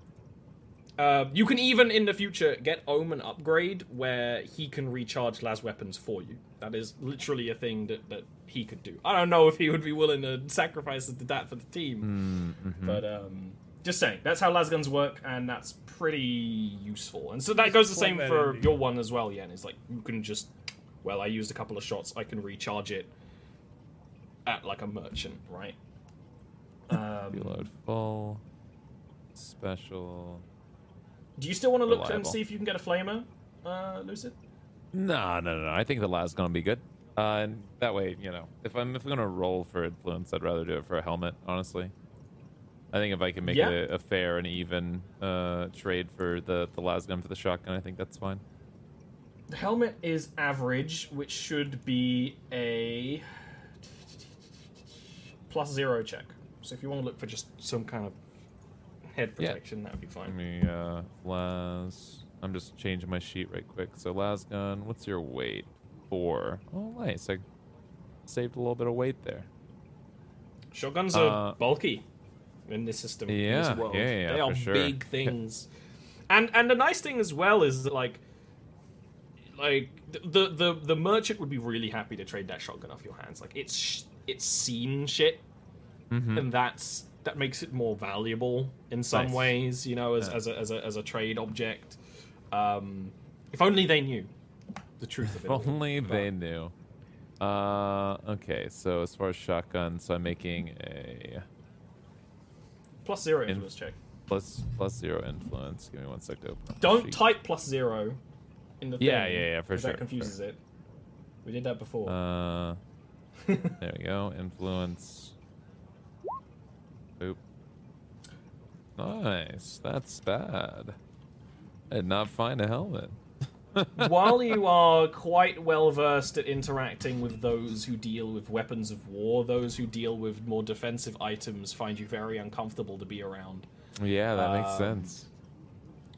Uh, you can even in the future get Ohm an upgrade where he can recharge las weapons for you. That is literally a thing that, that he could do. I don't know if he would be willing to sacrifice that for the team, Mm-hmm. but um, just saying that's how lasguns work, and that's pretty useful. And so that goes the same for in, your one as well, Yen. It's like you can just, well, I used a couple of shots, I can recharge it at like a merchant, right? Um, Reload full. Special. do you still want to look and see if you can get a flamer, uh, Lucid? No, no, no. no. I think the las gonna be good. Uh, and that way, you know, if I'm if I'm gonna roll for influence, I'd rather do it for a helmet. Honestly, I think if I can make Yeah. it a, a fair and even uh, trade for the the las gun for the shotgun, I think that's fine. The helmet is average, which should be a plus zero check. So if you want to look for just some kind of head Yeah. protection, that would be Let fine. me uh, las. I'm just changing my sheet right quick. So lasgun, what's your weight? Four. Oh, nice. I saved a little bit of weight there. Shotguns are Uh, bulky in this system. in Yeah, this world. yeah, yeah, they are sure. big things. and and the nice thing as well is that like like the the the merchant would be really happy to trade that shotgun off your hands. Like it's sh- it's seen shit, Mhm. and that's that makes it more valuable in some Nice. ways. You know, as Yeah. as a, as a as a trade object. Um, if only they knew the truth of it. If only But- they knew. Uh, okay. So as far as shotguns, so I'm making a plus zero In- influence check. plus plus zero influence. Give me one sec to open. up Don't type plus zero in the Yeah, thing, yeah, yeah, for 'cause sure, That confuses it. We did that before. Uh, [laughs] there we go. Influence. Boop. Nice. That's bad. I did not find a helmet. While you are quite well versed at interacting with those who deal with weapons of war, those who deal with more defensive items find you very uncomfortable to be around. Yeah, that makes Um, sense.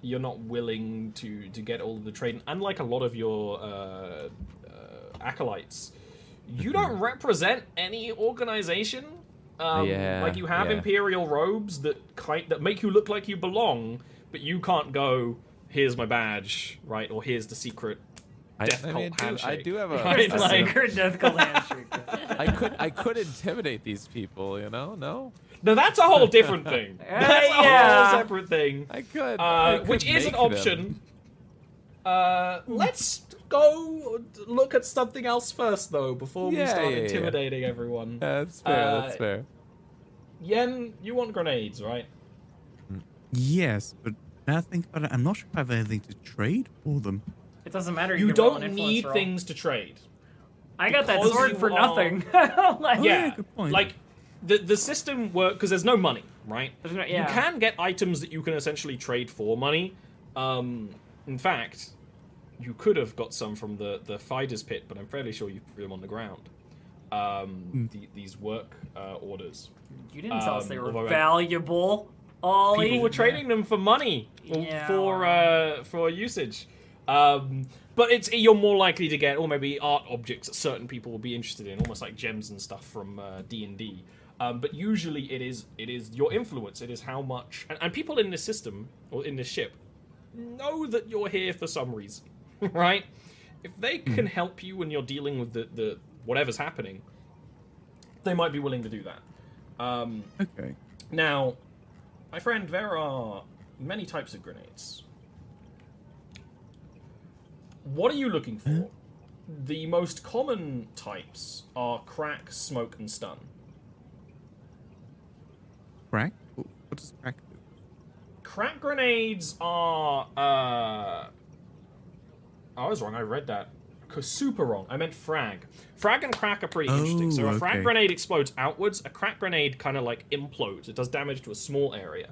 You're not willing to to get all of the trade. Unlike a lot of your uh, uh, acolytes, you Mm-hmm. don't represent any organization. Um, Yeah, like you have yeah. imperial robes that kind that make you look like you belong, but you can't go. Here's my badge, right? Or here's the secret I, death I cult mean, I do, [laughs] I do have a. Right, a- like- Secret death cult [laughs] handshake. I could I could intimidate these people, you know? No, No, that's a whole different thing. [laughs] That's a yeah. whole separate thing. I could. I Uh, could which is an option. Uh, let's go look at something else first, though, before we start yeah, yeah. intimidating everyone. That's fair. Uh, that's fair. Yen, you want grenades, right? Yes, but now I think about it, I'm not sure if I have anything to trade for them. It doesn't matter. You can roll don't need roll. things to trade. I got that sword for are- nothing. [laughs] like, Oh, yeah, good point. like the the system work because there's no money, right? There's no- You can get items that you can essentially trade for money. Um, in fact, you could have got some from the the fighters pit, but I'm fairly sure you threw them on the ground. Um, the, these work uh, orders. you didn't tell us they Um, were although I- valuable. Ollie. People were trading them for money Yeah. for uh, for usage. Um, but it's you're more likely to get, or maybe art objects that certain people will be interested in, almost like gems and stuff from uh, D and D. Um, but usually it is it is your influence. It is how much, and, and people in this system or in this ship know that you're here for some reason, [laughs] right? If they can help you when you're dealing with the, the whatever's happening, they might be willing to do that. Um, Okay. now, my friend, there are many types of grenades. What are you looking for? The most common types are crack, smoke, and stun. Crack? What what does crack do? Crack grenades are. Uh... I was wrong. I read that. C- Super wrong. I meant frag. Frag and crack are pretty interesting. So Oh, a frag grenade explodes outwards. A crack grenade kind of like implodes. It does damage to a small area.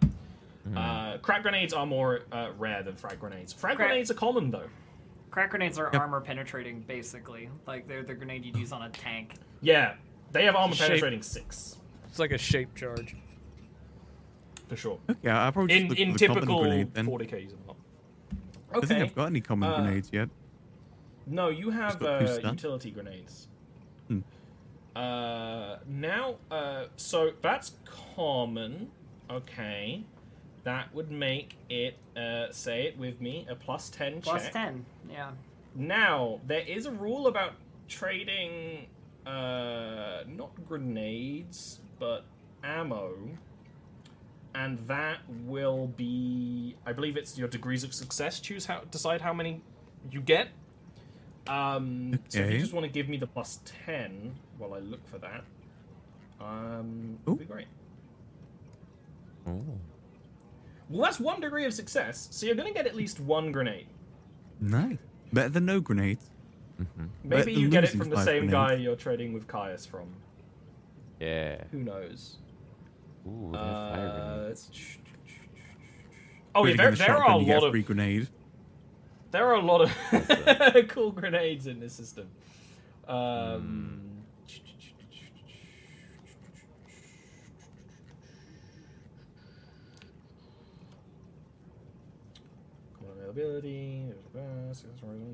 Uh, crack grenades are more uh, rare than frag grenades. Frag Crack- grenades are common though. Crack grenades are armor penetrating, basically. Like they're the grenade you'd use on a tank. Yeah, they have armor Shape- penetrating six It's like a shape charge. for sure. Yeah, I'll probably just In look in the common typical grenade 40k use them a lot. I don't think Okay. I've got any common Uh, grenades yet. No, you have uh, utility grenades. Hmm. Uh, now, uh, so that's common. Okay, that would make it. Uh, say it with me. A plus ten Plus check. ten. Yeah. Now, there is a rule about trading, uh, not grenades, but ammo. And that will be, I believe it's your degrees of success. Choose how, decide how many you get. Um, So if you just want to give me the plus 10 while I look for that, um, Ooh. would be great. Ooh. Well, that's one degree of success, so you're going to get at least one grenade. Nice. Better than no grenades. Mhm. Maybe Better you get it from the five same guy you're trading with Caius from. Yeah. Who knows? Ooh, they're fire Uh, oh yeah, there, in a there are a shotgun, you get lot of free grenade. There are a lot of [laughs] cool grenades in this system. Um, Common availability.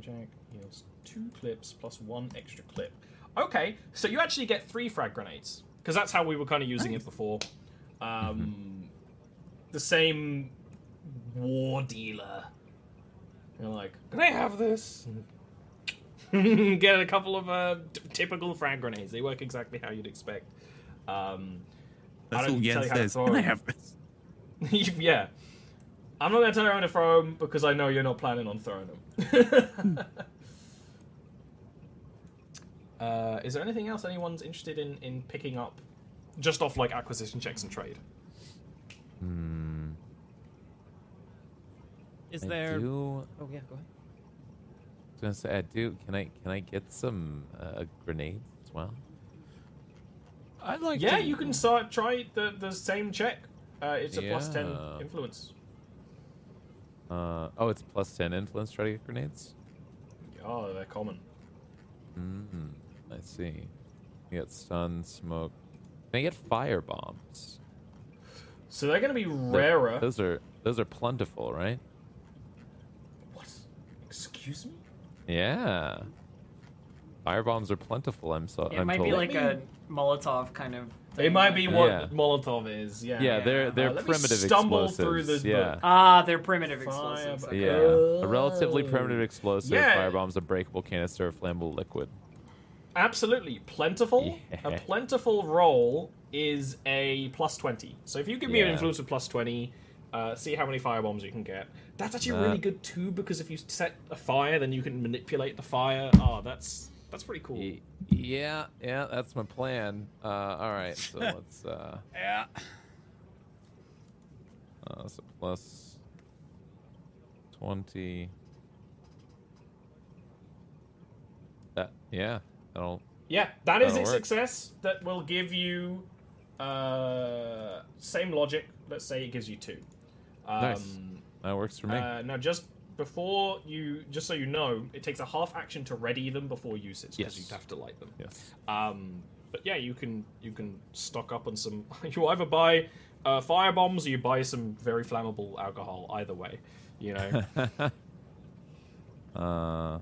Check yields two clips plus one extra clip. Okay, so you actually get three frag grenades because that's how we were kind of using it before. Um, The same war dealer. You're like, can I have this? [laughs] Get a couple of uh, t- typical frag grenades. They work exactly how you'd expect. Um, That's I don't all tell Yen you how to says. throw Can I them. have this? [laughs] yeah. I'm not going to tell you how to throw them because I know you're not planning on throwing them. [laughs] uh, is there anything else anyone's interested in, in picking up just off like acquisition checks and trade? Hmm. Is I there? do. Oh yeah, go ahead. I was gonna say, I do. Can I? Can I get some uh, grenades as well? I'd like yeah, to. you can start try the, the same check. Uh, it's a plus 10 influence. Uh, oh, it's plus ten influence. Try to get grenades. Oh, they're common. Mm, I see. You get stun, smoke. Can I get fire bombs? So they're going to be Th- rarer. Those are those are plentiful, right? What? Excuse me? Yeah. Fire bombs are plentiful. I'm so. It I'm might told. be like a Molotov kind of. They thing, might be what Yeah. Molotov is. Yeah. Yeah, they're they're Uh, let me primitive stumble explosives. through this yeah. book. Ah, they're primitive Fire explosives. okay. Yeah, a relatively primitive explosive. Yeah. Firebomb's a breakable canister of flammable liquid. Absolutely. Plentiful. A plentiful roll is a plus 20. So if you give me an influence of plus 20, Uh, see how many fire bombs you can get. That's actually Nah. really good too because if you set a fire, then you can manipulate the fire. Oh, that's that's pretty cool. Yeah, yeah, that's my plan. Uh, all right, so [laughs] let's. Uh, Yeah. uh, so plus twenty. That yeah, that'll Yeah, that is a work. success. That will give you uh, same logic. Let's say it gives you two. Um, Nice. that works for me. Uh, now, just before you, just so you know, it takes a half action to ready them before usage because Yes. you'd have to light them. yes. Um, but yeah, you can you can stock up on some. [laughs] You either buy uh, fire bombs or you buy some very flammable alcohol. Either way, you know. [laughs] Uh,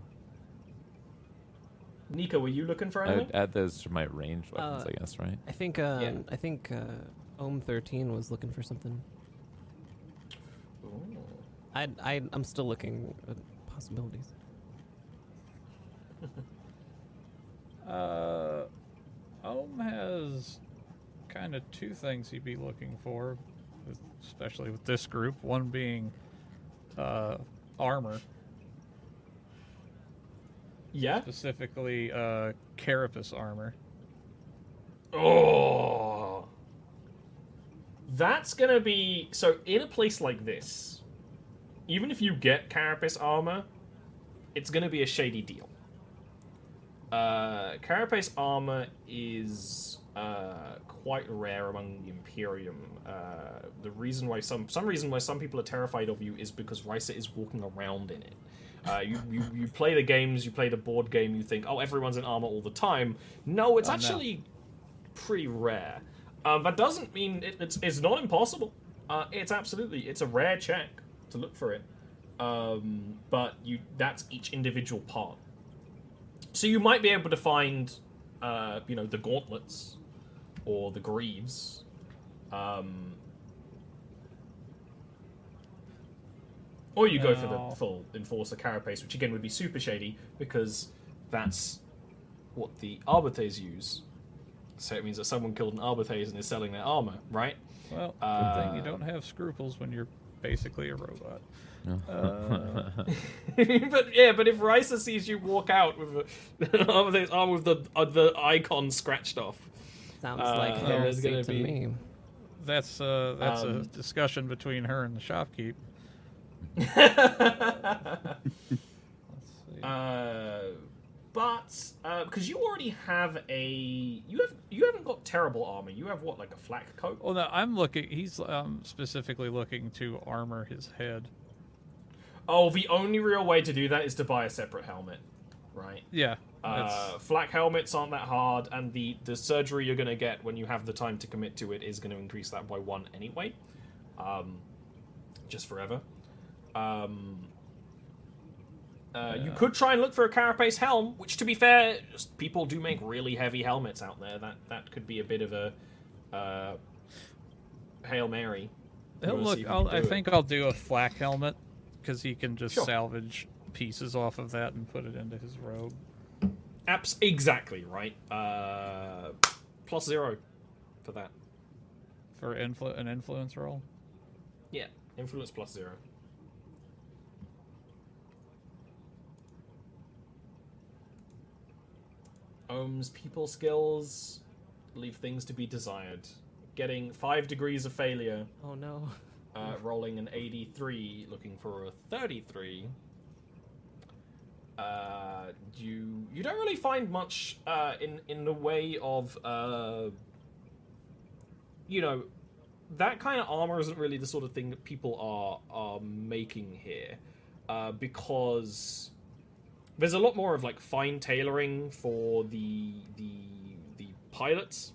Nika, were you looking for I anything? would add those to my ranged weapons, Uh, I guess, right? I think um, Yeah. I think uh, Ohm thirteen was looking for something. Ooh. I I I'm still looking at possibilities. [laughs] Uh, Ohm has kind of two things he'd be looking for, especially with this group. One being uh, armor, Yeah. specifically uh, carapace armor. Oh. That's gonna be so in a place like this, even if you get carapace armor, it's gonna be a shady deal. Uh, carapace armor is uh, quite rare among the Imperium. Uh, the reason why some some reason why some people are terrified of you is because Risa is walking around in it. Uh, you, you you play the games, you play the board game, you think, oh, everyone's in armor all the time. No, it's Oh, no. actually pretty rare. Um, that doesn't mean it, it's it's not impossible. Uh, it's absolutely it's a rare check to look for it. Um, but you that's each individual part. So you might be able to find, uh, you know, the gauntlets or the greaves. Um, or you go for the full enforcer carapace, which again would be super shady because that's what the arbitres use. So it means that someone killed an arbitres and is selling their armor, right? Well, Uh, thing you don't have scruples when you're basically a robot. [laughs] but yeah, but if Risa sees you walk out with a, an arbitrate's arm with the uh, the icon scratched off, Sounds Uh, like there's heresy gonna be- me. That's uh, that's a Um, discussion between her and the shopkeep. [laughs] Let's see. Uh, but because you already have a you have you haven't got terrible armor. You have what like a flak coat? Well, no, I'm looking. He's um, specifically looking to armor his head. Oh, the only real way to do that is to buy a separate helmet, right? Yeah, Uh, flak helmets aren't that hard, and the the surgery you're gonna get when you have the time to commit to it is gonna increase that by one anyway, um, just forever. Um, uh, You could try and look for a carapace helm, which, to be fair, just- people do make really heavy helmets out there. That that could be a bit of a uh, hail mary. We'll look. I it. think I'll do a flak helmet because he can just Sure. salvage pieces off of that and put it into his robe. Apps exactly right. Uh, plus zero for that. for influ- an influence roll. Yeah, influence plus zero. Ohm's people skills leave things to be desired. Getting five degrees of failure, Oh no. uh, rolling an 83, looking for a 33. Uh, you you don't really find much uh, in in the way of uh, you know that kind of armor isn't really the sort of thing that people are are making here, uh, because there's a lot more of like fine tailoring for the the the pilots,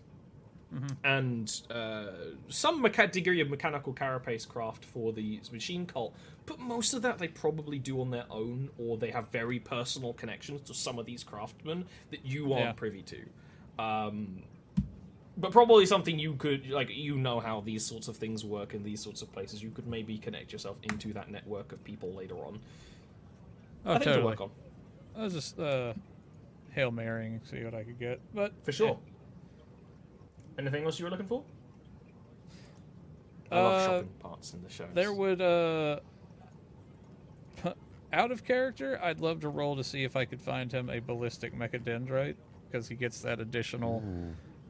and uh, some mecha- degree of mechanical carapace craft for the machine cult. But most of that they probably do on their own, or they have very personal connections to some of these craftsmen that you aren't Yeah. privy to. Um, but probably something you could like you know how these sorts of things work in these sorts of places you could maybe connect yourself into that network of people later on Oh, i think to work on I was just uh, hail marrying, see what I could get. But for sure anything else you were looking for i Uh, love shopping parts in the shows. There would uh [laughs] out of character, I'd love to roll to see if I could find him a ballistic mechadendrite because he gets that additional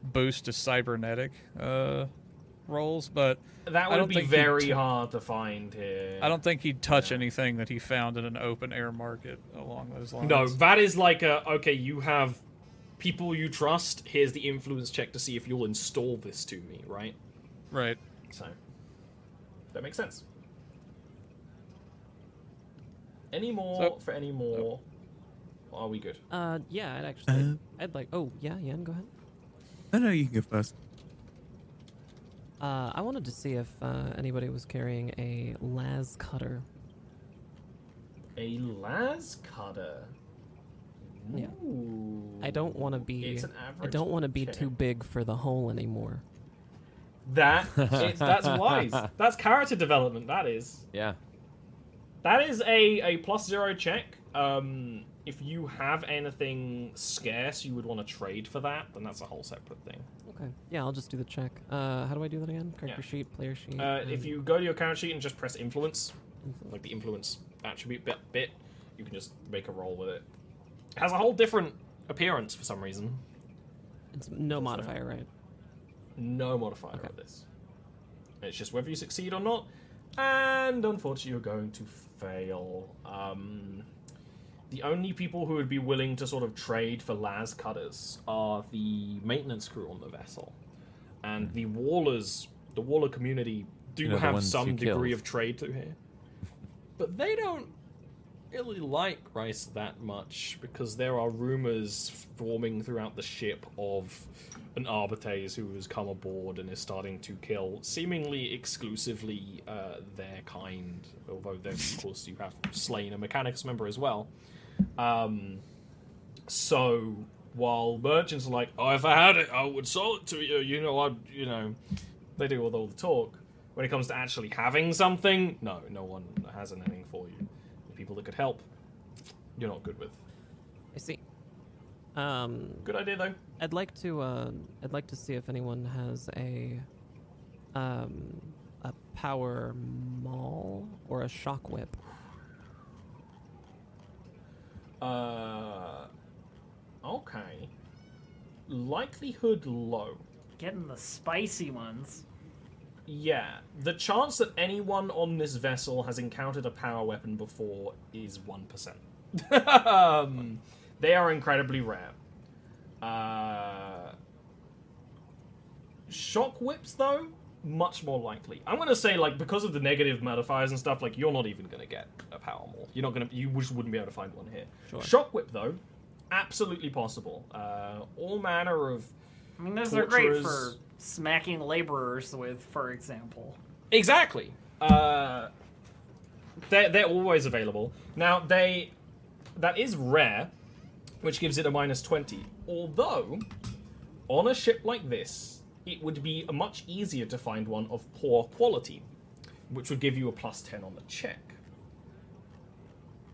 boost to cybernetic uh rolls, but that I would don't be think very t- hard to find here. I don't think he'd touch anything that he found in an open air market along those lines. No, that is like a okay. You have people you trust. Here's the influence check to see if you'll install this to me, right? Right. So that makes sense. Any more So- for any more? Or Are we good? Uh, yeah, I'd actually, Uh, I'd like. Oh, yeah, Yen, go ahead. No, no, you can go first. Uh, I wanted to see if uh, anybody was carrying a las cutter. A las cutter. Yeah. I don't want to be. It's an I don't want to be check. too big for the hole anymore. That [laughs] it's, that's wise. That's character development. That is. Yeah. That is a, a plus zero check. Um, if you have anything scarce you would want to trade for that, then that's a whole separate thing. Okay. Yeah, I'll just do the check. Uh, how do I do that again? Character Yeah. sheet, player sheet. Uh, if you go to your character sheet and just press influence, like the influence attribute bit, bit, you can just make a roll with it. It has a whole different appearance for some reason. It's no modifier, right? No modifier Okay. on this. It's just whether you succeed or not. And unfortunately, you're going to fail. Um, the only people who would be willing to sort of trade for las cutters are the maintenance crew on the vessel, and the wallers. The waller community do You know, have some degree killed. of trade to here, but they don't really like Risa that much because there are rumors forming throughout the ship of an Arbites who has come aboard and is starting to kill seemingly exclusively uh, their kind. Although, then, of course, you have slain a Mechanicus member as well. Um, so while merchants are like, "Oh, if I had it, I would sell it to you," you know, I, you know, they do all the talk. When it comes to actually having something, no, no one has anything for you. The people that could help, you're not good with. I see. Um, Good idea though. I'd like to. Uh, I'd like to see if anyone has a, um, a power maul or a shock whip. Uh, okay. Likelihood low. Getting the spicy ones. Yeah, the chance that anyone on this vessel has encountered a power weapon before is 1%. [laughs] um, they are incredibly rare. Uh, shock whips, though, much more likely. I'm going to say, like, because of the negative modifiers and stuff, like, you're not even going to get a power maul. You're not going to, you just wouldn't be able to find one here. Sure. Shock whip, though, absolutely possible. Uh, all manner of. I mean, those are great for smacking laborers with, for example. Exactly. Uh, they're they're always available. Now they that is rare, which gives it a minus twenty. Although on a ship like this, it would be much easier to find one of poor quality, which would give you a plus ten on the check.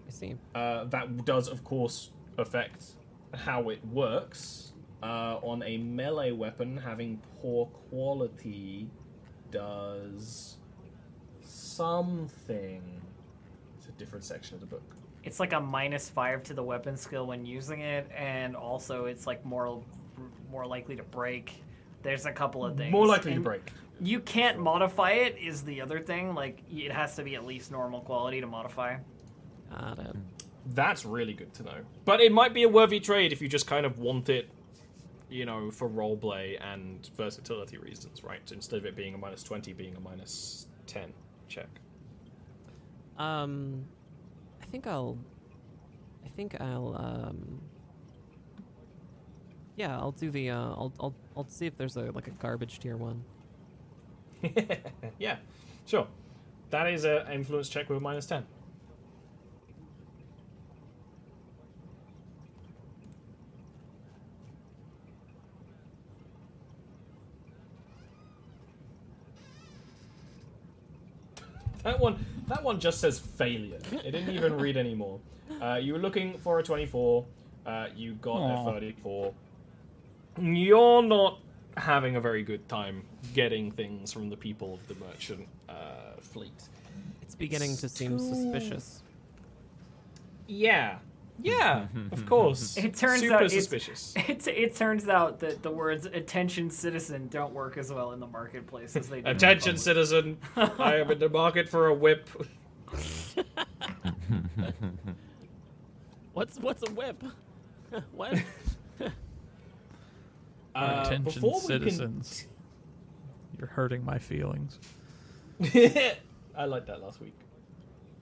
I see. Uh, that does, of course, affect how it works. Uh, on a melee weapon, having poor quality does something. It's a different section of the book. It's like a minus five to the weapon skill when using it, and also it's like more more likely to break. There's a couple of things. More likely to break. You can't modify it. Is the other thing like it has to be at least normal quality to modify. Got it. That's really good to know. But it might be a worthy trade if you just kind of want it, you know, for roleplay and versatility reasons, right? Instead of it being a minus 20, being a minus 10 check. Um, I think I'll. I think I'll. Um. Yeah, I'll do the. Uh, I'll. I'll. I'll see if there's a like a garbage tier one. [laughs] yeah, sure. That is a influence check with a minus 10. [laughs] That one, that one just says failure. It didn't even read anymore. [laughs] Uh, you were looking for a 24. Uh, you got Aw. a 34. You're not having a very good time getting things from the people of the merchant uh, fleet. It's beginning to seem Still- suspicious. Yeah, yeah, of [laughs] course. It turns super out it's- suspicious. [laughs] It, it turns out that the words "attention citizen" don't work as well in the marketplace as they do. in the Attention, citizen! [laughs] I am in the market for a whip. What's what's a whip? what? Uh, Attention, before we can- citizens. You're hurting my feelings. [laughs] I liked that last week.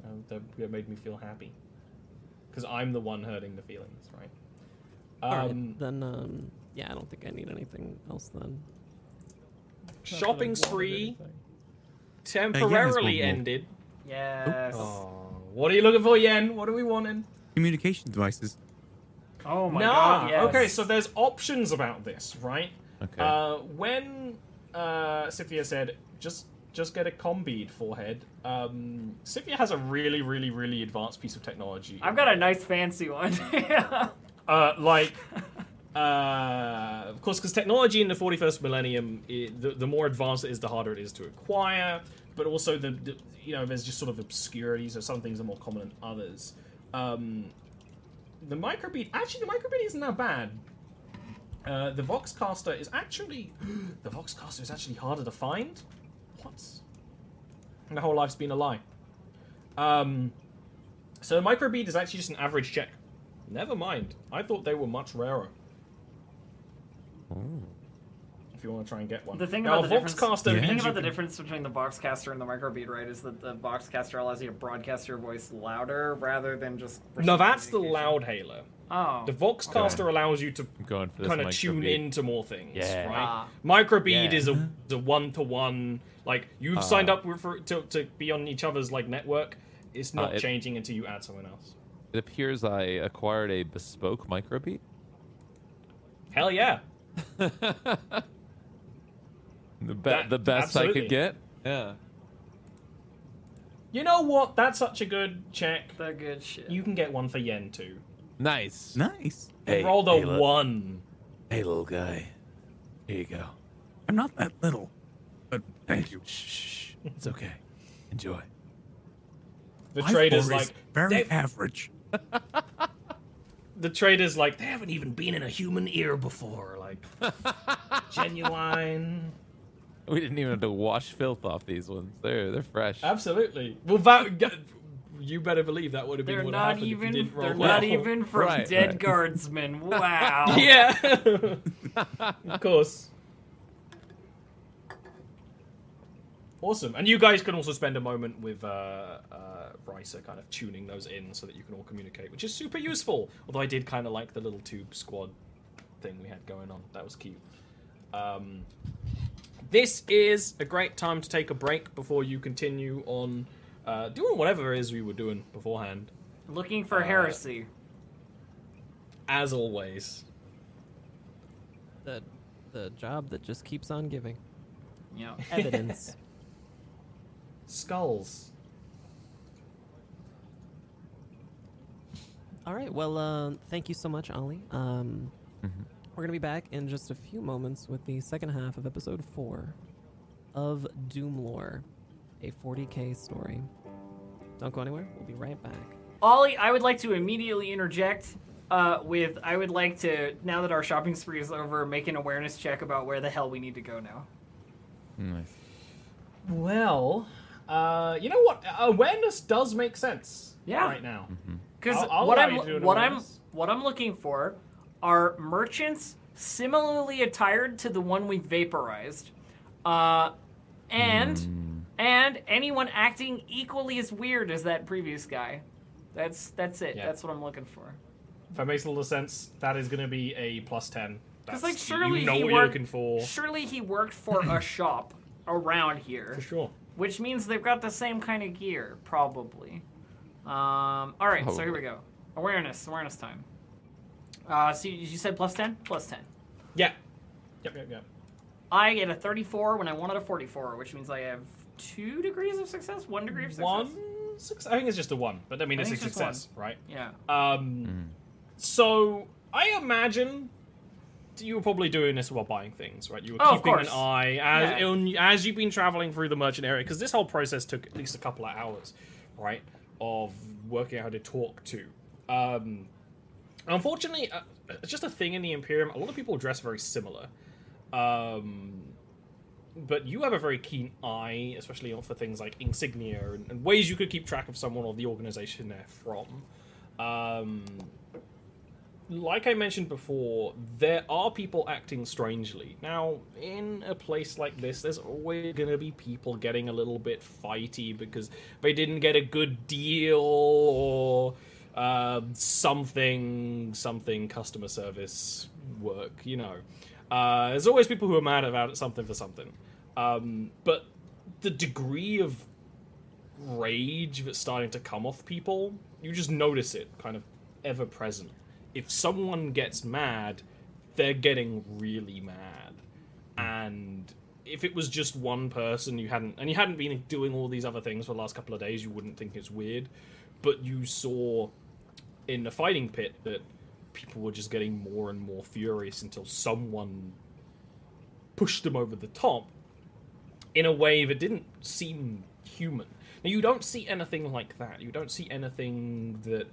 Um, that, that made me feel happy. Because I'm the one hurting the feelings, right? All right, Um, then um, yeah, I don't think I need anything else then. shopping Not that I wanted spree temporarily one more. ended. Yes. Oh, what are you looking for, Yen? What are we wanting? Communication devices. Oh my nah. god. Yes. Okay, so there's options about this, right? Okay. Uh, when uh, Scythia said just just get a combead forehead, um, Scythia has a really, really, really advanced piece of technology. I've got a nice fancy one. [laughs] Uh, like, uh, of course, because technology in the 41st millennium, i the, the more advanced it is, the harder it is to acquire. But also, the, the you know, there's just sort of obscurity, so some things are more common than others. Um, the microbead, actually, the microbead isn't that bad. Uh, the Voxcaster is actually, [gasps] the Voxcaster is actually harder to find. What? My whole life's been a lie. Um, so the microbead is actually just an average check. Never mind. I thought they were much rarer. If you want to try and get one. The thing now, about the difference, Voxcaster the thing about the can- difference between the Voxcaster and the Microbead, right, is that the Voxcaster allows you to broadcast your voice louder rather than just. No, that's the communication. loud hailer. Oh. The Voxcaster allows you to I'm going for this kind of tune microbead. into more things, Yeah. right? Ah. Microbead Yeah. is a a one to one. Like you've Ah. signed up for, to to be on each other's like network. It's not Uh, it- changing until you add someone else. It appears I acquired a bespoke microbead. Hell yeah! [laughs] The, be- That- the best I could get. Yeah. You know what? That's such a good check. The good shit. You can get one for Yen too. Nice. Nice. Hey, Roll the hey, look. one. Hey, little guy. Here you go. I'm not that little, but thank you. Shh, shh, shh. It's okay. Enjoy. The My trader's is like very "They- average. [laughs] the trader's like they haven't even been in a human ear before. Like [laughs] genuine. [laughs] We didn't even have to wash filth off these ones. They're they're fresh. Absolutely. Well, that you better believe that would have been They're what not happened if even. you didn't roll They're well. not even from Right, dead right. guardsmen. [laughs] Wow. Yeah. [laughs] of course. Awesome. And you guys can also spend a moment with uh, uh, Risa kind of tuning those in so that you can all communicate, which is super useful. Although I did kind of like the little tube squad thing we had going on. That was cute. Um, this is a great time to take a break before you continue on uh, doing whatever it is we were doing beforehand. Looking for Uh, heresy. As always. The the job that just keeps on giving Yeah. [laughs] evidence. Skulls. All right. Well, uh, thank you so much, Ollie. Um, Mhm. We're gonna be back in just a few moments with the second half of episode four of Doomlore, a 40k story. Don't go anywhere. We'll be right back. Ollie, I would like to immediately interject uh, with I would like to, now that our shopping spree is over, make an awareness check about where the hell we need to go now. Nice. Well, uh, you know what? Awareness does make sense. Yeah. Right now. Because I'll- I'll what I'm you to do an what I'm what I'm looking for are merchants similarly attired to the one we vaporized, uh, and and anyone acting equally as weird as that previous guy. That's that's it. Yeah. That's what I'm looking for. If that makes a little sense, that is going to be a plus ten. Because like surely you know he what worked, you're looking for Surely he worked for [clears throat] a shop around here. for sure. Which means they've got the same kind of gear, probably. Um, all right, so here we go. Awareness, awareness time. Uh, so you, you said plus 10? Plus 10. Yeah. Yep. Yep. Yep. I get a 34 when I wanted a 44, which means I have two degrees of success? One degree of success? One. Six, I think it's just a one, but I mean I it's a it's success, right? Yeah. Um. So I imagine you were probably doing this while buying things, right? You were Oh, keeping an eye as Yeah. as you've been traveling through the merchant area, because this whole process took at least a couple of hours, right? Of working out how to talk to. Um, unfortunately, uh, it's just a thing in the Imperium. A lot of people dress very similar. Um, but you have a very keen eye, especially for things like insignia and, and ways you could keep track of someone or the organization they're from. Um, like I mentioned before, there are people acting strangely. Now, in a place like this, there's always going to be people getting a little bit fighty because they didn't get a good deal or uh, something, something customer service work, you know. Uh, there's always people who are mad about something for something. Um, but the degree of rage that's starting to come off people, you just notice it kind of ever present. If someone gets mad, they're getting really mad. And if it was just one person you hadn't and you hadn't been doing all these other things for the last couple of days, you wouldn't think it's weird. But you saw in the fighting pit that people were just getting more and more furious until someone pushed them over the top in a way that didn't seem human. Now, you don't see anything like that. You don't see anything that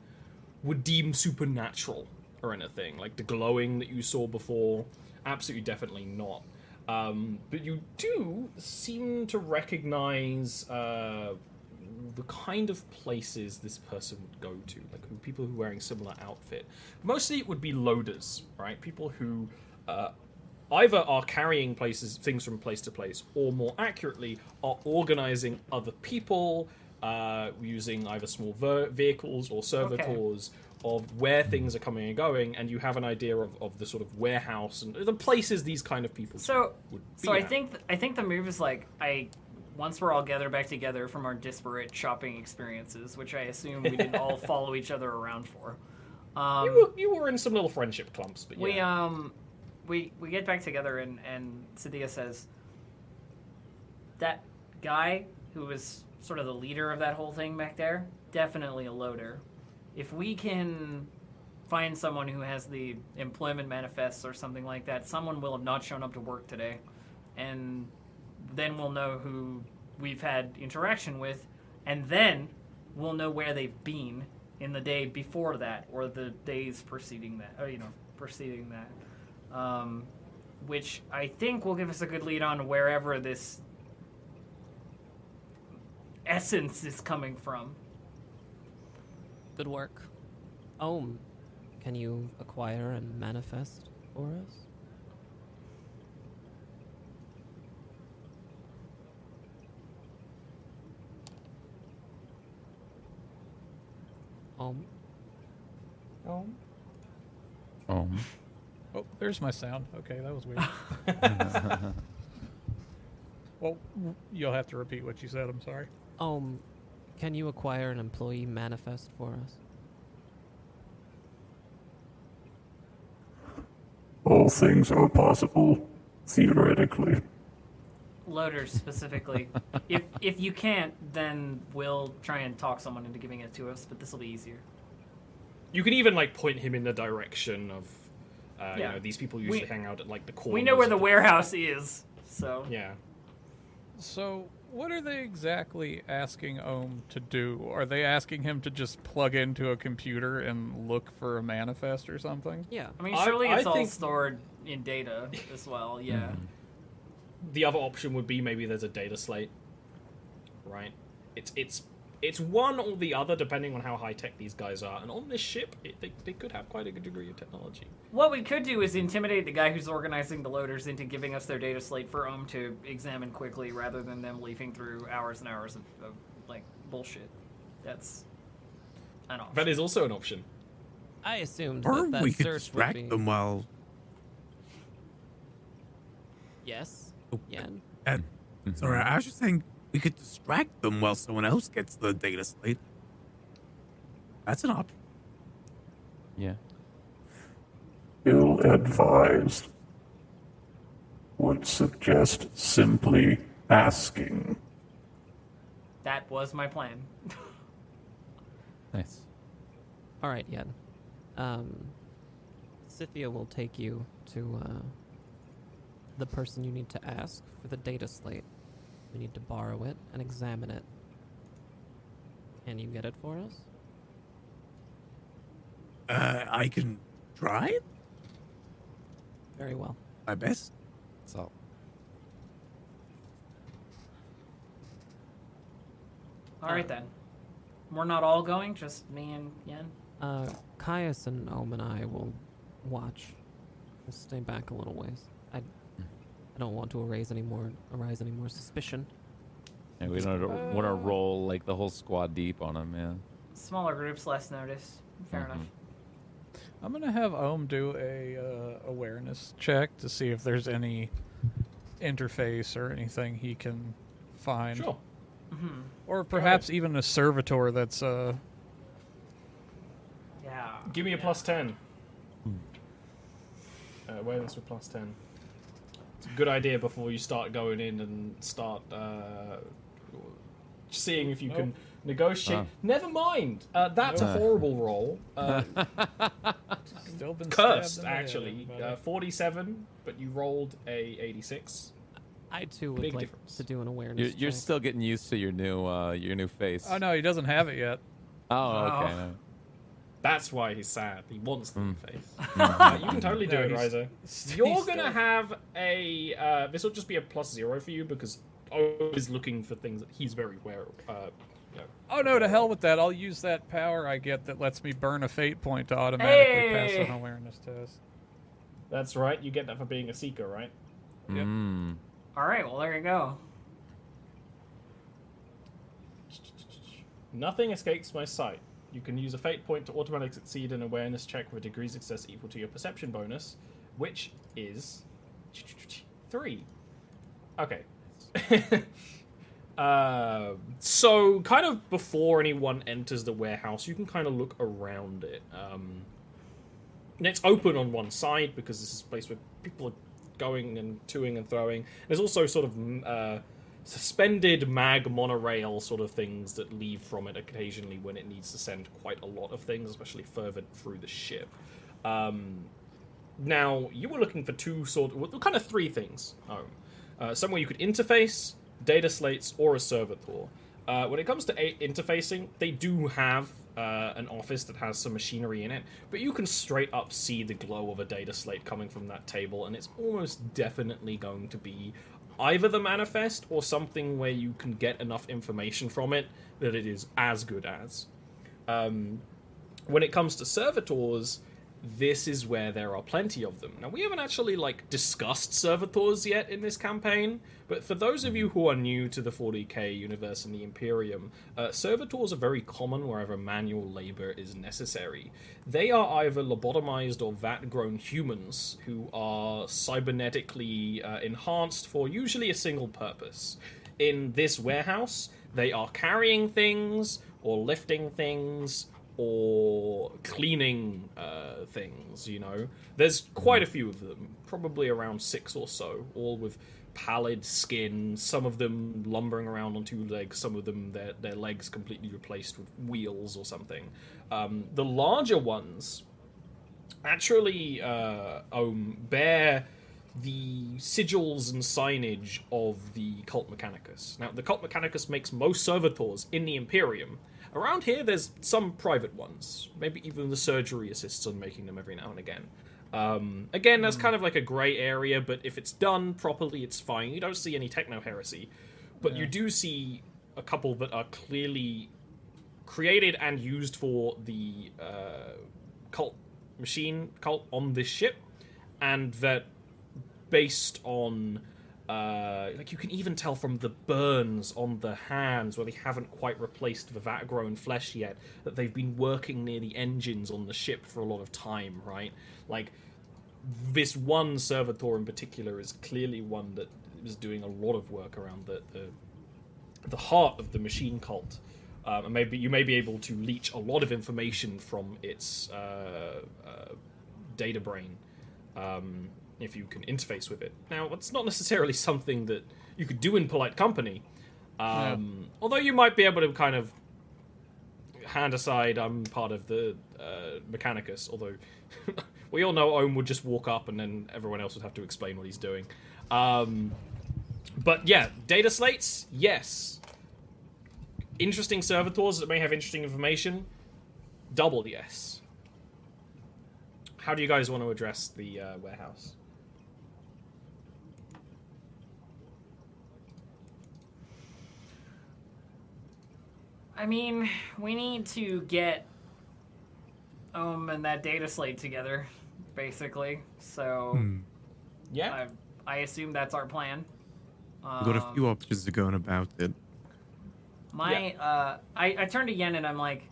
would deem supernatural or anything like the glowing that you saw before. Absolutely, definitely not. Um, but you do seem to recognize uh, the kind of places this person would go to, like who, people who are wearing similar outfit. Mostly, it would be loaders, right? People who uh, either are carrying places things from place to place, or more accurately, are organizing other people uh, using either small ver- vehicles or servitors of where things are coming and going, and you have an idea of, of the sort of warehouse and the places these kind of people So, would so I at. think th- I think the move is like I once we're all gathered back together from our disparate shopping experiences, which I assume we didn't all [laughs] follow each other around for. Um, you were, you were in some little friendship clumps, but we yeah. um we we get back together and and Scythia says that guy who was sort of the leader of that whole thing back there definitely a loader if we can find someone who has the employment manifests or something like that someone will have not shown up to work today and then we'll know who we've had interaction with and then we'll know where they've been in the day before that or the days preceding that or you know preceding that um, which i think will give us a good lead on wherever this essence is coming from Good work. Ohm, can you acquire and manifest for us? Ohm. Oh. Oh. Oh, there's my sound. Okay, that was weird. [laughs] [laughs] well, you'll have to repeat what you said. I'm sorry. Ohm, can you acquire an employee manifest for us? All things are possible, theoretically. Loaders specifically [laughs] if if you can't then we'll try and talk someone into giving it to us but this will be easier You can even like point him in the direction of, uh, Yeah. you know, these people usually We- hang out at like the corners. we know where of the warehouse is so Yeah. So, what are they exactly asking Ohm to do? Are they asking him to just plug into a computer and look for a manifest or something? Yeah. i mean I- surely I it's all think- stored in data as well yeah The other option would be maybe there's a data slate. Right. It's it's it's one or the other depending on how high tech these guys are. And on this ship, it, they they could have quite a good degree of technology. what we could do is intimidate the guy who's organizing the loaders into giving us their data slate for um to examine quickly rather than them leafing through hours and hours of, of like bullshit that's an option That is also an option. I assumed Or that that we could search would distract be... them while. Yes. Oh, Yen. and- Sorry, I was just saying we could distract them while someone else gets the data slate. That's an option. Yeah. Ill advised. Would suggest simply asking. that was my plan Nice. All right, Yen. Um, Scythia will take you to uh, the person you need to ask for the data slate. We need to borrow it and examine it. Can you get it for us? Uh, I can try it. Very well. My best. So All right then. We're not all going, just me and Yen. Uh, Caius and Ohm and I will watch. We'll stay back a little ways. I, I don't want to arise any more, arise any more suspicion. yeah, we don't want to roll like the whole squad deep on him, man. Smaller groups, less notice. Fair enough. I'm gonna have Ohm do a uh, awareness check to see if there's any interface or anything he can find, Sure. or perhaps even a servitor that's uh, Yeah. Give me a plus 10. Uh, awareness with plus 10. It's a good idea before you start going in and start uh, seeing if you can negotiate. Ah. Never mind. Uh, that's a horrible roll. Uh, [laughs] still been cursed, stabbed head, actually. Uh, 47, but you rolled a 86. I too would Big like difference. to do an awareness. You're, you're still getting used to your new uh, your new face. oh no, he doesn't have it yet. Oh, okay. Oh. no. That's why he's sad. He wants the Mm. [laughs] face. Uh, you can totally do No, it, he's- Risa. You're gonna have a. Uh, this will just be a plus zero for you because O is looking for things that he's very aware of. Uh. Oh no, to hell with that. I'll use that power I get that lets me burn a fate point to automatically pass Hey! an awareness test. That's right. You get that for being a seeker, right? Yep. Mm. All right. Well, there you go. Nothing escapes my sight. You can use a fate point to automatically succeed an awareness check with a degree success equal to your perception bonus, which is three. Okay. uh, [laughs] so, kind of before anyone enters the warehouse, you can kind of look around it. Um, it's open on one side because this is a place where people are going and toing and throwing. There's also sort of uh, suspended mag monorail sort of things that leave from it occasionally when it needs to send quite a lot of things, especially further through the ship. Um, now, you were looking for two sort of, well, kind of three things. Um, uh, somewhere you could interface, data slates, or a servitor. Uh, when it comes to a- interfacing, they do have uh, an office that has some machinery in it, but you can straight up see the glow of a data slate coming from that table, and it's almost definitely going to be either the manifest or something where you can get enough information from it that it is as good as. Um, when it comes to servitors, this is where there are plenty of them. Now we haven't actually like discussed servitors yet in this campaign, but for those of you who are new to the 40k universe and the Imperium, uh, servitors are very common wherever manual labor is necessary. They are either lobotomized or vat-grown humans who are cybernetically uh, enhanced for usually a single purpose. In this warehouse, they are carrying things or lifting things or cleaning uh, things, you know. There's quite a few of them, probably around six or so, all with pallid skin, some of them lumbering around on two legs, some of them their, their legs completely replaced with wheels or something. Um, the larger ones actually uh, um, bear the sigils and signage of the Cult Mechanicus. Now, the Cult Mechanicus makes most servitors in the Imperium. Around here, there's some private ones. Maybe even the chirurgery assists on making them every now and again. Um, again, that's kind of like a grey area, but if it's done properly, it's fine. You don't see any techno heresy, but you do see a couple that are clearly created and used for the uh, cult machine cult on this ship, and that based on uh, like you can even tell from the burns on the hands where they haven't quite replaced the vat grown flesh yet that they've been working near the engines on the ship for a lot of time right? Like this one servitor in particular is clearly one that is doing a lot of work around the the, the heart of the machine cult. Um, and maybe you may be able to leech a lot of information from its uh, uh, data brain. Um, if you can interface with it. Now, it's not necessarily something that you could do in polite company, um, although you might be able to kind of hand aside. I'm part of the uh, Mechanicus, although [laughs] we all know Ohm would just walk up and then everyone else would have to explain what he's doing. Um, but yeah, data slates, yes. Interesting servitors that may have interesting information, double yes. How do you guys want to address the uh, warehouse? I mean, we need to get um and that data slate together, basically. So Hmm. Yeah. I, I assume that's our plan. We've got a Um, few options of going about it. My, uh, I, I turn to Yen and I'm like,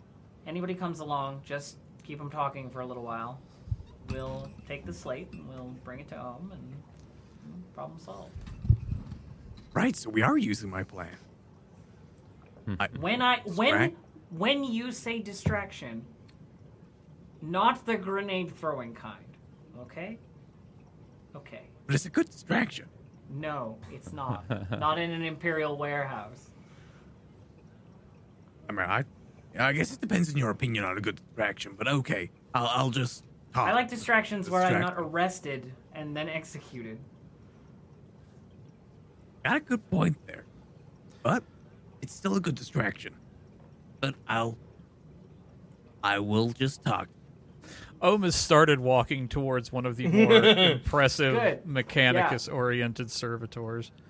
anybody comes along, just keep them talking for a little while. We'll take the slate and we'll bring it to Ohm and problem solved. Right, so we are using my plan. Mm-hmm. I, When I when Distract- when you say distraction, not the grenade throwing kind, okay? Okay. but it's a good distraction. No, it's not. [laughs] not in an imperial warehouse. I mean, I, I guess it depends on your opinion on a good distraction, but okay, I'll, I'll just talk. I like distractions where I'm not arrested and then executed. Got a good point there, but it's still a good distraction. But I'll, I will just talk. Ohm started walking towards one of the more [laughs] impressive Good. Mechanicus-oriented servitors. [laughs]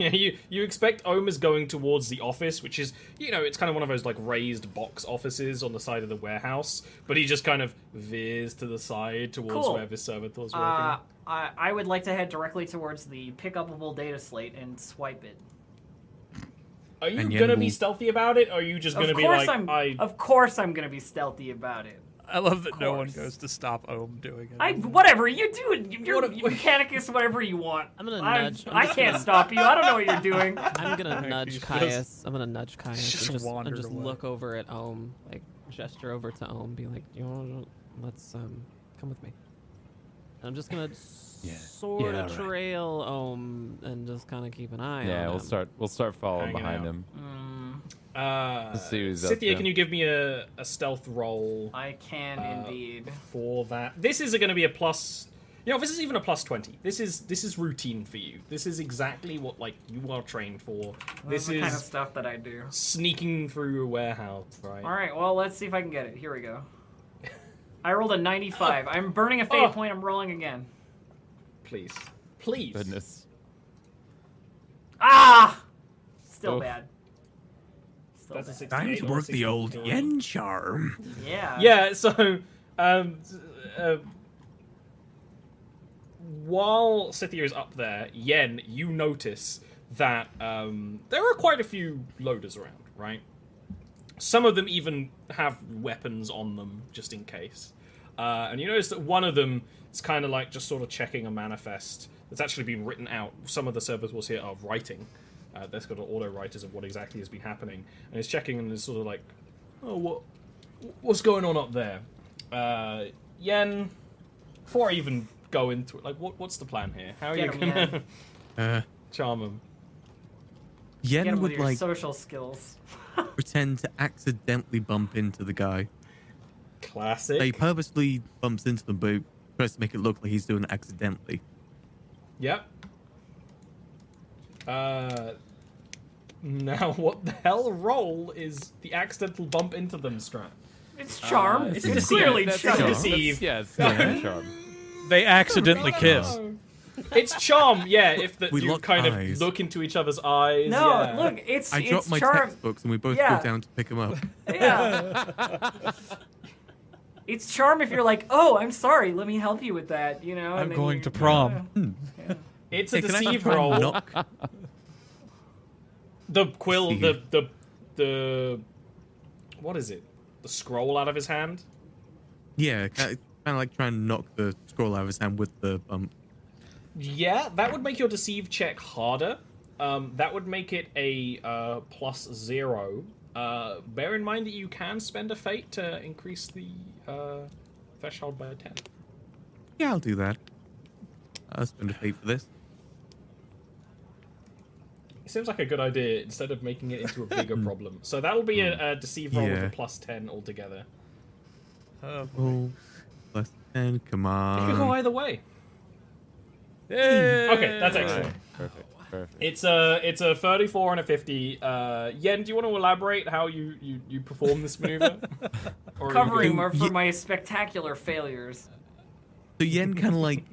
Yeah, you you expect Ohm is going towards the office, which is you know it's kind of one of those like raised box offices on the side of the warehouse, but he just kind of veers to the side towards Cool. where the servitor's working. Uh, I, I would like to head directly towards the pick upable data slate and swipe it. Are you gonna be stealthy about it, or are you just gonna be like I'm. I? Of course I'm gonna be stealthy about it. I love that no one course. goes to stop Ohm doing it. I whatever you do. You're What- you Mechanicus, whatever you want. I'm gonna I'm- nudge- I'm I just can't gonna- stop you. I don't know what you're doing. [laughs] I'm gonna nudge just- Caius. I'm gonna nudge Caius just and just, and wandered just away. look over at Ohm, like gesture over to Ohm, be like, you know, let's um come with me. And I'm just gonna Yeah. sort Yeah, of right. trail Ohm and just kind of keep an eye on Yeah, we'll him. start. We'll start following Hanging behind out. him. Uh, see what he's up Scythia, can you give me a, a stealth roll I can Uh, indeed. for that? This is going to be a plus. You know, this is even a plus twenty. This is this is routine for you. This is exactly what like you are trained for. This This the is kind of stuff that I do. sneaking through a warehouse, right? All right. Well, let's see if I can get it. Here we go. I rolled a 95. I'm burning a fate Oh. point. I'm rolling again. Please, please. Goodness. Ah! Still Oof. bad. Still That's a bad. 68 Time to work the old yen charm. Yeah. Yeah, so um, uh, while Scythia is up there, Yen, you notice that um, there are quite a few loaders around, right? Some of them even have weapons on them just in case. Uh, and you notice that one of them is kind of like just sort of checking a manifest that's actually been written out. Some of the servers we'll see are writing. Uh, they've got auto writers of what exactly has been happening, and it's checking and is sort of like, oh, what, what's going on up there? Uh, Yen, before I even go into it, like, what, what's the plan here? How are Get you 'em, gonna Uh, [laughs] charm him? Get yen him with would your like social skills. [laughs] pretend to accidentally bump into the guy. Classic. He purposely bumps into the but tries to make it look like he's doing it accidentally. Yep. Uh, now, [laughs] what the hell role is the accidental bump into them strap? It's charm. Uh, it's it's a clearly deceive. charm. That's a deceive. Yeah, it's charm. [laughs] They accidentally kiss. It's charm, yeah. If the, We you lock kind eyes. of look into each other's eyes. No, yeah. look, it's I it's drop my charm. textbooks and we both Yeah. go down to pick them up. [laughs] Yeah. it's charm if you're like, oh, I'm sorry, let me help you with that. You know. I'm going to prom. Hmm. It's a Hey, can I deceive roll. knock? The quill, Deceive. the the the what is it? The scroll out of his hand. Yeah, kind of like trying to knock the scroll out of his hand with the bump. Yeah, that would make your deceive check harder. Um, that would make it a uh, plus zero. Uh, bear in mind that you can spend a fate to increase the uh, threshold by a ten. Yeah, I'll do that. I'll spend a fate for this. It seems like a good idea instead of making it into a bigger [laughs] problem. So that'll be a, a deceive roll with a plus ten altogether. Oh, plus And come on. It could go either way. Yay! Okay, that's excellent. Perfect. Perfect. It's a it's a 34 and a 50. Uh, Yen, do you want to elaborate how you you, you perform this maneuver? [laughs] Or are you Covering good? more for Ye- my spectacular failures. So Yen kind of like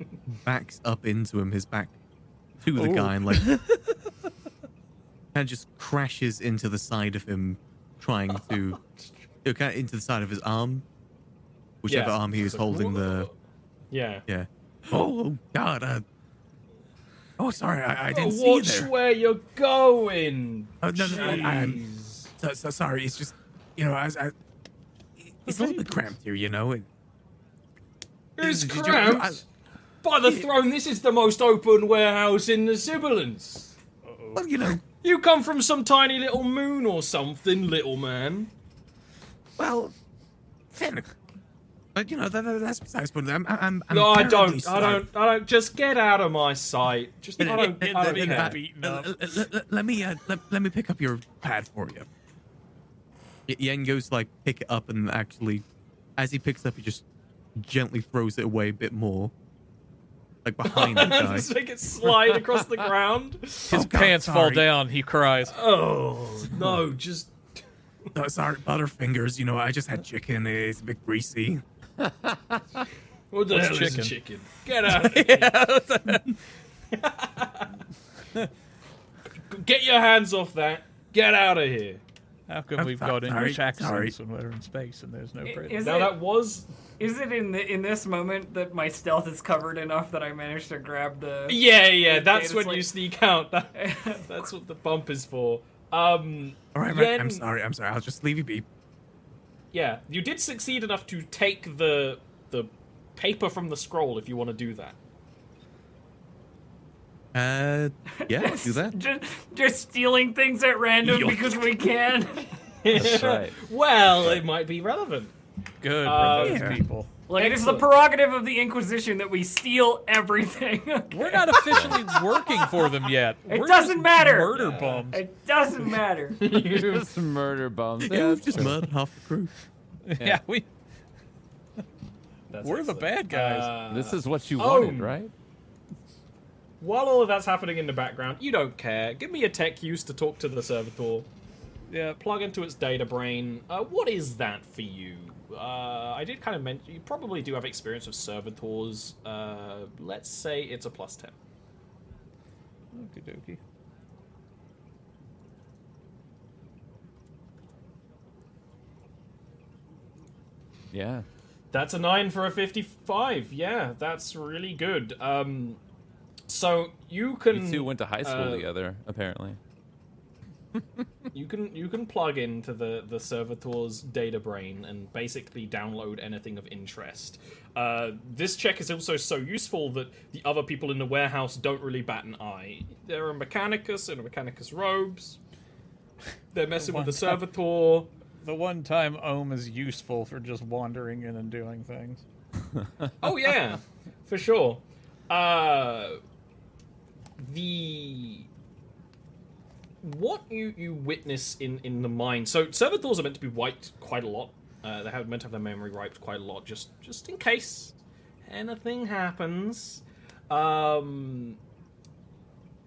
backs up into him, his back to the guy, and like [laughs] and just crashes into the side of him, trying [laughs] to you know, kind of into the side of his arm, whichever Yeah. arm he was holding the Yeah. yeah. Oh, oh God! Uh, oh, sorry, I, I didn't oh, see you Watch where you're going. Oh, no, no, I- I'm- So, so sorry. It's just you know, I, I it's a little bit cramped here, you know. It, It's cramped. By the throne, this is the most open warehouse in the Sibilance. well, you know, You come from some tiny little moon or something, little man. well, technically. But you know, that, that- that's besides the point. I'm, I'm, I'm No, I don't. I don't. I don't. Just get out of my sight. Just. I don't. I don't being care. beaten Uh, up. uh, let, let- let me uh, let, let me pick up your pad for you. Y- Yen goes to like pick it up and actually, as he picks up, he just gently throws it away a bit more, like behind the [laughs] guy. Just make it slide across the ground. [laughs] His Oh, God, pants fall down. He cries. Oh no! Just. [laughs] Oh, sorry, Butterfingers. You know, I just had chicken. It's a bit greasy. What the What's hell is chicken? a chicken? Get out! Of [laughs] here. [laughs] Get your hands off that. Get out of here. How come we've so- got sorry, English accents sorry. when we're in space and there's no I- British? Is Now it, that was. is it in the in this moment that my stealth is covered enough that I managed to grab the? Yeah, yeah. the That's when slate? you sneak out. That, [laughs] that's what the bump is for. Um. All right, right, Yen- I'm sorry. I'm sorry. I'll just leave you be. Yeah, you did succeed enough to take the the paper from the scroll if you want to do that. Uh, yeah, do that. Just, just stealing things at random Yo. because we can. [laughs] That's right. well, it might be relevant. Good Uh, for those yeah. people. Look, it is the prerogative of the Inquisition that we steal everything. [laughs] We're not officially working for them yet. It We're doesn't just matter. Murder bums. It doesn't matter. [laughs] Just murder bums. Yeah, we've that's just true. murdered half the crew. Yeah, we [laughs] That's we're the bad guys. Uh, This is what you Oh. wanted, right? While all of that's happening in the background, you don't care. Give me a tech use to talk to the servitor. yeah, Plug into its data brain. Uh, what is that for you? Uh, I did kind of mention you probably do have experience with servitors. Uh, let's say it's a plus ten. Okie dokie. Yeah. That's a nine for a fifty-five. Yeah, that's really good. Um, so you can You two went to high school uh, together, apparently. [laughs] you can you can plug into the the servitor's data brain and basically download anything of interest. Uh, this check is also so useful that the other people in the warehouse don't really bat an eye. There are a Mechanicus and a Mechanicus robes. They're messing with the [laughs] servitor. The one time Ohm is useful for just wandering in and doing things. [laughs] Oh yeah, for sure. Uh, the what you you witness in in the mine. So servitors are meant to be wiped quite a lot. Uh, they have meant to have their memory wiped quite a lot, just just in case anything happens. Um,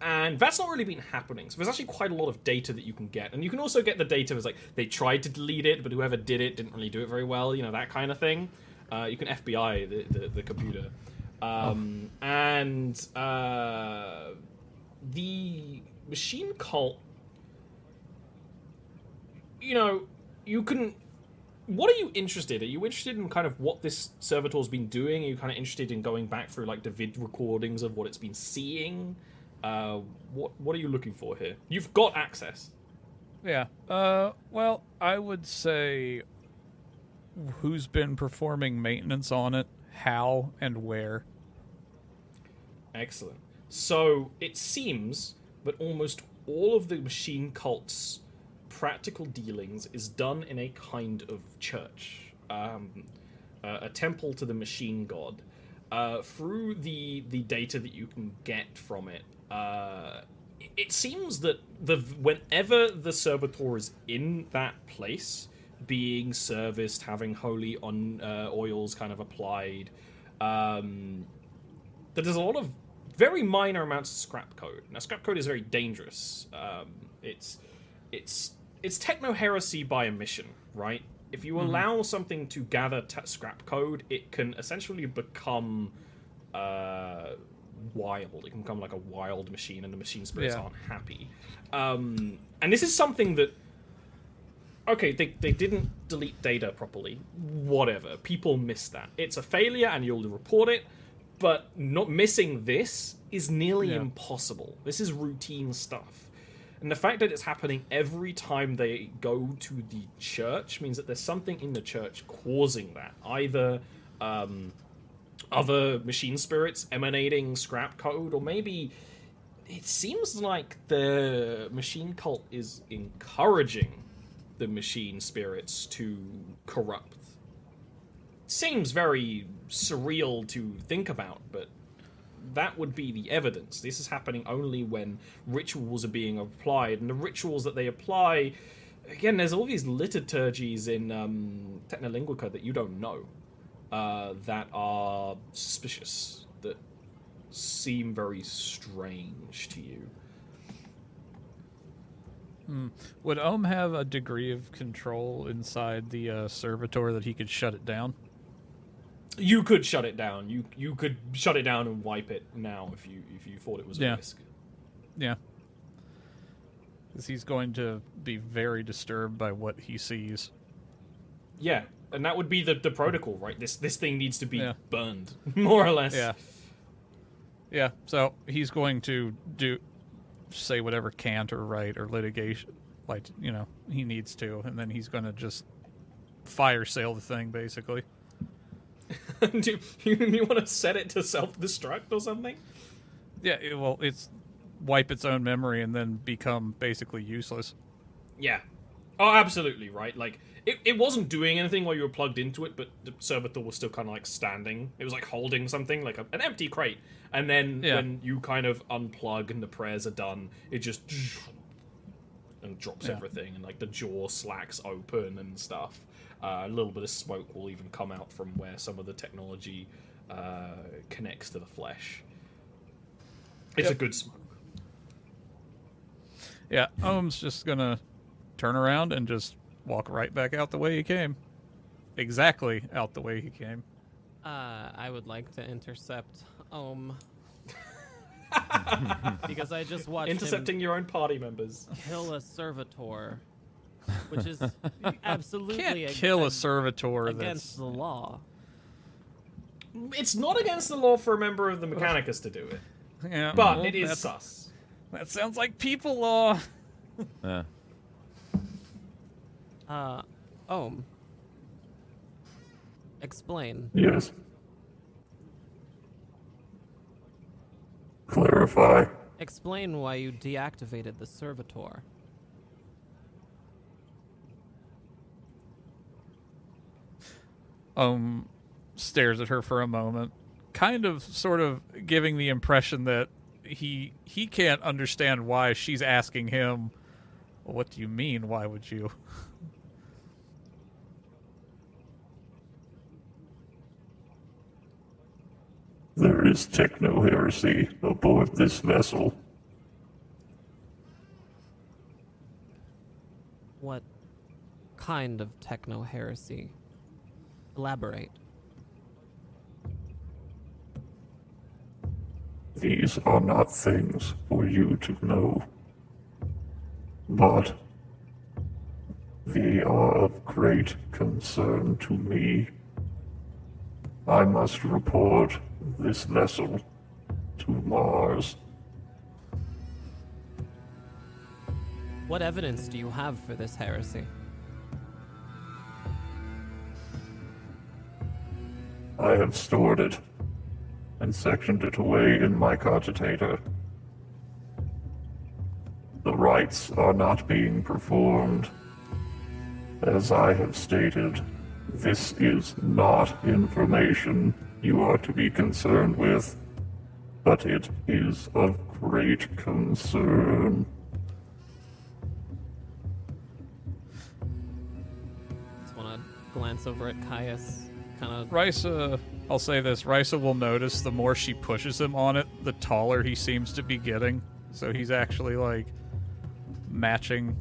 and that's not really been happening. So there's actually quite a lot of data that you can get, and you can also get the data as like they tried to delete it, but whoever did it didn't really do it very well. You know that kind of thing. Uh, you can FBI the the, the computer, um, and uh, the machine cult. You know, you can. What are you interested? Are you interested in kind of what this servitor's been doing? Are you kind of interested in going back through like the vid recordings of what it's been seeing? Uh, what what are you looking for here? You've got access. Yeah. Uh, well, I would say who's been performing maintenance on it, how, and where. Excellent. So it seems that almost all of the machine cult's practical dealings is done in a kind of church, um, uh, a temple to the machine god. Uh, through the the data that you can get from it, uh, it- seems that the whenever the servitor is in that place, being serviced, having holy on uh, oils kind of applied, um, that there's a lot of very minor amounts of scrap code. Now, scrap code is very dangerous. Um, it's it's it's techno heresy by omission, right? If you allow something to gather t- scrap code, it can essentially become uh, wild. It can become like a wild machine, and the machine spirits Yeah. aren't happy. Um, and this is something that okay, they, they didn't delete data properly. Whatever. People miss that. It's a failure and you'll report it, but not missing this is nearly Yeah. impossible. This is routine stuff. And the fact that it's happening every time they go to the church means that there's something in the church causing that. Either um, other machine spirits emanating scrap code, or maybe it seems like the machine cult is encouraging the machine spirits to corrupt. Seems very surreal to think about, but that would be the evidence. This is happening only when rituals are being applied, and the rituals that they apply. Again, there's all these liturgies in um, Technolinguica that you don't know uh, that are suspicious, that seem very strange to you. Would Ohm have a degree of control inside the uh, servitor that he could shut it down? You could shut it down. You you could shut it down and wipe it now if you if you thought it was a Yeah. risk. Yeah. Because he's going to be very disturbed by what he sees. Yeah, and that would be the, the protocol, right? This this thing needs to be Yeah. burned, [laughs] more or less. Yeah. Yeah, so he's going to do say whatever can't or right or litigation like you know he needs to and then he's going to just fire sale the thing basically [laughs] Do you, [laughs] you want to set it to self destruct or something? yeah it, well it's wipe its own memory and then become basically useless Yeah. Oh, absolutely right. Like it, it wasn't doing anything while you were plugged into it, but the servitor was still kind of like standing. It was like holding something, like a, an empty crate. And then Yeah. when you kind of unplug and the prayers are done, it just [sniffs] and drops Yeah. everything, and like the jaw slacks open and stuff. Uh, a little bit of smoke will even come out from where some of the technology uh, connects to the flesh. It's a good smoke. yeah ohm's just going to turn around and just walk right back out the way he came exactly out the way he came Uh, I would like to intercept Ohm. [laughs] because I just watched Intercepting him your own party members. kill a servitor, which is [laughs] absolutely can't ag- kill a ag- servitor against that's the law. It's not against the law for a member of the Mechanicus to do it, yeah, but well, it is that's- sus. that sounds like people law [laughs] Yeah. Uh, Ohm. Explain. Yes. Clarify. Explain why you deactivated the servitor. Um stares at her for a moment kind of sort of giving the impression that he he can't understand why she's asking him well, what do you mean why would you There is techno heresy aboard this vessel. What kind of techno heresy? Elaborate. These are not things for you to know. But they are of great concern to me. I must report this vessel to Mars. What evidence do you have for this heresy? I have stored it and sectioned it away in my cogitator. The rites are not being performed. As I have stated, this is not information you are to be concerned with, but it is of great concern. Just want to glance over at Caius. Kind of Risa, I'll say this: Risa will notice the more she pushes him on it, the taller he seems to be getting. So he's actually like matching.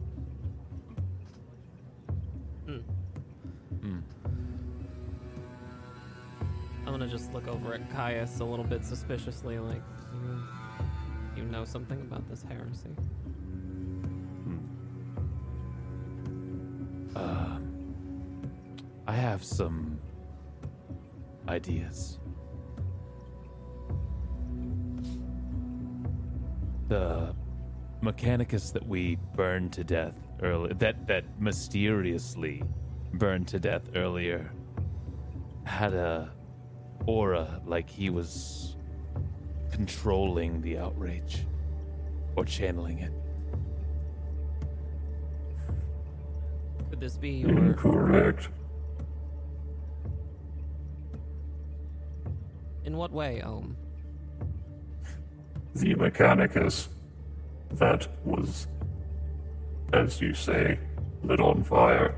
I'm gonna just look over at Caius a little bit suspiciously, like, you, you know something about this heresy? Uh, I have some ideas. The Mechanicus that we burned to death earlier, that, that mysteriously burned to death earlier, had a aura like he was controlling the outrage or channeling it. Could this be your. Incorrect. In what way, Ohm? The Mechanicus that was, as you say, lit on fire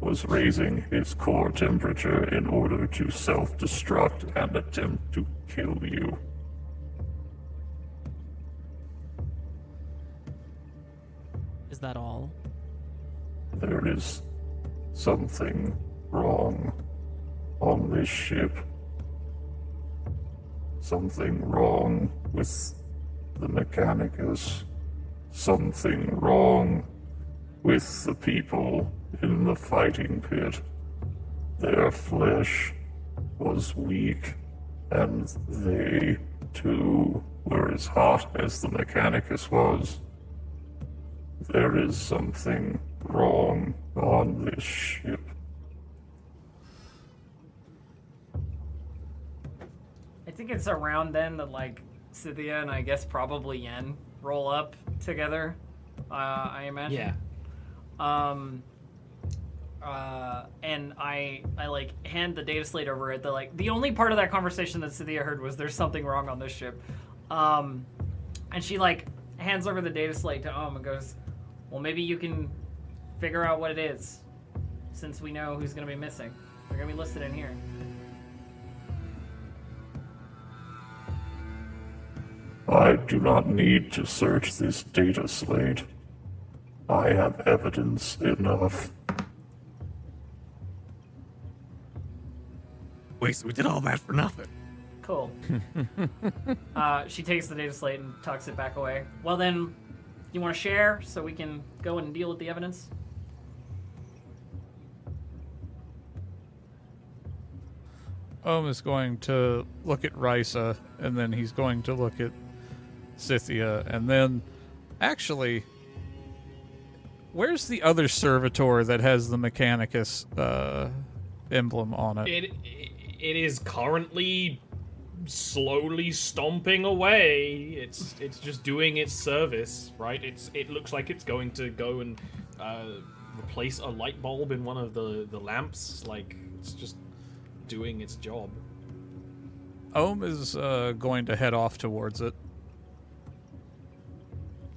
was raising its core temperature in order to self destruct and attempt to kill you. Is that all? There is something wrong on this ship. Something wrong with the Mechanicus. Something wrong with the people in the fighting pit. Their flesh was weak, and they, too, were as hot as the Mechanicus was. There is something wrong on this ship. Think it's around then that like Scythia and I guess probably Yen roll up together. Uh, I imagine. Yeah. Um. Uh, and I I like hand the data slate over it. The like the only part of that conversation that Scythia heard was there's something wrong on this ship. Um, and she like hands over the data slate to Ohm and goes, "Well, maybe you can figure out what it is, since we know who's gonna be missing. They're gonna be listed in here." I do not need to search this data slate. I have evidence enough. Wait, so we did all that for nothing? Cool. [laughs] uh, she takes the data slate and tucks it back away. Well, then, you want to share so we can go and deal with the evidence? Ohm is going to look at Risa, and then he's going to look at Scythia, and then actually, where's the other servitor that has the Mechanicus uh, emblem on it? It it is currently slowly stomping away. It's it's just doing its service, right? It's it looks like it's going to go and uh, replace a light bulb in one of the the lamps. Like it's just doing its job. Ohm is uh, going to head off towards it.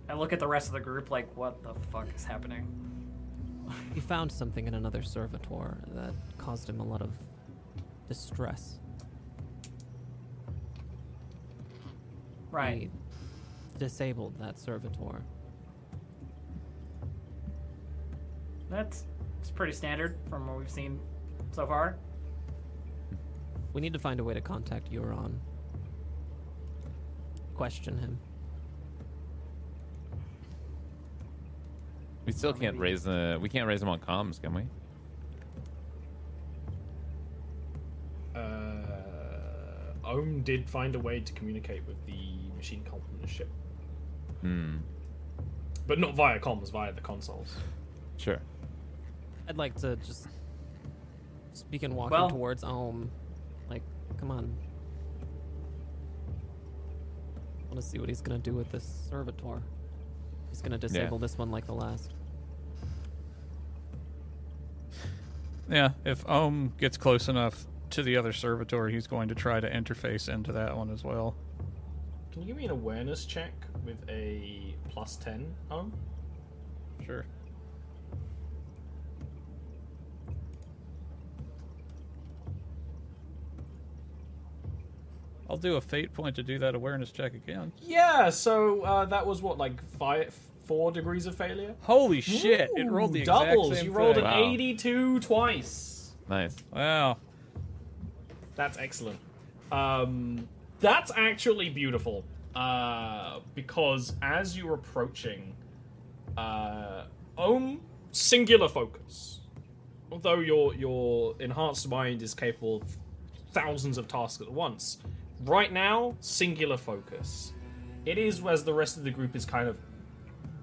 I look at the rest of the group like, what the fuck is happening? He found something in another servitor that caused him a lot of distress. Right. He disabled that servitor. That's it's pretty standard from what we've seen so far. We need to find a way to contact Euron. Question him. We still can't raise the. We can't raise them on comms, can we? Uh, Ohm did find a way to communicate with the machine cult on the ship, Hmm. but not via comms, via the consoles. Sure. I'd like to just begin walking Well- towards Ohm. Like, come on. I want to see what he's gonna do with this servitor. He's gonna disable this one like the last. Yeah, if Ohm gets close enough to the other servitor, he's going to try to interface into that one as well. Can you give me an awareness check with a plus ten? Ohm? Sure. I'll do a fate point to do that awareness check again. Yeah, so uh, that was what, like five, four degrees of failure? Holy shit! it rolled the Ooh, doubles. exact same you rolled thing. an Wow. 82 twice. Nice. Wow. That's excellent. Um, that's actually beautiful. Uh, because as you're approaching, uh, Ohm, singular focus. Although your your enhanced mind is capable of thousands of tasks at once, right now, singular focus. It is as the rest of the group is kind of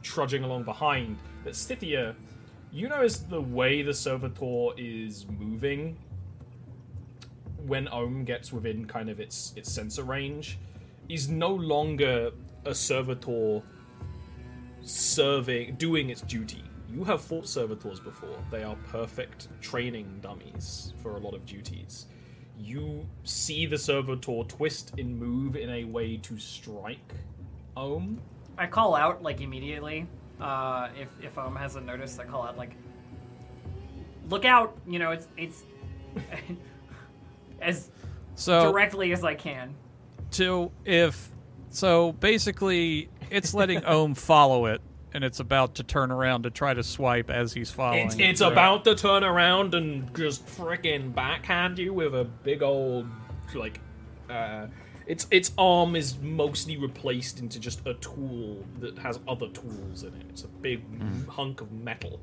trudging along behind But Scythia, you notice the way the servitor is moving when Ohm gets within kind of its its sensor range, is no longer a servitor serving doing its duty. You have fought servitors before. They are perfect training dummies for a lot of duties. You see the servitor twist and move in a way to strike Ohm. I call out like immediately. Uh, if if um hasn't noticed, I call out like, "Look out!" You know, it's it's [laughs] as So directly as I can. to if so basically it's letting [laughs] Ohm follow it and it's about to turn around to try to swipe as he's following. It's, it, it's right? about to turn around and just frickin' backhand you with a big old like uh its its arm is mostly replaced into just a tool that has other tools in it. It's a big hunk of metal.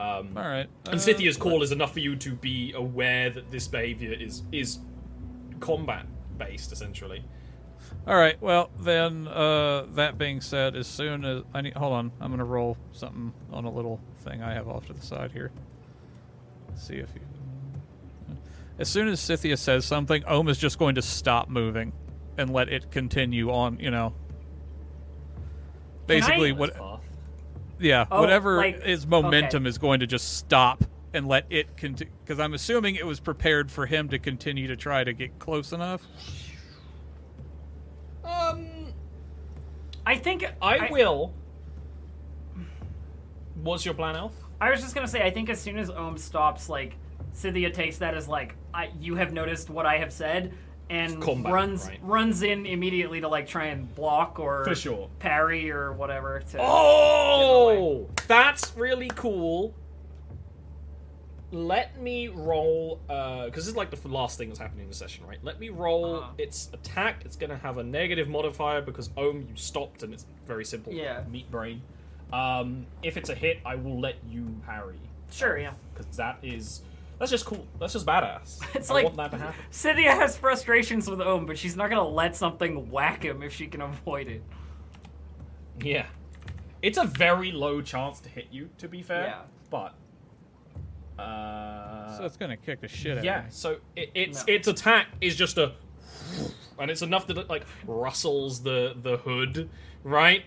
Um, All right. and uh, Scythia's call is enough for you to be aware that this behavior is is combat based essentially. All right. Well, then uh that being said, as soon as I need hold on, I'm going to roll something on a little thing I have off to the side here. Let's see if you As soon as Scythia says something, Ohm is just going to stop moving and let it continue on, you know. Basically, what Yeah, Oh, whatever like- its momentum is going to just stop and let it continue. Because I'm assuming it was prepared for him to continue to try to get close enough. Um, I think I, will. What's your plan, Elf? I was just gonna say, I think as soon as Ohm stops, like Scythia takes that as like, I, you have noticed what I have said, and Combat, runs right. runs in immediately to like try and block or For sure. parry or whatever. To Oh, that's really cool. Let me roll, because this is like the last thing that's happening in the session, right? Let me roll Uh-huh. its attack. It's going to have a negative modifier because Ohm, you stopped, and it's very simple. Yeah. Meat brain. Um, if it's a hit, I will let you parry sure, yeah. because that is that's just cool. That's just badass. [laughs] It's I like- want that to happen. Scythia has frustrations with Ohm, but she's not gonna let something whack him if she can avoid it. Yeah. It's a very low chance to hit you, to be fair. Yeah. But. Uh, So it's going to kick the shit out yeah, of me. so it, its No. its attack is just a. And it's enough that it, like, rustles the, the hood, right?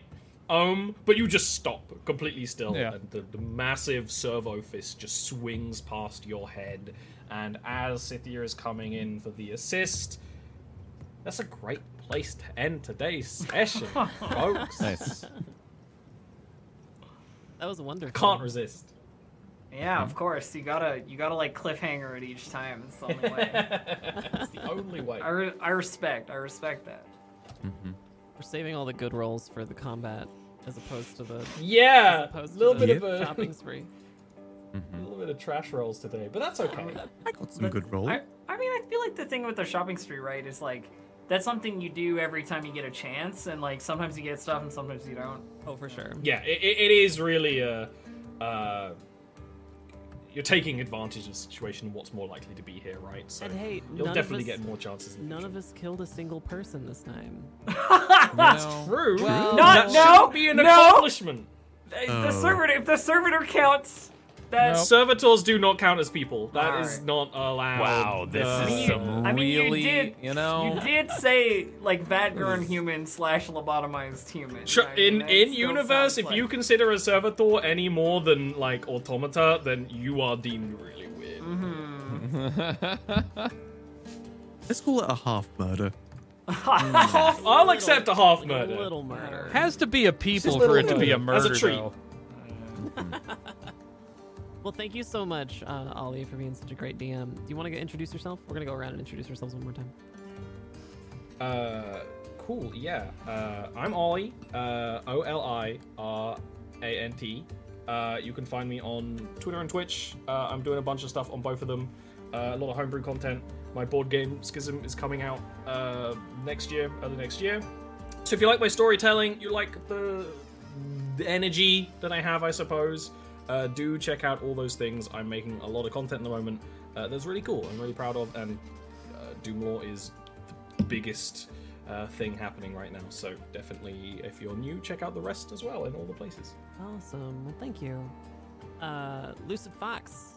Um, but you just stop completely still, Yeah. and the, the massive servo fist just swings past your head. And as Scythia is coming in for the assist, that's a great place to end today's session, [laughs] folks. Nice. That was wonderful. Can't resist. Yeah, of course. You gotta you gotta like cliffhanger it each time. It's the only way. [laughs] It's the only way. I, re- I respect. I respect that. We're saving all the good rolls for the combat as opposed to the Yeah, as opposed a little to bit of a [laughs] shopping spree. a little bit of trash rolls today, but that's okay. Um, I got some good rolls. I, I mean, I feel like the thing with the shopping spree, right, is like that's something you do every time you get a chance, and like sometimes you get stuff and sometimes you don't. Oh, for sure. Yeah, it, it it is really a. Uh, you're taking advantage of the situation and what's more likely to be here, right? So And hey, you'll definitely us, get more chances. In None future. of us killed a single person this time. [laughs] [laughs] That's true. Well- Not- that no, shouldn't be an no. accomplishment. The Oh. servitor, if the servitor counts, that's Servitors do not count as people. That is Alright. not allowed. Wow, this Uh, is you- some I mean, you really, did- you know. You did say like Vat-grown human slash lobotomized human. Sure, I mean, in that in still universe, sounds if like- you consider a servitor any more than like automata, then you are deemed really weird. [laughs] [laughs] Let's call it a half murder. Half, I'll accept a half Like murder. A little murder. Has to be a people for little it to be a murder. As a treat. [laughs] Well, thank you so much, uh, Ollie, for being such a great DM. Do you want to introduce yourself? We're gonna go around and introduce ourselves one more time. Uh, cool. Yeah. Uh, I'm Ollie. Uh, O L I R A N T. Uh, you can find me on Twitter and Twitch. Uh, I'm doing a bunch of stuff on both of them. Uh, a lot of homebrew content. My board game Schism is coming out uh, next year, early next year. So if you like my storytelling, you like the, the energy that I have, I suppose, uh, do check out all those things. I'm making a lot of content at the moment uh, that's really cool. I'm really proud of, and uh, DoomLore is the biggest uh, thing happening right now. So definitely, if you're new, check out the rest as well in all the places. Awesome. Well, thank you. Uh, Lucid Fox.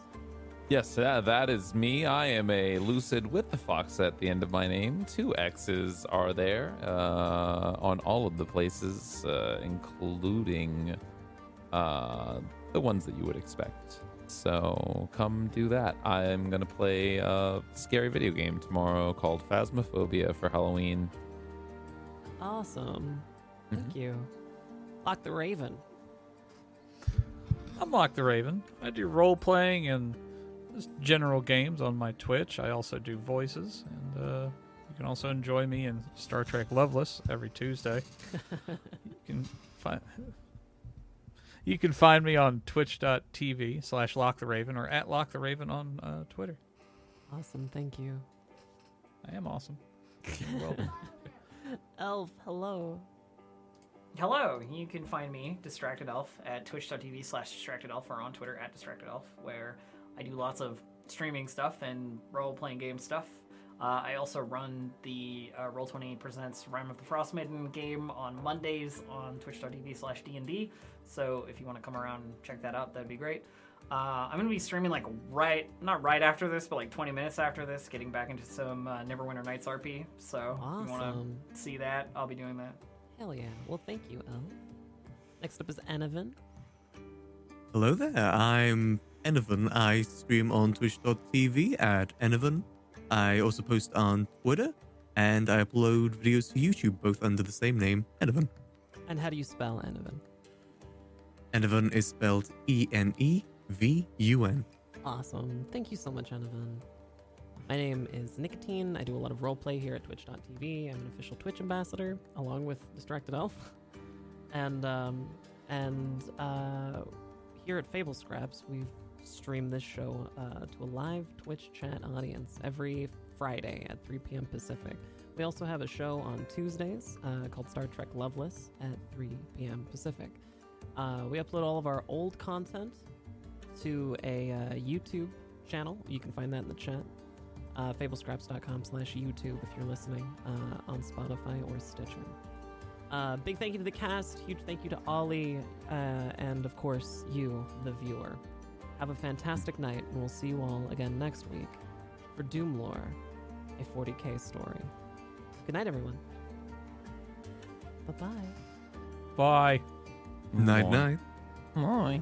Yes, uh, that is me. I am a lucid with the fox at the end of my name. Two X's are there uh, on all of the places, uh, including uh, the ones that you would expect. So come do that. I'm gonna play a scary video game tomorrow called Phasmophobia for Halloween. Awesome. Thank you. Lock the Raven. I'm Lock the Raven. I do role playing and just general games on my Twitch. I also do voices, and uh, you can also enjoy me in Star Trek Loveless every Tuesday. [laughs] you can find you can find me on twitch.tv slash lock the raven or at locktheraven on uh, Twitter. Awesome. Thank you. I am awesome. You're welcome. [laughs] Elf, hello. Hello, you can find me, Distracted Elf, at twitch.tv slash distracted elf or on Twitter at distracted elf, where I do lots of streaming stuff and role playing game stuff. Uh, I also run the uh, Roll20 Presents Rime of the Frostmaiden game on Mondays on twitch.tv slash DND. So if you want to come around and check that out, that'd be great. Uh, I'm going to be streaming like right, not right after this, but like 20 minutes after this, getting back into some uh, Neverwinter Nights RP. So if you want to see that, I'll be doing that. Hell yeah. Well, thank you, Elf. Next up is Enevun. Hello there, I'm Enevun. I stream on twitch.tv at Enevun. I also post on Twitter, and I upload videos to YouTube, both under the same name, Enevun. And how do you spell Enevun? Enevun is spelled E N E V U N. Awesome. Thank you so much, Enevun. My name is Nikatine. I do a lot of roleplay here at twitch.tv. I'm an official Twitch ambassador, along with Distracted Elf. And um, and uh, here at Fable Scraps, we've streamed this show uh, to a live Twitch chat audience every Friday at 3 p.m. Pacific. We also have a show on Tuesdays uh, called Star Trek Loveless at 3 p.m. Pacific. Uh, we upload all of our old content to a uh, YouTube channel. You can find that in the chat. Uh, fablescraps.com slash YouTube if you're listening uh, on Spotify or Stitcher. Uh, big thank you to the cast. Huge thank you to Ollie. Uh, and of course, you, the viewer. Have a fantastic night, and we'll see you all again next week for Doom Lore, a 40k story. Good night, everyone. Bye bye. Bye. Night night. Bye.